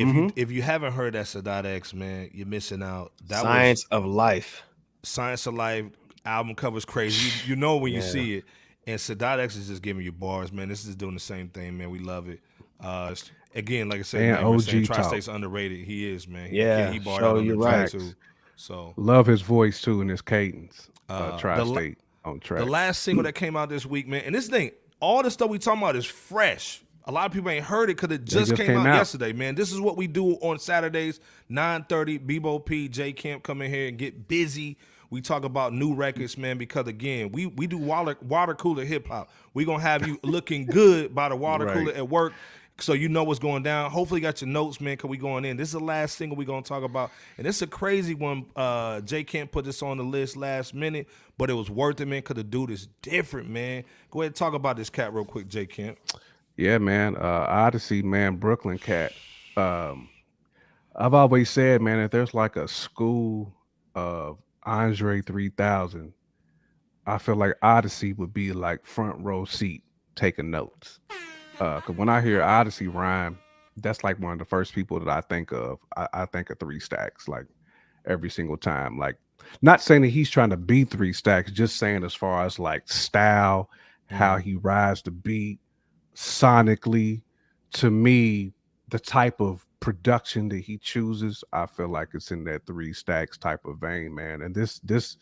Speaker 1: If mm-hmm. you if you haven't heard that Sadat X, man, you're missing out. That
Speaker 2: Science of Life.
Speaker 1: Science of Life album covers crazy. You, you know when you see it. And Sadat X is just giving you bars, man. This is doing the same thing, man. We love it. Uh, again, like I said, man, OG Tri-State's underrated. He is, man.
Speaker 2: Yeah, he, he so you're right. Too.
Speaker 1: So
Speaker 3: love his voice too and his cadence. Uh, uh, Tri-State on track.
Speaker 1: The last single that came out this week, man, and this thing, all the stuff we talking about is fresh. A lot of people ain't heard it because it just, just came, came out, out, yesterday, man. This is what we do on Saturdays, 9:30. Bebo P, J Camp come in here and get busy. We talk about new records, man, because again, we we do water water cooler hip hop. We gonna have you looking good by the water right. cooler at work so you know what's going down. Hopefully, you got your notes, man. Cause we going in. This is the last single we gonna talk about, and it's a crazy one. Uh, Jay put this on the list last minute, but it was worth it, man. Cause the dude is different, man. Go ahead and talk about this cat real quick, Jay Camp.
Speaker 3: Yeah, man. Uh, Oddisee, man. Brooklyn cat. Um, I've always said, man, if there's like a school of Andre 3000, I feel like Oddisee would be like front row seat taking notes. Uh, cause when I hear Oddisee rhyme, that's like one of the first people that I think of. I, I think of three stacks like every single time. Like not saying that he's trying to be three stacks, just saying as far as like style, how he rides the beat, sonically, to me, the type of production that he chooses, I feel like it's in that three stacks type of vein, man. And this this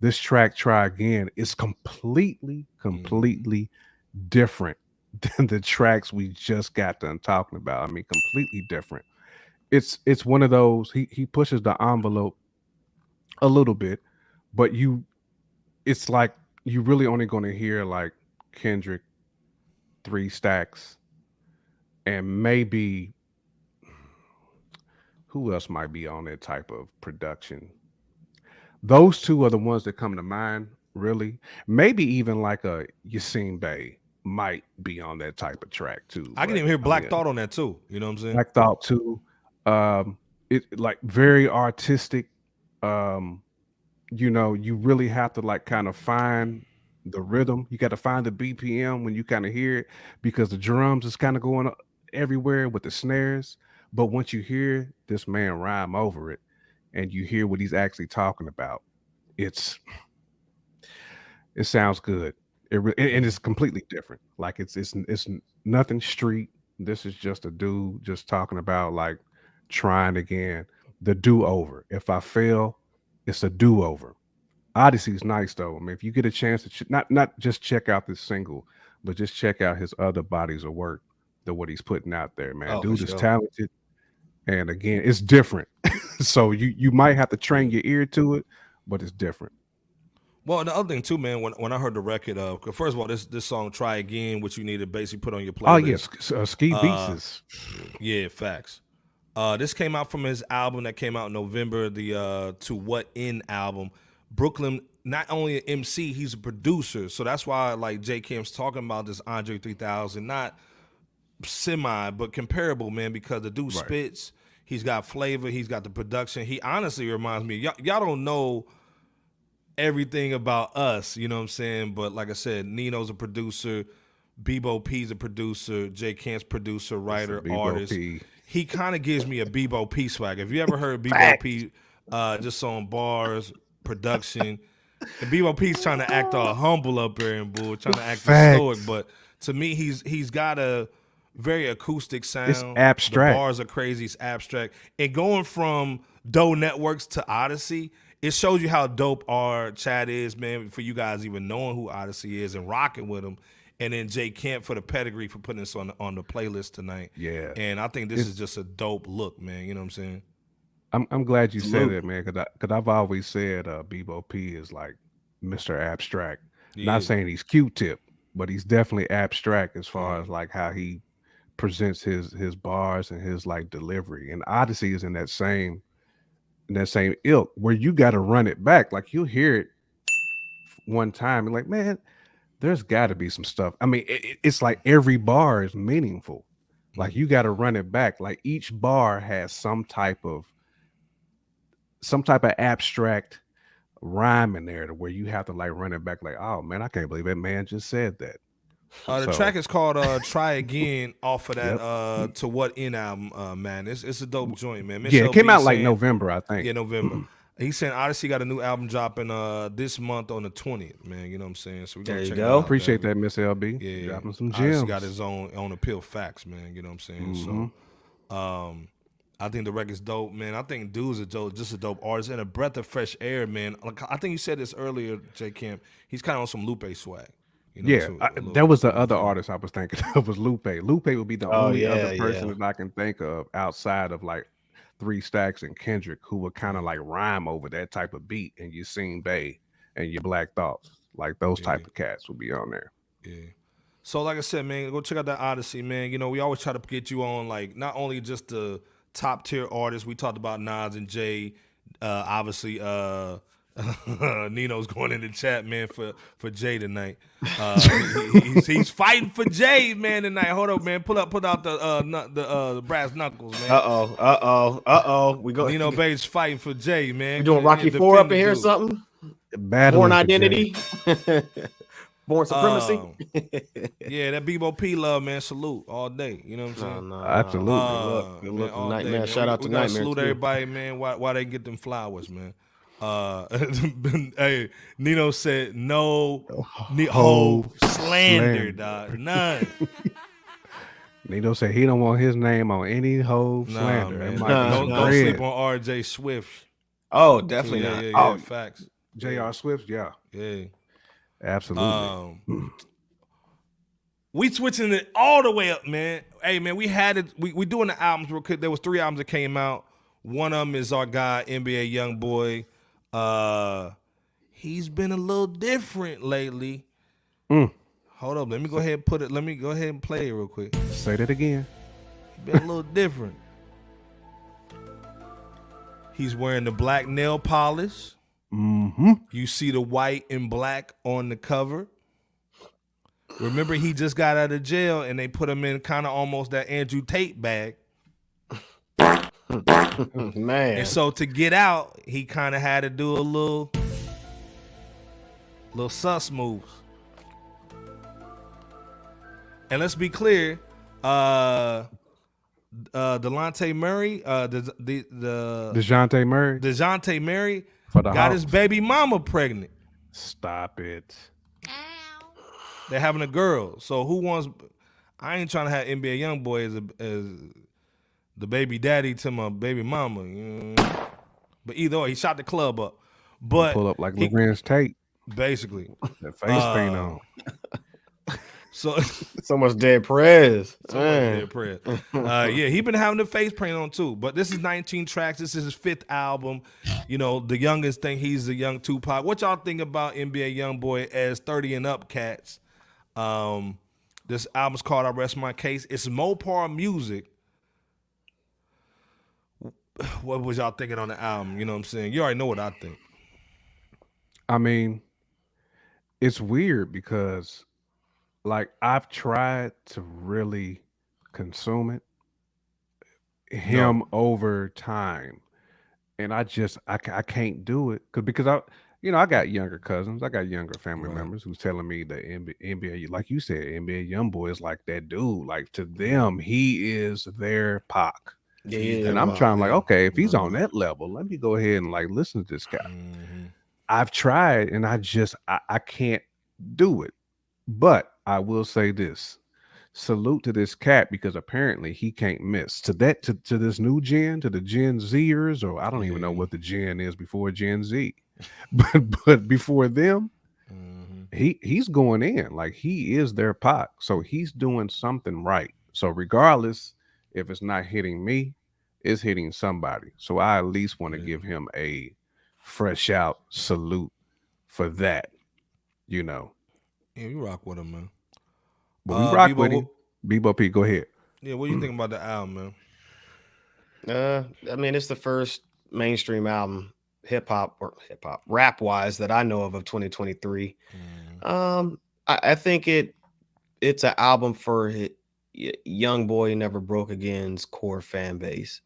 Speaker 3: this track, try again, is completely, completely mm. different than the tracks we just got done talking about. I mean, completely different. It's it's one of those he he pushes the envelope a little bit, but you it's like you really only going to hear like Kendrick three stacks and maybe who else might be on that type of production. Those two are the ones that come to mind, really. Maybe even like a Yasin Bey might be on that type of track too.
Speaker 1: I can even hear Black I mean, Thought on that too. You know what I'm saying?
Speaker 3: Black Thought too. Um, it like very artistic. Um, you know, you really have to like kind of find the rhythm. You got to find the BPM when you kind of hear it because the drums is kind of going everywhere with the snares. But once you hear this man rhyme over it and you hear what he's actually talking about, it's it sounds good. It and it's completely different. Like it's it's it's nothing street. This is just a dude just talking about like trying again. The do over. If I fail, it's a do over. Oddisee's nice though. I mean, if you get a chance to ch- not not just check out this single, but just check out his other bodies of work, the what he's putting out there, man. Oh, Dude is talented, and again, it's different. so you you might have to train your ear to it, but it's different.
Speaker 1: Well, the other thing too, man, when, when I heard the record of, uh, first of all, this this song "Try Again," which you need to basically put on your playlist. Oh
Speaker 3: yes, uh, Ski uh, Beats is.
Speaker 1: Yeah, facts. Uh, this came out from his album that came out in November, the uh, "To What End" album. Brooklyn, not only an MC, he's a producer, so that's why like J Camp's talking about this Andre 3000, not semi, but comparable, man, because the dude right. spits. He's got flavor. He's got the production. He honestly reminds me. y'all don't know everything about us, you know what I'm saying? But like I said, Nino's a producer, Bebo P's a producer, Jay Camp's producer, writer, artist. P. He kind of gives me a Bebo P swag. Have you ever heard Bebo P uh, just on bars, production? And Bebo P's trying to act all humble up there and bull, trying to act stoic, but to me, he's he's got a very acoustic sound.
Speaker 3: It's abstract.
Speaker 1: The bars are crazy. It's abstract. And going from Doe Networks to Oddisee, it shows you how dope our chat is, man, for you guys even knowing who Oddisee is and rocking with him. And then Jay Camp for the pedigree for putting this on the, on the playlist tonight.
Speaker 3: Yeah.
Speaker 1: And I think this it's, is just a dope look, man. You know what I'm saying?
Speaker 3: I'm I'm glad you said that, man, because because I've always said uh, Bebo P is like Mr. Abstract. Not saying he's Q-Tip, but he's definitely abstract as far as like how he presents his his bars and his like delivery. And Oddisee is in that same in that same ilk where you got to run it back. Like you'll hear it one time and like, man, there's got to be some stuff. I mean, it, it's like every bar is meaningful. Like you got to run it back. Like each bar has some type of some type of abstract rhyme in there to where you have to like run it back. Like, oh man, I can't believe that man just said that.
Speaker 1: Uh, the so. track is called uh, "Try Again" off of that yep. uh, "To What End" album. Uh, man, it's it's a dope joint, man.
Speaker 3: Miss yeah, it came out like November, I think.
Speaker 1: Yeah, November. He's saying Oddisee got a new album dropping uh this month on the twentieth. Man, you know what I'm saying? So we
Speaker 2: There
Speaker 1: gonna
Speaker 2: you
Speaker 1: check
Speaker 2: go.
Speaker 1: it out,
Speaker 3: Appreciate
Speaker 1: man.
Speaker 3: that, Miss LB.
Speaker 1: Yeah,
Speaker 3: Dropping some
Speaker 1: Oddisee
Speaker 3: gems.
Speaker 1: got his own on the pill facts, man. You know what I'm saying?
Speaker 3: Mhm.
Speaker 1: So, um, I think the record's dope, man. I think dude's a dope, just a dope artist and a breath of fresh air, man. Like I think you said this earlier, Jay Camp. He's kind of on some Lupe swag. You know,
Speaker 3: Yeah,
Speaker 1: so
Speaker 3: I,
Speaker 1: a
Speaker 3: that was the other artist I was thinking of was Lupe. Lupe would be the
Speaker 2: Oh,
Speaker 3: only
Speaker 2: yeah,
Speaker 3: other person
Speaker 2: yeah.
Speaker 3: that I can think of outside of like Three Stacks and Kendrick who would kind of like rhyme over that type of beat. And Yasin Bey and your Black Thoughts, like those type of cats would be on there.
Speaker 1: Yeah. So like I said, man, go check out that Oddisee, man. You know, we always try to get you on like not only just the top tier artists. We talked about Nas and Jay. Uh, obviously, uh, Nino's going in the chat, man, for for Jay tonight. Uh, he- he's, he's fighting for Jay, man, tonight. Hold up, man. Pull up, put out the uh, nu- the uh, the brass knuckles, man.
Speaker 2: Uh oh, uh oh, uh oh. We go.
Speaker 1: Nino Bays fighting for Jay, man.
Speaker 2: we doing Rocky
Speaker 1: Yeah,
Speaker 2: Four up in here or
Speaker 1: the dude.
Speaker 2: something?
Speaker 3: Battling
Speaker 2: Bourne
Speaker 3: for
Speaker 2: identity,
Speaker 3: Jay.
Speaker 2: Bourne Supremacy.
Speaker 1: Um, Yeah, that Bebo P love, man. Salute all day. You know what I'm saying?
Speaker 2: No, no,
Speaker 3: Absolutely.
Speaker 2: no.
Speaker 1: Uh,
Speaker 2: Good look, good
Speaker 1: man,
Speaker 2: look,
Speaker 1: all
Speaker 2: Nightmare.
Speaker 1: day, man.
Speaker 2: Shout
Speaker 1: we,
Speaker 2: out to
Speaker 1: we gotta
Speaker 2: Nightmare.
Speaker 1: salute
Speaker 2: too.
Speaker 1: everybody, man. Why, why they get them flowers, man? Uh, hey, Nino said no, ne-
Speaker 3: Ho
Speaker 1: ho slander,
Speaker 3: slander.
Speaker 1: dog. None.
Speaker 3: Nino said he don't want his name on any whole
Speaker 1: nah,
Speaker 3: slander.
Speaker 1: man.
Speaker 2: Nah,
Speaker 1: don't, don't sleep on R.J. Swift.
Speaker 2: Oh, definitely
Speaker 1: yeah,
Speaker 2: not.
Speaker 1: Yeah, yeah,
Speaker 2: oh,
Speaker 1: facts.
Speaker 3: J.R. Swift, yeah,
Speaker 1: Yeah.
Speaker 3: Absolutely.
Speaker 1: Um, we switching it all the way up, man. Hey, man, we had it. We we doing the albums real quick. There was three albums that came out. One of them is our guy NBA Young Boy. Uh, he's been a little different lately.
Speaker 3: Mm.
Speaker 1: Hold up, let me go ahead and put it. Let me go ahead and play it real quick.
Speaker 3: Say that again.
Speaker 1: He's Been a little different. He's wearing the black nail polish.
Speaker 3: Mm-hmm.
Speaker 1: You see the white and black on the cover. Remember, he just got out of jail and they put him in kind of almost that Andrew Tate bag.
Speaker 2: man.
Speaker 1: And so to get out, he kind of had to do a little, little sus moves. And let's be clear, uh, uh, Delonte Murray, uh, the the the
Speaker 3: Dejounte Murray
Speaker 1: Dejounte Murray
Speaker 3: for the
Speaker 1: got his baby mama pregnant.
Speaker 3: Stop it.
Speaker 1: They're having a girl. So who wants? I ain't trying to have NBA young boy as a, as the baby daddy to my baby mama. you know? But either way, he shot the club up. But
Speaker 3: Pull up like
Speaker 1: he-
Speaker 3: Larenz Tate.
Speaker 1: basically,
Speaker 3: That face paint
Speaker 1: Uh,
Speaker 3: on.
Speaker 1: So
Speaker 2: so much dead prayers.
Speaker 1: Somebody
Speaker 2: Man.
Speaker 1: did prayer. Uh, yeah, he been having the face paint on too. But this is 19 tracks. This is his fifth album. You know, the youngest thing. He's the young Tupac. What y'all think about NBA YoungBoy as 30 and up cats? Um, this album's called "I Rest My Case." It's Mopar music. What was y'all thinking on the album? You know what I'm saying? You already know what I think.
Speaker 3: I mean, it's weird because like I've tried to really consume it him over time. And I just I, I can't do it cuz because I you know, I got younger cousins, I got younger family
Speaker 1: Right.
Speaker 3: members who's telling me that NBA, NBA like you said, NBA young boy is like that dude. Like to them, he is their Pac.
Speaker 2: Yeah, yeah,
Speaker 3: and I'm
Speaker 2: wow,
Speaker 3: trying like, okay, if he's
Speaker 2: Mhm.
Speaker 3: on that level, let me go ahead and like listen to this guy.
Speaker 1: Mhm.
Speaker 3: I've tried and I just I, I can't do it. But I will say this. Salute to this cat because apparently he can't miss. To that to, to this new gen, to the Gen Zers, or I don't even know what the gen is before Gen Z. But but before them,
Speaker 1: Mhm.
Speaker 3: he he's going in like he is their Pac. So he's doing something right. So regardless if it's not hitting me, it's hitting somebody. So I at least want to
Speaker 1: Yeah.
Speaker 3: give him a fresh out salute for that. You know,
Speaker 1: Yeah, we rock with him, man.
Speaker 3: but we
Speaker 1: Uh,
Speaker 3: rock
Speaker 1: Bebo,
Speaker 3: with
Speaker 1: what-
Speaker 3: him. Bebo P, go ahead.
Speaker 1: Yeah, what do you think about the album, man?
Speaker 2: Uh, I mean, it's the first mainstream album, hip hop or hip hop, rap wise, that I know of of 2023.
Speaker 1: Mhm.
Speaker 2: Um, I, I think it it's an album for hi- young boy never broke again's core fan base.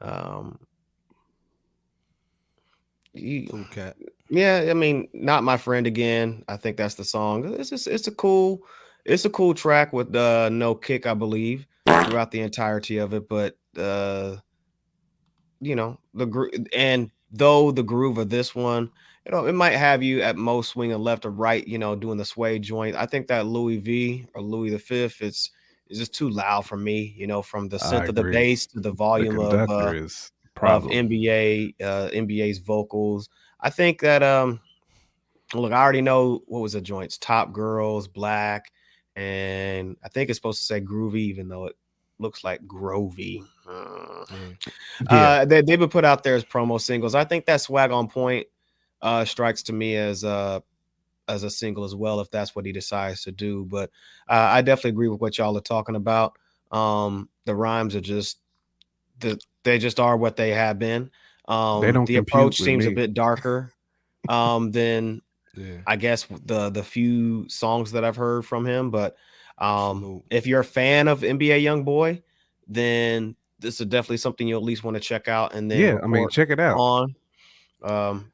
Speaker 2: Um, you-
Speaker 1: Cool cat.
Speaker 2: Yeah, I mean, not my friend again. I think that's the song. It's just, it's a cool, it's a cool track with uh no kick, I believe, throughout the entirety of it. But uh, you know, the group and though the groove of this one, you know, it might have you at most swinging left or right, you know, doing the sway joint. I think that Louis V or Louis the Fifth, it's it's just too loud for me, you know, from the synth of the bass to the volume the of, uh, of NBA uh, NBA's vocals. I think that um look, I already know what was the joints, Top Girls, Black, and I think it's supposed to say groovy, even though it looks like grovy. Uh, yeah. uh, they, they've been put out there as promo singles. I think that swag on point uh, strikes to me as uh, as a single as well, if that's what he decides to do. But uh, I definitely agree with what y'all are talking about. Um, the rhymes are just the they just are what they have been. Um, they don't the approach seems me. a bit darker um, than yeah. I guess the the few songs that I've heard from him. But um, if you're a fan of NBA Young Boy, then this is definitely something you'll at least want to check out. And then
Speaker 3: yeah, I mean, check it out
Speaker 2: on. Um,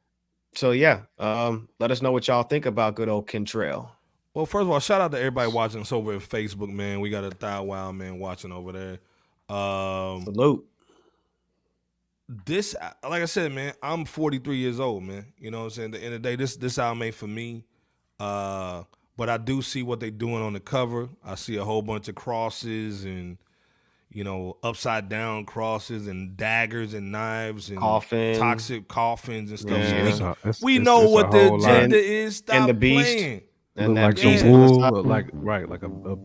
Speaker 2: so yeah, um, let us know what y'all think about good old Kentrell.
Speaker 1: Well, first of all, shout out to everybody watching us over at Facebook, man. We got a Thou Wow man watching over there. Um,
Speaker 2: Salute.
Speaker 1: This, like I said, man, I'm 43 years old, man. You know what I'm saying? At the end of the day, this this album made for me. Uh, but I do see what they're doing on the cover. I see a whole bunch of crosses and you know, upside down crosses and daggers and knives and
Speaker 2: Coffin.
Speaker 1: toxic coffins and stuff. Yeah. So we, it's, we it's, know it's what the agenda is. Stop and the beast. playing.
Speaker 3: And like some wool, like right, like a, a,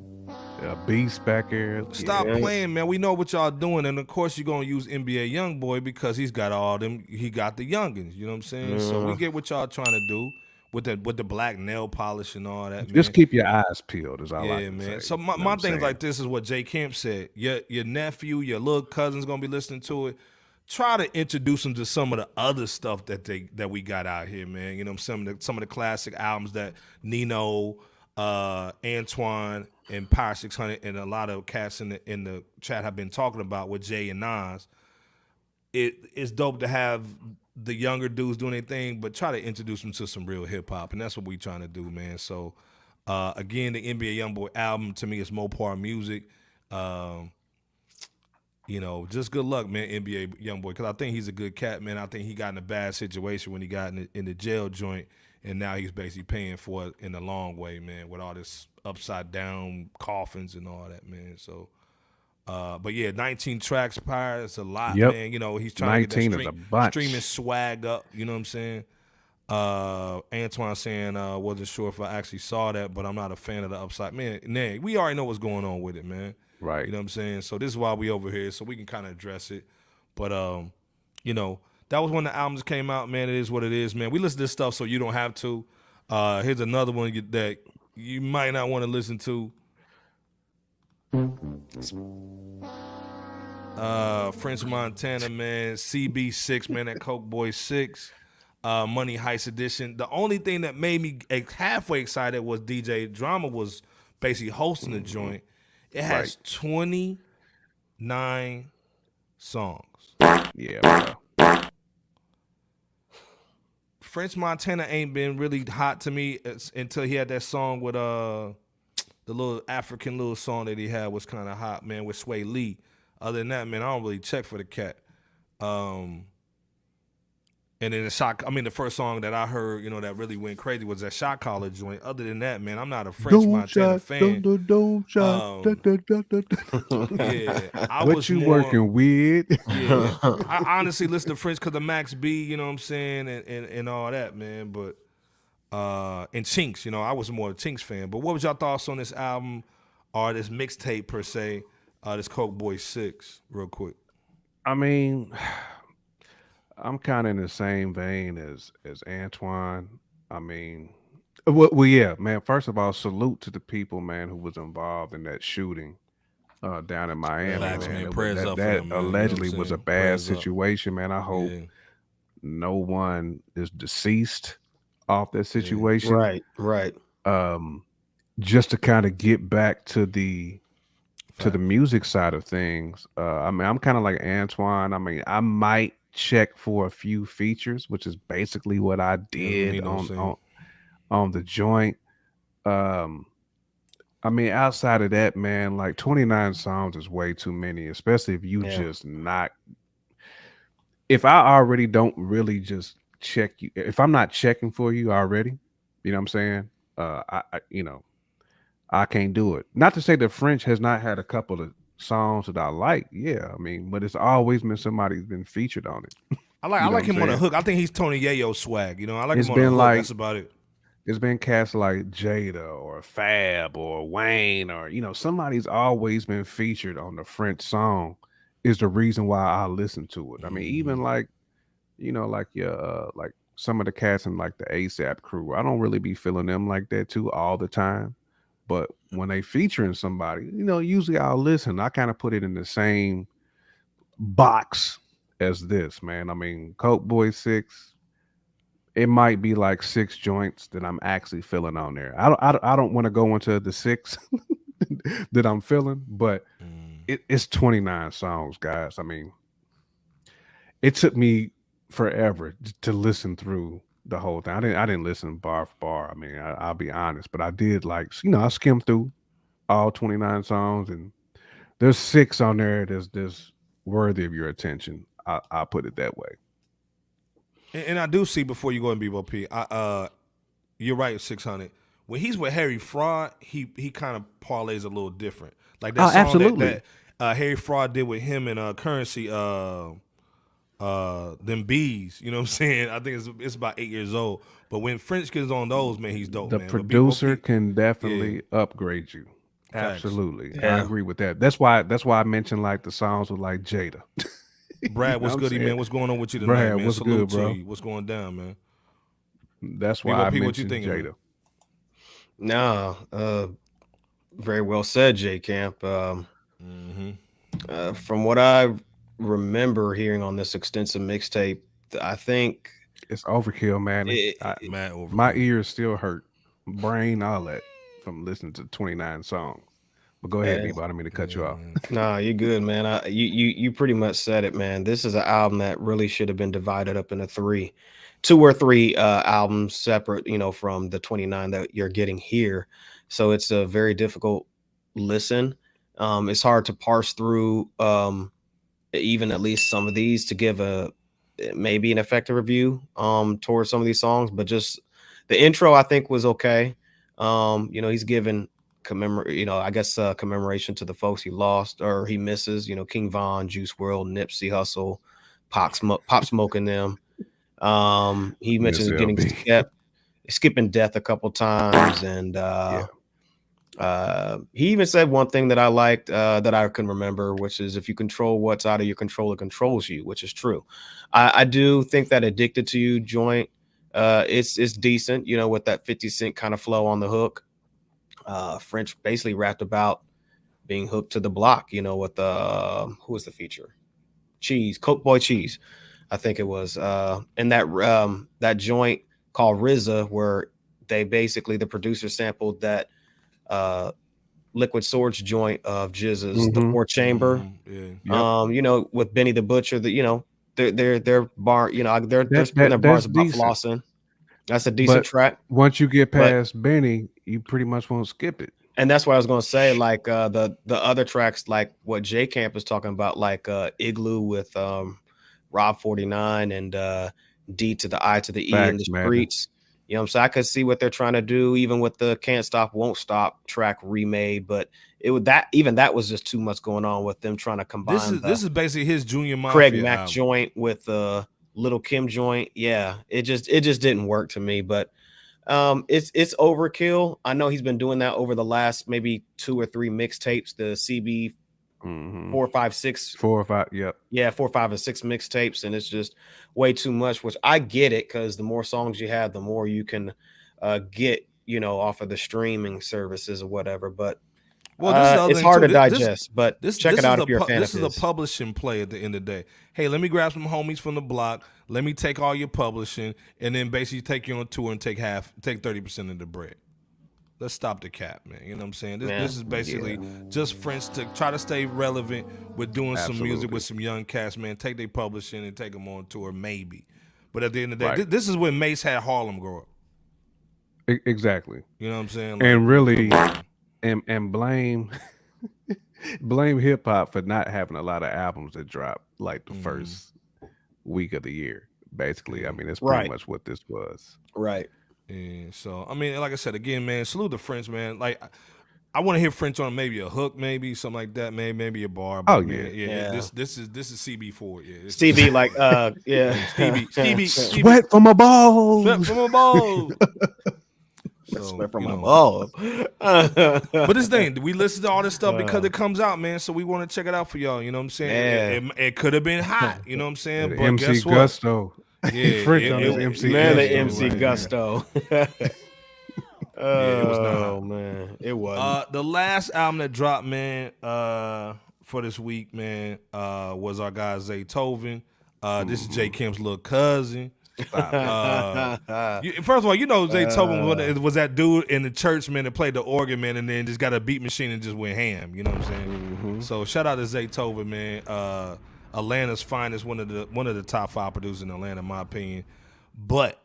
Speaker 3: a beast back here.
Speaker 1: Stop yeah. playing, man. We know what y'all doing, and of course you're gonna use NBA Young Boy because he's got all them. He got the youngins. You know what I'm saying? So we get what y'all trying to do with the with the black nail polish and all that.
Speaker 3: Just man. keep your eyes peeled, is all. Yeah,
Speaker 1: man.
Speaker 3: Say.
Speaker 1: So my, my things like this is what Jay Camp said. Your your nephew, your little cousin's gonna be listening to it. Try to introduce them to some of the other stuff that they that we got out here, man. You know, some of the some of the classic albums that Nino, uh, Antoine, and Power Six Hundred, and a lot of cats in the in the chat have been talking about with Jay and Nas. It is dope to have the younger dudes doing their thing, but try to introduce them to some real hip hop, and that's what we're trying to do, man. So, uh, again, the NBA YoungBoy album to me is Mopar music. Um, you know, just good luck, man, NBA YoungBoy, because I think he's a good cat, man. I think he got in a bad situation when he got in the, in the jail joint, and now he's basically paying for it in the long way, man, with all this upside down coffins and all that, man. So. Uh, but yeah, 19 tracks prior, it's a lot, yep. man. You know, he's trying to get that stream, streaming swag up, you know what I'm saying? Uh, Antoine saying, uh, wasn't sure if I actually saw that, but I'm not a fan of the upside. Man, man, we already know what's going on with it, man.
Speaker 3: Right.
Speaker 1: You know what I'm saying? So this is why we over here, so we can kind of address it. But um, you know, that was when the albums came out, man. It is what it is, man. We listen to this stuff so you don't have to. Uh, here's another one that you might not want to listen to. Uh, French Montana, man. CB6, man. That Coke Boy 6. Uh, Money Heist Edition. The only thing that made me halfway excited was DJ Drama was basically hosting the joint. It has right. 29 songs.
Speaker 3: Yeah, bro.
Speaker 1: French Montana ain't been really hot to me until he had that song with uh the little African little song that he had was kind of hot, man, with Swae Lee. Other than that, man, I don't really check for the cat. Um, and then the shock. I mean, the first song that I heard, you know, that really went crazy was that Shot Caller joint. Other than that, man, I'm not a French don't Montana shot, fan. Don't, don't shot. Um, da, da, da, yeah, I
Speaker 3: what was you more, working with?
Speaker 1: yeah, I honestly listen to French because of Max B, you know what I'm saying, and, and, and all that, man. But uh, and Chinx. You know, I was more of a Chinx fan. But what was your thoughts on this album or this mixtape per se? Uh, this Coke Boy Six, real quick.
Speaker 3: I mean, I'm kind of in the same vein as as Antoine. I mean, well, well, yeah, man. First of all, salute to the people, man, who was involved in that shooting uh, down in Miami. Relax, man. man. That, that them, allegedly you know was a bad prayers situation, up. man. I hope yeah. no one is deceased off that situation.
Speaker 2: Yeah. Right, right.
Speaker 3: Um, just to kind of get back to the to the music side of things. Uh, I mean, I'm kind of like Antoine. I mean, I might check for a few features, which is basically what I did yeah, on, on on the joint. Um, I mean, outside of that, man, like 29 songs is way too many, especially if you yeah. just not if I already don't really just check you, if I'm not checking for you already, you know what I'm saying? Uh, I, I you know, I can't do it. Not to say that French has not had a couple of songs that I like. Yeah, I mean, but it's always been somebody's been featured on it.
Speaker 1: I like
Speaker 3: You
Speaker 1: I
Speaker 3: know
Speaker 1: like
Speaker 3: I'm
Speaker 1: him on the hook. I think he's Tony Yayo swag. You know, I like
Speaker 3: It's
Speaker 1: him on the hook.
Speaker 3: like-
Speaker 1: That's about it.
Speaker 3: It's been cast like Jada or Fab or Wayne or you know somebody's always been featured on the French song. Is the reason why I listen to it. I mean, even
Speaker 1: Mhm.
Speaker 3: like you know, like your uh, like some of the cats in like the ASAP crew. I don't really be feeling them like that too all the time. But when they featuring somebody, you know, usually I'll listen. I kind of put it in the same box as this, man. I mean, Coke Boy Six, it might be like six joints that I'm actually feeling on there. I don't, I don't, I don't want to go into the six that I'm feeling, but
Speaker 1: Mm.
Speaker 3: it, it's 29 songs, guys. I mean, it took me forever to listen through the whole thing. I didn't, I didn't listen bar for bar. I mean, I, I'll be honest, but I did like, you know, I skimmed through all 29 songs, and there's six on there that's that's worthy of your attention. I, I'll put it that way.
Speaker 1: And, and I do see before you go in BBOP, I uh you're right, six hundred. When he's with Harry Fraud, he he kind of parlays a little different. Like that
Speaker 3: Oh,
Speaker 1: song that-
Speaker 3: absolutely.
Speaker 1: that, uh, Harry Fraud did with him and uh currency uh uh them bees, you know what I'm saying? I think it's it's about eight years old. But when French gets on those, man, he's dope.
Speaker 3: the
Speaker 1: man.
Speaker 3: Producer
Speaker 1: BBOP
Speaker 3: can definitely upgrade you.
Speaker 1: Facts.
Speaker 3: Absolutely, I agree with that. That's why. That's why I mentioned like the songs with like Jada.
Speaker 1: Brad, what's
Speaker 3: what I'm
Speaker 1: goody, man? What's going on with you tonight,
Speaker 3: Brad,
Speaker 1: man?
Speaker 3: what's
Speaker 1: Salute
Speaker 3: good,
Speaker 1: to
Speaker 3: bro?
Speaker 1: you. What's going down, man?
Speaker 3: That's why I
Speaker 1: P, what you
Speaker 3: mentioned
Speaker 1: thinking, man?
Speaker 3: Jada.
Speaker 2: No, uh, very well said, J Camp. Um,
Speaker 1: Mm-hmm.
Speaker 2: uh, from what I remember hearing on this extensive mixtape, I think
Speaker 3: It's overkill, man.
Speaker 2: It-
Speaker 3: I-
Speaker 1: Matt over.
Speaker 3: my ears still hurt, brain, all that from listening to 29 songs. But go ahead,
Speaker 2: Yeah.
Speaker 3: Debo. I don't mean to cut you off.
Speaker 2: No, you're good, man. I, you you you pretty much said it, man. This is an album that really should have been divided up into three, two or three uh, albums separate, you know, from the 29 that you're getting here. So it's a very difficult listen. Um, it's hard to parse through um, even at least some of these to give a maybe an effective review um towards some of these songs, but just the intro I think was okay. Um, you know, he's given commemorate, you know, I guess uh, commemoration to the folks he lost or he misses, you know, King Von, Juice WRLD, Nipsey Hussle, Pop, Sm- Pop Smoking them. Um, he mentions getting
Speaker 3: LB.
Speaker 2: skip, skipping death a couple times, and uh, uh, he even said one thing that I liked uh, that I can remember, which is if you control what's out of your control, it controls you, which is true. I, I do think that addicted to you joint, uh, it's it's decent, you know, with that 50 cent kind of flow on the hook uh French basically rapped about being hooked to the block, you know, with the uh, who was the feature? Cheese, Coke Boy Cheese. I think it was uh in that um that joint called RZA where they basically the producer sampled that uh liquid swords joint of GZA's the
Speaker 3: Mhm.
Speaker 2: four chamber.
Speaker 1: Mhm, Yeah.
Speaker 3: Yep.
Speaker 2: Um, you know, with Benny the Butcher, that you know, they're they're they're bar, you know, they're they're
Speaker 3: That-
Speaker 2: their
Speaker 3: that-
Speaker 2: bars
Speaker 3: that's
Speaker 2: about
Speaker 3: decent.
Speaker 2: flossing. That's a decent
Speaker 3: But-
Speaker 2: track.
Speaker 3: Once you get
Speaker 2: But-
Speaker 3: past Benny, you pretty much won't skip it.
Speaker 2: and that's what I was gonna say. Like uh, the the other tracks, like what J Camp is talking about, like uh, Igloo with um, Rob Forty Nine and uh, D to the I to the E in
Speaker 3: Facts,
Speaker 2: the
Speaker 3: man.
Speaker 2: You know what I'm saying? I could see what they're trying to do, even with the Can't Stop Won't Stop track remade, but it would that even that was just too much going on with them trying to combine
Speaker 1: This is this is basically his junior mafia
Speaker 2: Craig Mack
Speaker 1: album.
Speaker 2: joint with the Little Kim joint. Yeah, it just it just didn't work to me, but um it's it's overkill. I know he's been doing that over the last maybe two or three mixtapes, the CB
Speaker 3: Mhm.
Speaker 2: four, five, six,
Speaker 3: Four or five. Yep.
Speaker 2: yeah, four, five, and six mixtapes, and it's just way too much. Which I get it because the more songs you have, the more you can uh get, you know, off of the streaming services or whatever. But
Speaker 1: Well, this
Speaker 2: uh,
Speaker 1: other
Speaker 2: it's hard
Speaker 1: too.
Speaker 2: to
Speaker 1: This- this-
Speaker 2: digest. but
Speaker 1: This,
Speaker 2: check
Speaker 1: this
Speaker 2: it out if you're a fan
Speaker 1: This
Speaker 2: of
Speaker 1: is a publishing play at the end of the day. Hey, let me grab some homies from the block. Let me take all your publishing, and then basically take you on tour and take half, take thirty percent of the bread. Let's stop the cap, man. You know what I'm saying? This,
Speaker 2: Man,
Speaker 1: this is basically just friends to try to stay relevant with doing some music with some young cats, man. Take their publishing and take them on tour, maybe. But at the end of the day,
Speaker 3: Right.
Speaker 1: thi- this is when Mase had Harlem grow up.
Speaker 3: E- exactly.
Speaker 1: You know what I'm saying? Like,
Speaker 3: And really, and and blame blame hip hop for not having a lot of albums that drop like the
Speaker 1: Mhm.
Speaker 3: first week of the year. Basically, I mean, it's
Speaker 2: Right.
Speaker 3: pretty much what this was.
Speaker 2: Right.
Speaker 1: And so, I mean, like I said again, man, salute the French, man. Like, I- I want to hear French on maybe a hook, maybe something like that, maybe maybe a bar.
Speaker 3: Oh,
Speaker 1: man,
Speaker 3: yeah.
Speaker 1: yeah,
Speaker 2: Yeah.
Speaker 1: This this is this is CB four, yeah. This is-
Speaker 2: Stevie, like, uh, yeah,
Speaker 1: Stevie, Stevie, Stevie,
Speaker 3: Sweat from a ball.
Speaker 1: sweat from a ball. So,
Speaker 2: Sweat from
Speaker 1: you
Speaker 2: my
Speaker 1: know.
Speaker 2: balls.
Speaker 1: But this thing, we listen to all this stuff because it comes out, man. So we want to check it out for y'all. You know what I'm saying?
Speaker 2: Yeah.
Speaker 1: It, it, could have been hot. You know what I'm saying? But
Speaker 3: MC
Speaker 1: guess what?
Speaker 3: Gusto.
Speaker 1: Yeah,
Speaker 3: French
Speaker 1: it-
Speaker 3: on
Speaker 1: it-
Speaker 3: his MC
Speaker 2: man, the MC
Speaker 3: right there.
Speaker 2: Gusto.
Speaker 1: it was not
Speaker 2: oh
Speaker 1: hot.
Speaker 2: man, it wasn't.
Speaker 1: Uh, the last album that dropped, man, uh, for this week, man, uh, was our guy Zaytoven. Uh, this is Jay Kim's little cousin. Uh, you- first of all, you know Zaytoven was, was that dude in the church, man, that played the organ, man, and then just got a beat machine and just went ham. You know what I'm saying? So shout out to Zay Zaytoven, man. Uh, Atlanta's finest, one of the one of the top five producers in Atlanta, in my opinion. But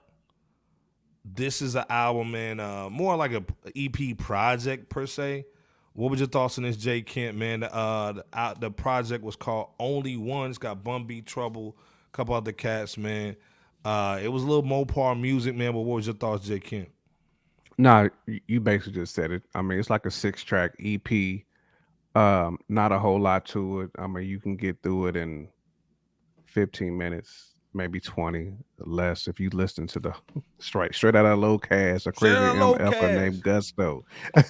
Speaker 1: this is an album, man, uh, more like a EP project per se. What were your thoughts on this, Jay Kent, man? Uh, the, uh, the project was called Only One. It's got Bun B Trouble, a couple other cats, man. Uh, it was a little Mopar music, man. But what was your thoughts, Jay Kent?
Speaker 3: No, you- you basically just said it. I mean, it's like a six track EP. Um, not a whole lot to it. I mean, you can get through it in 15 minutes, maybe 20 less if you listen to the straight straight out of low cast, a crazy
Speaker 1: Low
Speaker 3: MF
Speaker 1: Cash.
Speaker 3: named Gusto.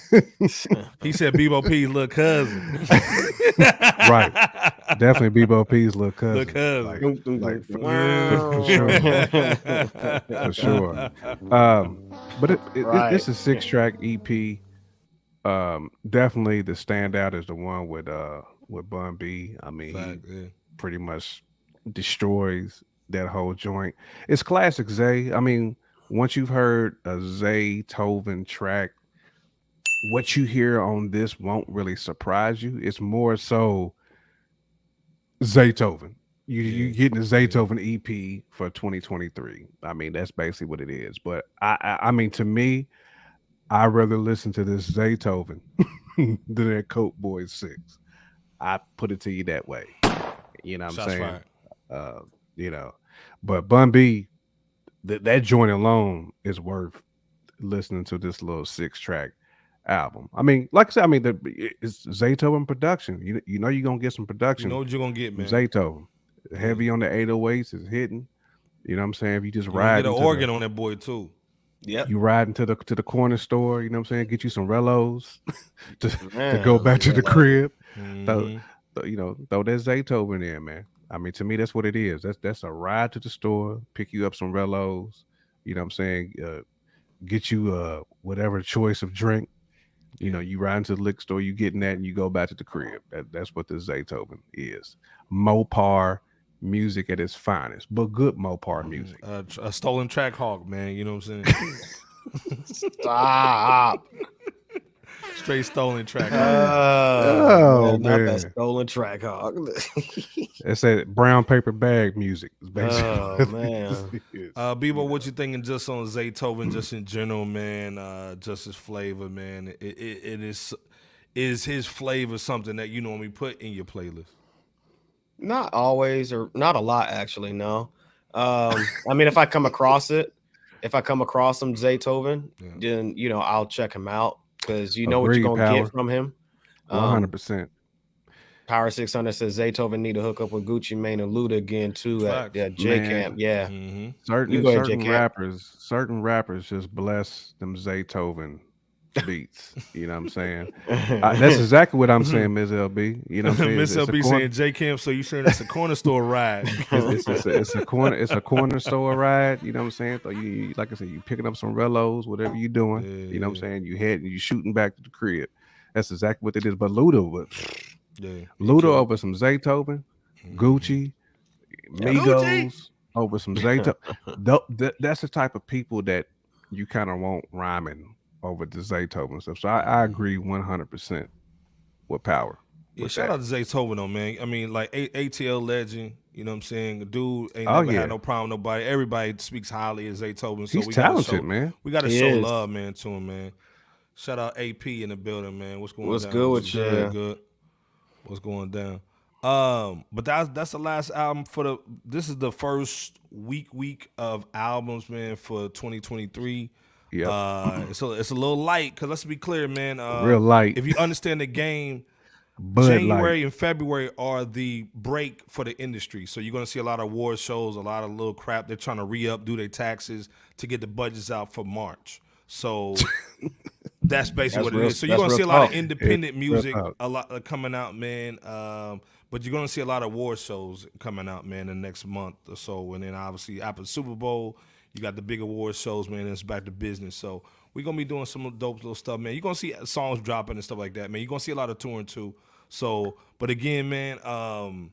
Speaker 1: He said Bebo P's little cousin.
Speaker 3: Right. Definitely Bebo P's little cousin.
Speaker 1: Little cousin.
Speaker 3: Like,
Speaker 2: Dun, dun,
Speaker 3: like,
Speaker 2: dun.
Speaker 3: for- for sure. Um, but it, it,
Speaker 2: Right.
Speaker 3: it's a six track EP. Um, definitely the standout is the one with uh with Bun B. I mean, he
Speaker 1: yeah.
Speaker 3: pretty much destroys that whole joint. It's classic Zay. I mean, once you've heard a Zaytoven track, what you hear on this won't really surprise you. It's more so Zaytoven. You you
Speaker 1: Yeah.
Speaker 3: getting the Zaytoven EP for 2023. I mean, that's basically what it is. But I I, I mean, to me, I rather listen to this Zaytoven than that Coke Boys Six. I put it to you that way. You know what I'm
Speaker 1: Shots
Speaker 3: saying? Uh, you know, but Bun B, th- that joint alone is worth listening to this little six track album. I mean, like I said, I mean, the, it's Zaytoven production. You you know you're gonna get some production.
Speaker 1: You know what you're gonna get,
Speaker 3: from
Speaker 1: man.
Speaker 3: Zaytoven. Heavy on the 808s is hitting. You know what I'm saying? If you just
Speaker 1: You're
Speaker 3: ride
Speaker 1: get an
Speaker 3: into the-
Speaker 1: organ on that boy too.
Speaker 2: Yep.
Speaker 3: you ride into the to the corner store, you know what I'm saying? Get you some Rellos to, to go back to the
Speaker 2: yeah.
Speaker 3: crib.
Speaker 1: Mhm.
Speaker 3: Th- You know, throw that Zaytoven in, man. I mean, to me, that's what it is. That's that's a ride to the store, pick you up some Rellos, you know what I'm saying? Uh, get you uh whatever choice of drink. You know, you ride into the liquor store, you getting that, and you go back to the crib. That, that's what the Zaytoven is. Mopar music at its finest, but good Mopar music.
Speaker 1: Uh, a stolen track hawk, man. You know what I'm saying?
Speaker 2: Stop.
Speaker 1: Straight stolen track. hawk.
Speaker 3: Oh,
Speaker 2: man, not that stolen track hog.
Speaker 3: It's that brown paper bag music. Basically
Speaker 2: Oh, man.
Speaker 3: it is.
Speaker 1: Uh, Bebo, what you thinking just on Zaytoven, just in general, man? Uh, just his flavor, man. It, it, it is is his flavor something that you normally put in your playlist?
Speaker 2: Not always, or not a lot, actually. No. Um, I mean, if I come across it, if I come across some Zaytoven,
Speaker 1: Yeah.
Speaker 2: then you know I'll check him out because you know what you're gonna
Speaker 3: Power.
Speaker 2: get from him. Um,
Speaker 3: hundred percent.
Speaker 2: Power 600 says Zaytoven need to hook up with Gucci Mane and Luda again too at,
Speaker 1: Facts.
Speaker 2: at J Camp. Yeah.
Speaker 1: Mm-hmm.
Speaker 3: Certain
Speaker 2: you ahead,
Speaker 3: certain rappers, certain rappers just bless them Zaytoven beats. You know what I'm saying? Uh, that's exactly what I'm saying, Ms. LB. You know what I'm saying?
Speaker 1: Miss
Speaker 3: It's, it's,
Speaker 1: LB
Speaker 3: a corner,
Speaker 1: saying J Camp, so you sure that's a corner store ride?
Speaker 3: it's, it's, a, it's a corner. It's a corner store ride. You know what I'm saying? So you, you- like I said, you picking up some Rellos, whatever you doing.
Speaker 1: Yeah,
Speaker 3: you know what I'm saying? You head you shooting back to the crib. That's exactly what it is. But Luda was
Speaker 1: Yeah,
Speaker 3: Luda over some Zaytoven. Gucci,
Speaker 1: Gucci.
Speaker 3: Migos over some Zaytoven. Th- th- that's the type of people that you kind of want rhyming over the Zaytoven stuff. So I, I agree 100% with Power.
Speaker 1: Yeah, shout
Speaker 3: that.
Speaker 1: out to Zaytoven though, man. I mean, like A- ATL legend. You know what I'm saying? Dude ain't
Speaker 3: Oh,
Speaker 1: never
Speaker 3: yeah.
Speaker 1: had no problem with nobody. Everybody speaks highly of Zaytoven. So
Speaker 3: He's
Speaker 1: we gotta
Speaker 3: talented,
Speaker 1: show,
Speaker 3: man.
Speaker 1: We got to show
Speaker 2: is.
Speaker 1: love, man, to him, man. Shout out AP in the building, man. What's going
Speaker 2: What's
Speaker 1: down?
Speaker 2: good with you?
Speaker 1: Good, good. What's going down? Um, but that's that's the last album for the. This is the first week week of albums, man, for 2023.
Speaker 3: Yeah,
Speaker 1: uh, so it's a little light because let's be clear, man. Uh,
Speaker 3: real light.
Speaker 1: If you understand the game,
Speaker 3: Bud
Speaker 1: January
Speaker 3: Light.
Speaker 1: and February are the break for the industry. So you're gonna see a lot of award shows, a lot of little crap. They're trying to re up, do their taxes to get the budgets out for March. So that's basically
Speaker 2: That's
Speaker 1: what
Speaker 2: real-
Speaker 1: it is. So you're gonna see a lot of independent music, a lot uh, coming out, man. Um, but you're gonna see a lot of war shows coming out, man, the next month or so. And then obviously after the Super Bowl, you got the big award shows, man. It's back to business. So we're gonna be doing some dope little stuff, man. You're gonna see songs dropping and stuff like that, man. You're gonna see a lot of touring too. So, but again, man, um,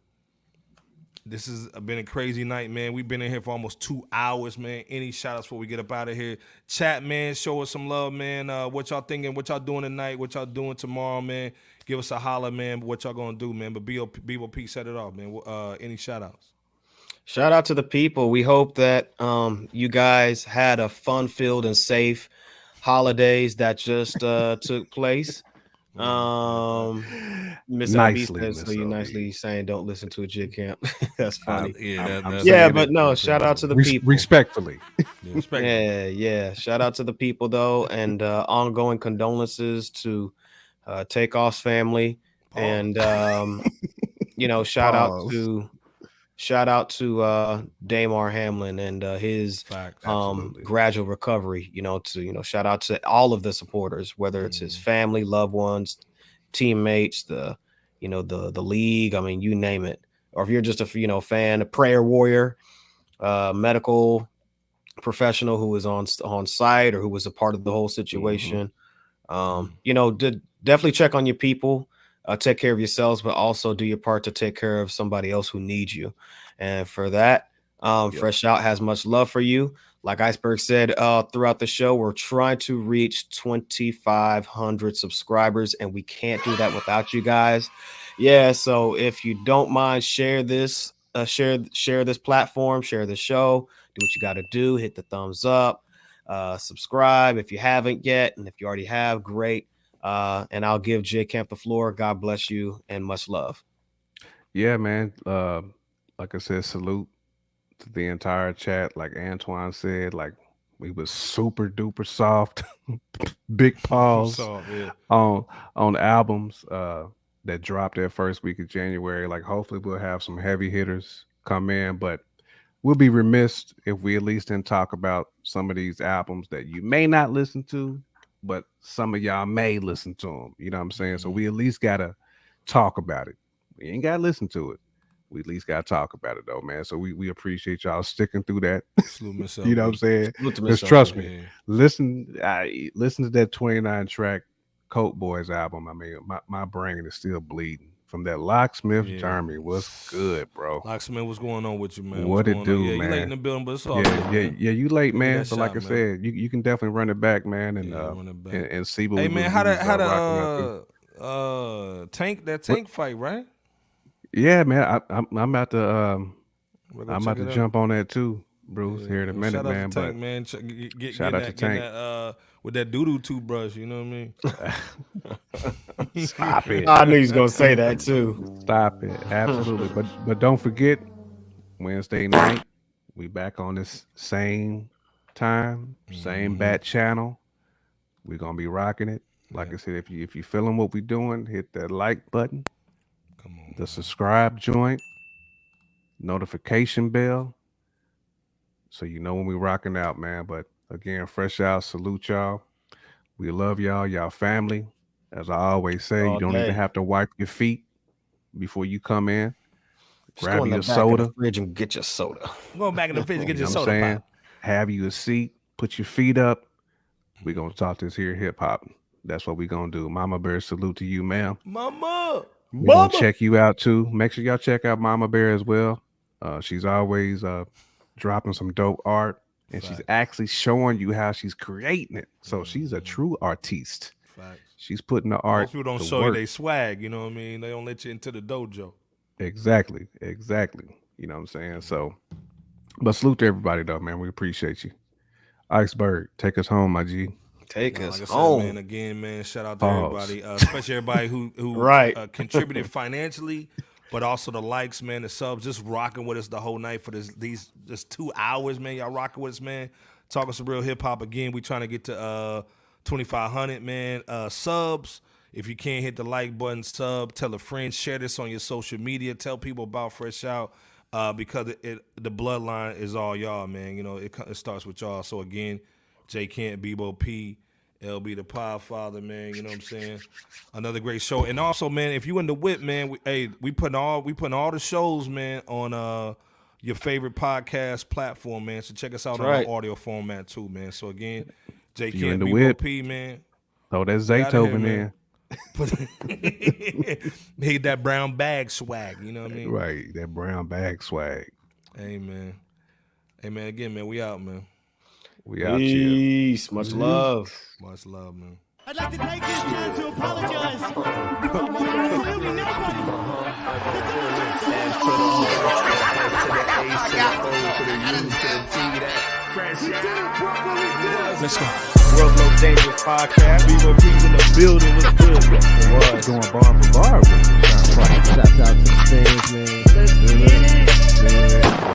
Speaker 1: this has been a crazy night, man. We've been in here for almost two hours, man. Any shout outs before we get up out of here? Chat, man. Show us some love, man. Uh, what y'all thinking? What y'all doing tonight? What y'all doing tomorrow, man? Give us a holler, man. What y'all gonna do, man? But BOP, BOP set it off, man. Uh, any shout outs?
Speaker 2: Shout out to the people. We hope that um, you guys had a fun-filled and safe holidays that just uh, took place. Um, Miss
Speaker 3: Nicely,
Speaker 2: LB says, so you
Speaker 3: LB.
Speaker 2: nicely saying don't listen to a jig camp. That's
Speaker 3: Uh,
Speaker 2: funny.
Speaker 1: yeah, that,
Speaker 3: I'm
Speaker 1: that's,
Speaker 2: yeah, but no, shout out to the
Speaker 3: Res-
Speaker 2: people.
Speaker 3: respectfully.
Speaker 1: yeah, respect.
Speaker 2: Yeah, yeah. Shout out to the people though, and uh, ongoing condolences to uh, Takeoff's family,
Speaker 1: Pause.
Speaker 2: and um, you know, shout out to shout out to uh, Damar Hamlin and uh, his
Speaker 1: Facts.
Speaker 2: um gradual recovery. You know, to you know, shout out to all of the supporters, whether it's his
Speaker 1: Mhm.
Speaker 2: family, loved ones, teammates, the you know the the league. I mean, you name it. Or if you're just a you know fan, a prayer warrior, uh, medical professional who was on on site or who was a part of the whole situation. Um, you know, did definitely check on your people, uh, take care of yourselves, but also do your part to take care of somebody else who needs you. And for that, um,
Speaker 3: Yep.
Speaker 2: Fresh Out has much love for you. Like Iceberg said uh, throughout the show, we're trying to reach 2,500 subscribers, and we can't do that without you guys. Yeah, so if you don't mind, share this, uh, share share this platform, share the show. Do what you got to do. Hit the thumbs up, uh, subscribe if you haven't yet, and if you already have, great. Uh, and I'll give J Camp the floor. God bless you and much love.
Speaker 3: Yeah, man. Uh, like I said, salute to the entire chat. Like Antoine said, like we was super duper soft, big pause
Speaker 1: So, yeah.
Speaker 3: on on albums uh that dropped that first week of January. Like hopefully we'll have some heavy hitters come in, but we'll be remiss if we at least didn't talk about some of these albums that you may not listen to, but some of y'all may listen to them. You know what I'm saying? So we at least gotta talk about it. We ain't gotta listen to it. We at least gotta talk about it though, man. So we, we appreciate y'all sticking through that.
Speaker 1: Myself.
Speaker 3: you know what I'm saying? Just trust
Speaker 2: Sophie.
Speaker 3: me.
Speaker 1: Yeah.
Speaker 3: Listen, I listen to that 29 track Coke Boys album. I mean, my, my brain is still bleeding from that locksmith
Speaker 1: Yeah.
Speaker 3: journey. Was good, bro.
Speaker 1: Locksmith, what's going on with you, man?
Speaker 3: What
Speaker 1: What's
Speaker 3: it do,
Speaker 1: yeah, You late
Speaker 3: man?
Speaker 1: in the building, but it's all
Speaker 3: Yeah,
Speaker 1: good,
Speaker 3: yeah,
Speaker 1: man.
Speaker 3: yeah. You late, man.
Speaker 1: that
Speaker 3: But like I
Speaker 1: man.
Speaker 3: said, you, you can definitely run it back, man, and
Speaker 1: Yeah,
Speaker 3: uh, and, and see what
Speaker 1: Hey man, how the how
Speaker 3: to.
Speaker 1: uh, uh tank that tank fight right?
Speaker 3: Yeah, man. I, I'm I'm about to um I'm about to jump on that too, Bruce. Here in a
Speaker 1: man.
Speaker 3: minute, man.
Speaker 1: to
Speaker 3: But
Speaker 1: Tank, man. Ch- get, get,
Speaker 3: Shout
Speaker 1: get
Speaker 3: out
Speaker 1: that,
Speaker 3: to Tank.
Speaker 1: that, uh, with that doodoo toothbrush. You know what I mean?
Speaker 3: stop it.
Speaker 2: I knew he was gonna say that too.
Speaker 3: Stop it. Absolutely. but but don't forget Wednesday night, we back on this same time, same
Speaker 1: Mhm.
Speaker 3: bat channel. We're gonna be rocking it. Like
Speaker 1: Yeah.
Speaker 3: I said, if you if you feeling what we doing, hit that like button,
Speaker 1: Come on.
Speaker 3: the subscribe joint, notification bell. So you know when we rocking out, man. But again, fresh out, salute y'all. We love y'all, y'all family. As I always say,
Speaker 2: All
Speaker 3: you don't
Speaker 2: day.
Speaker 3: even have to wipe your feet before you come in.
Speaker 2: Just
Speaker 3: Grab
Speaker 2: go in
Speaker 3: you
Speaker 2: the
Speaker 3: a
Speaker 2: back of
Speaker 3: soda.
Speaker 2: the fridge and get your soda.
Speaker 1: Go back in the fridge and get
Speaker 3: You
Speaker 1: your
Speaker 3: know
Speaker 1: soda
Speaker 3: saying? Have you a seat, put your feet up. We're gonna talk this here hip hop. That's what we're gonna do. Mama Bear, salute to you, ma'am.
Speaker 1: Mama.
Speaker 3: We're gonna check you out too. Make sure y'all check out Mama Bear as well. Uh, she's always uh, dropping some dope art, and she's actually showing you how she's creating it. So she's a
Speaker 1: Mhm.
Speaker 3: true artiste.
Speaker 1: Facts.
Speaker 3: She's putting the art.
Speaker 1: Most people don't
Speaker 3: to
Speaker 1: show
Speaker 3: work.
Speaker 1: you they swag. You know what I mean? They don't let you into the dojo.
Speaker 3: Exactly, exactly. You know what I'm saying? So, but salute to everybody though, man. We appreciate you. Iceberg, take us home, my G.
Speaker 2: Take
Speaker 1: No,
Speaker 2: us
Speaker 1: like I said,
Speaker 2: home.
Speaker 1: man, again, man, shout out to
Speaker 3: Pause.
Speaker 1: everybody, uh, especially everybody who who
Speaker 2: Right.
Speaker 1: uh, contributed financially but also the likes, man, the subs, just rocking with us the whole night for this these two hours, man. Y'all rocking with us, man. Talking some real hip hop again. We trying to get to uh 2500, man. Uh subs. If you can't hit the like button, sub, tell a friend, share this on your social media, tell people about Fresh Out. Uh, because it, it, the bloodline is all y'all, man. You know, it, it starts with y'all. So again, J Kent, Bebo P, LB the Podfather, man. You know what I'm saying? Another great show. And also, man, if you in the whip, man, we, hey, we putting all we putting all the shows, man, on uh your favorite podcast platform, man. So check us out
Speaker 2: That's
Speaker 1: on
Speaker 2: right.
Speaker 1: audio format too, man. So again, J
Speaker 3: You in
Speaker 1: Kent,
Speaker 3: the whip.
Speaker 1: P, man.
Speaker 3: Oh, that's Zaytoven
Speaker 1: man.
Speaker 3: there.
Speaker 1: That brown bag swag, you know what I mean?
Speaker 3: Right, that brown bag swag.
Speaker 1: Hey man. Hey man, again, man, we out, man.
Speaker 3: We out here.
Speaker 2: Peace. Much love.
Speaker 1: Much love, man.
Speaker 4: I'd like to take this time to apologize to absolutely nobody.
Speaker 2: Let's go. World Most Dangerous Podcast. Vivo P's in the building. What's good?
Speaker 3: Was going bar for bar. with it. Sounds like-
Speaker 5: Shouts out to the fans, man.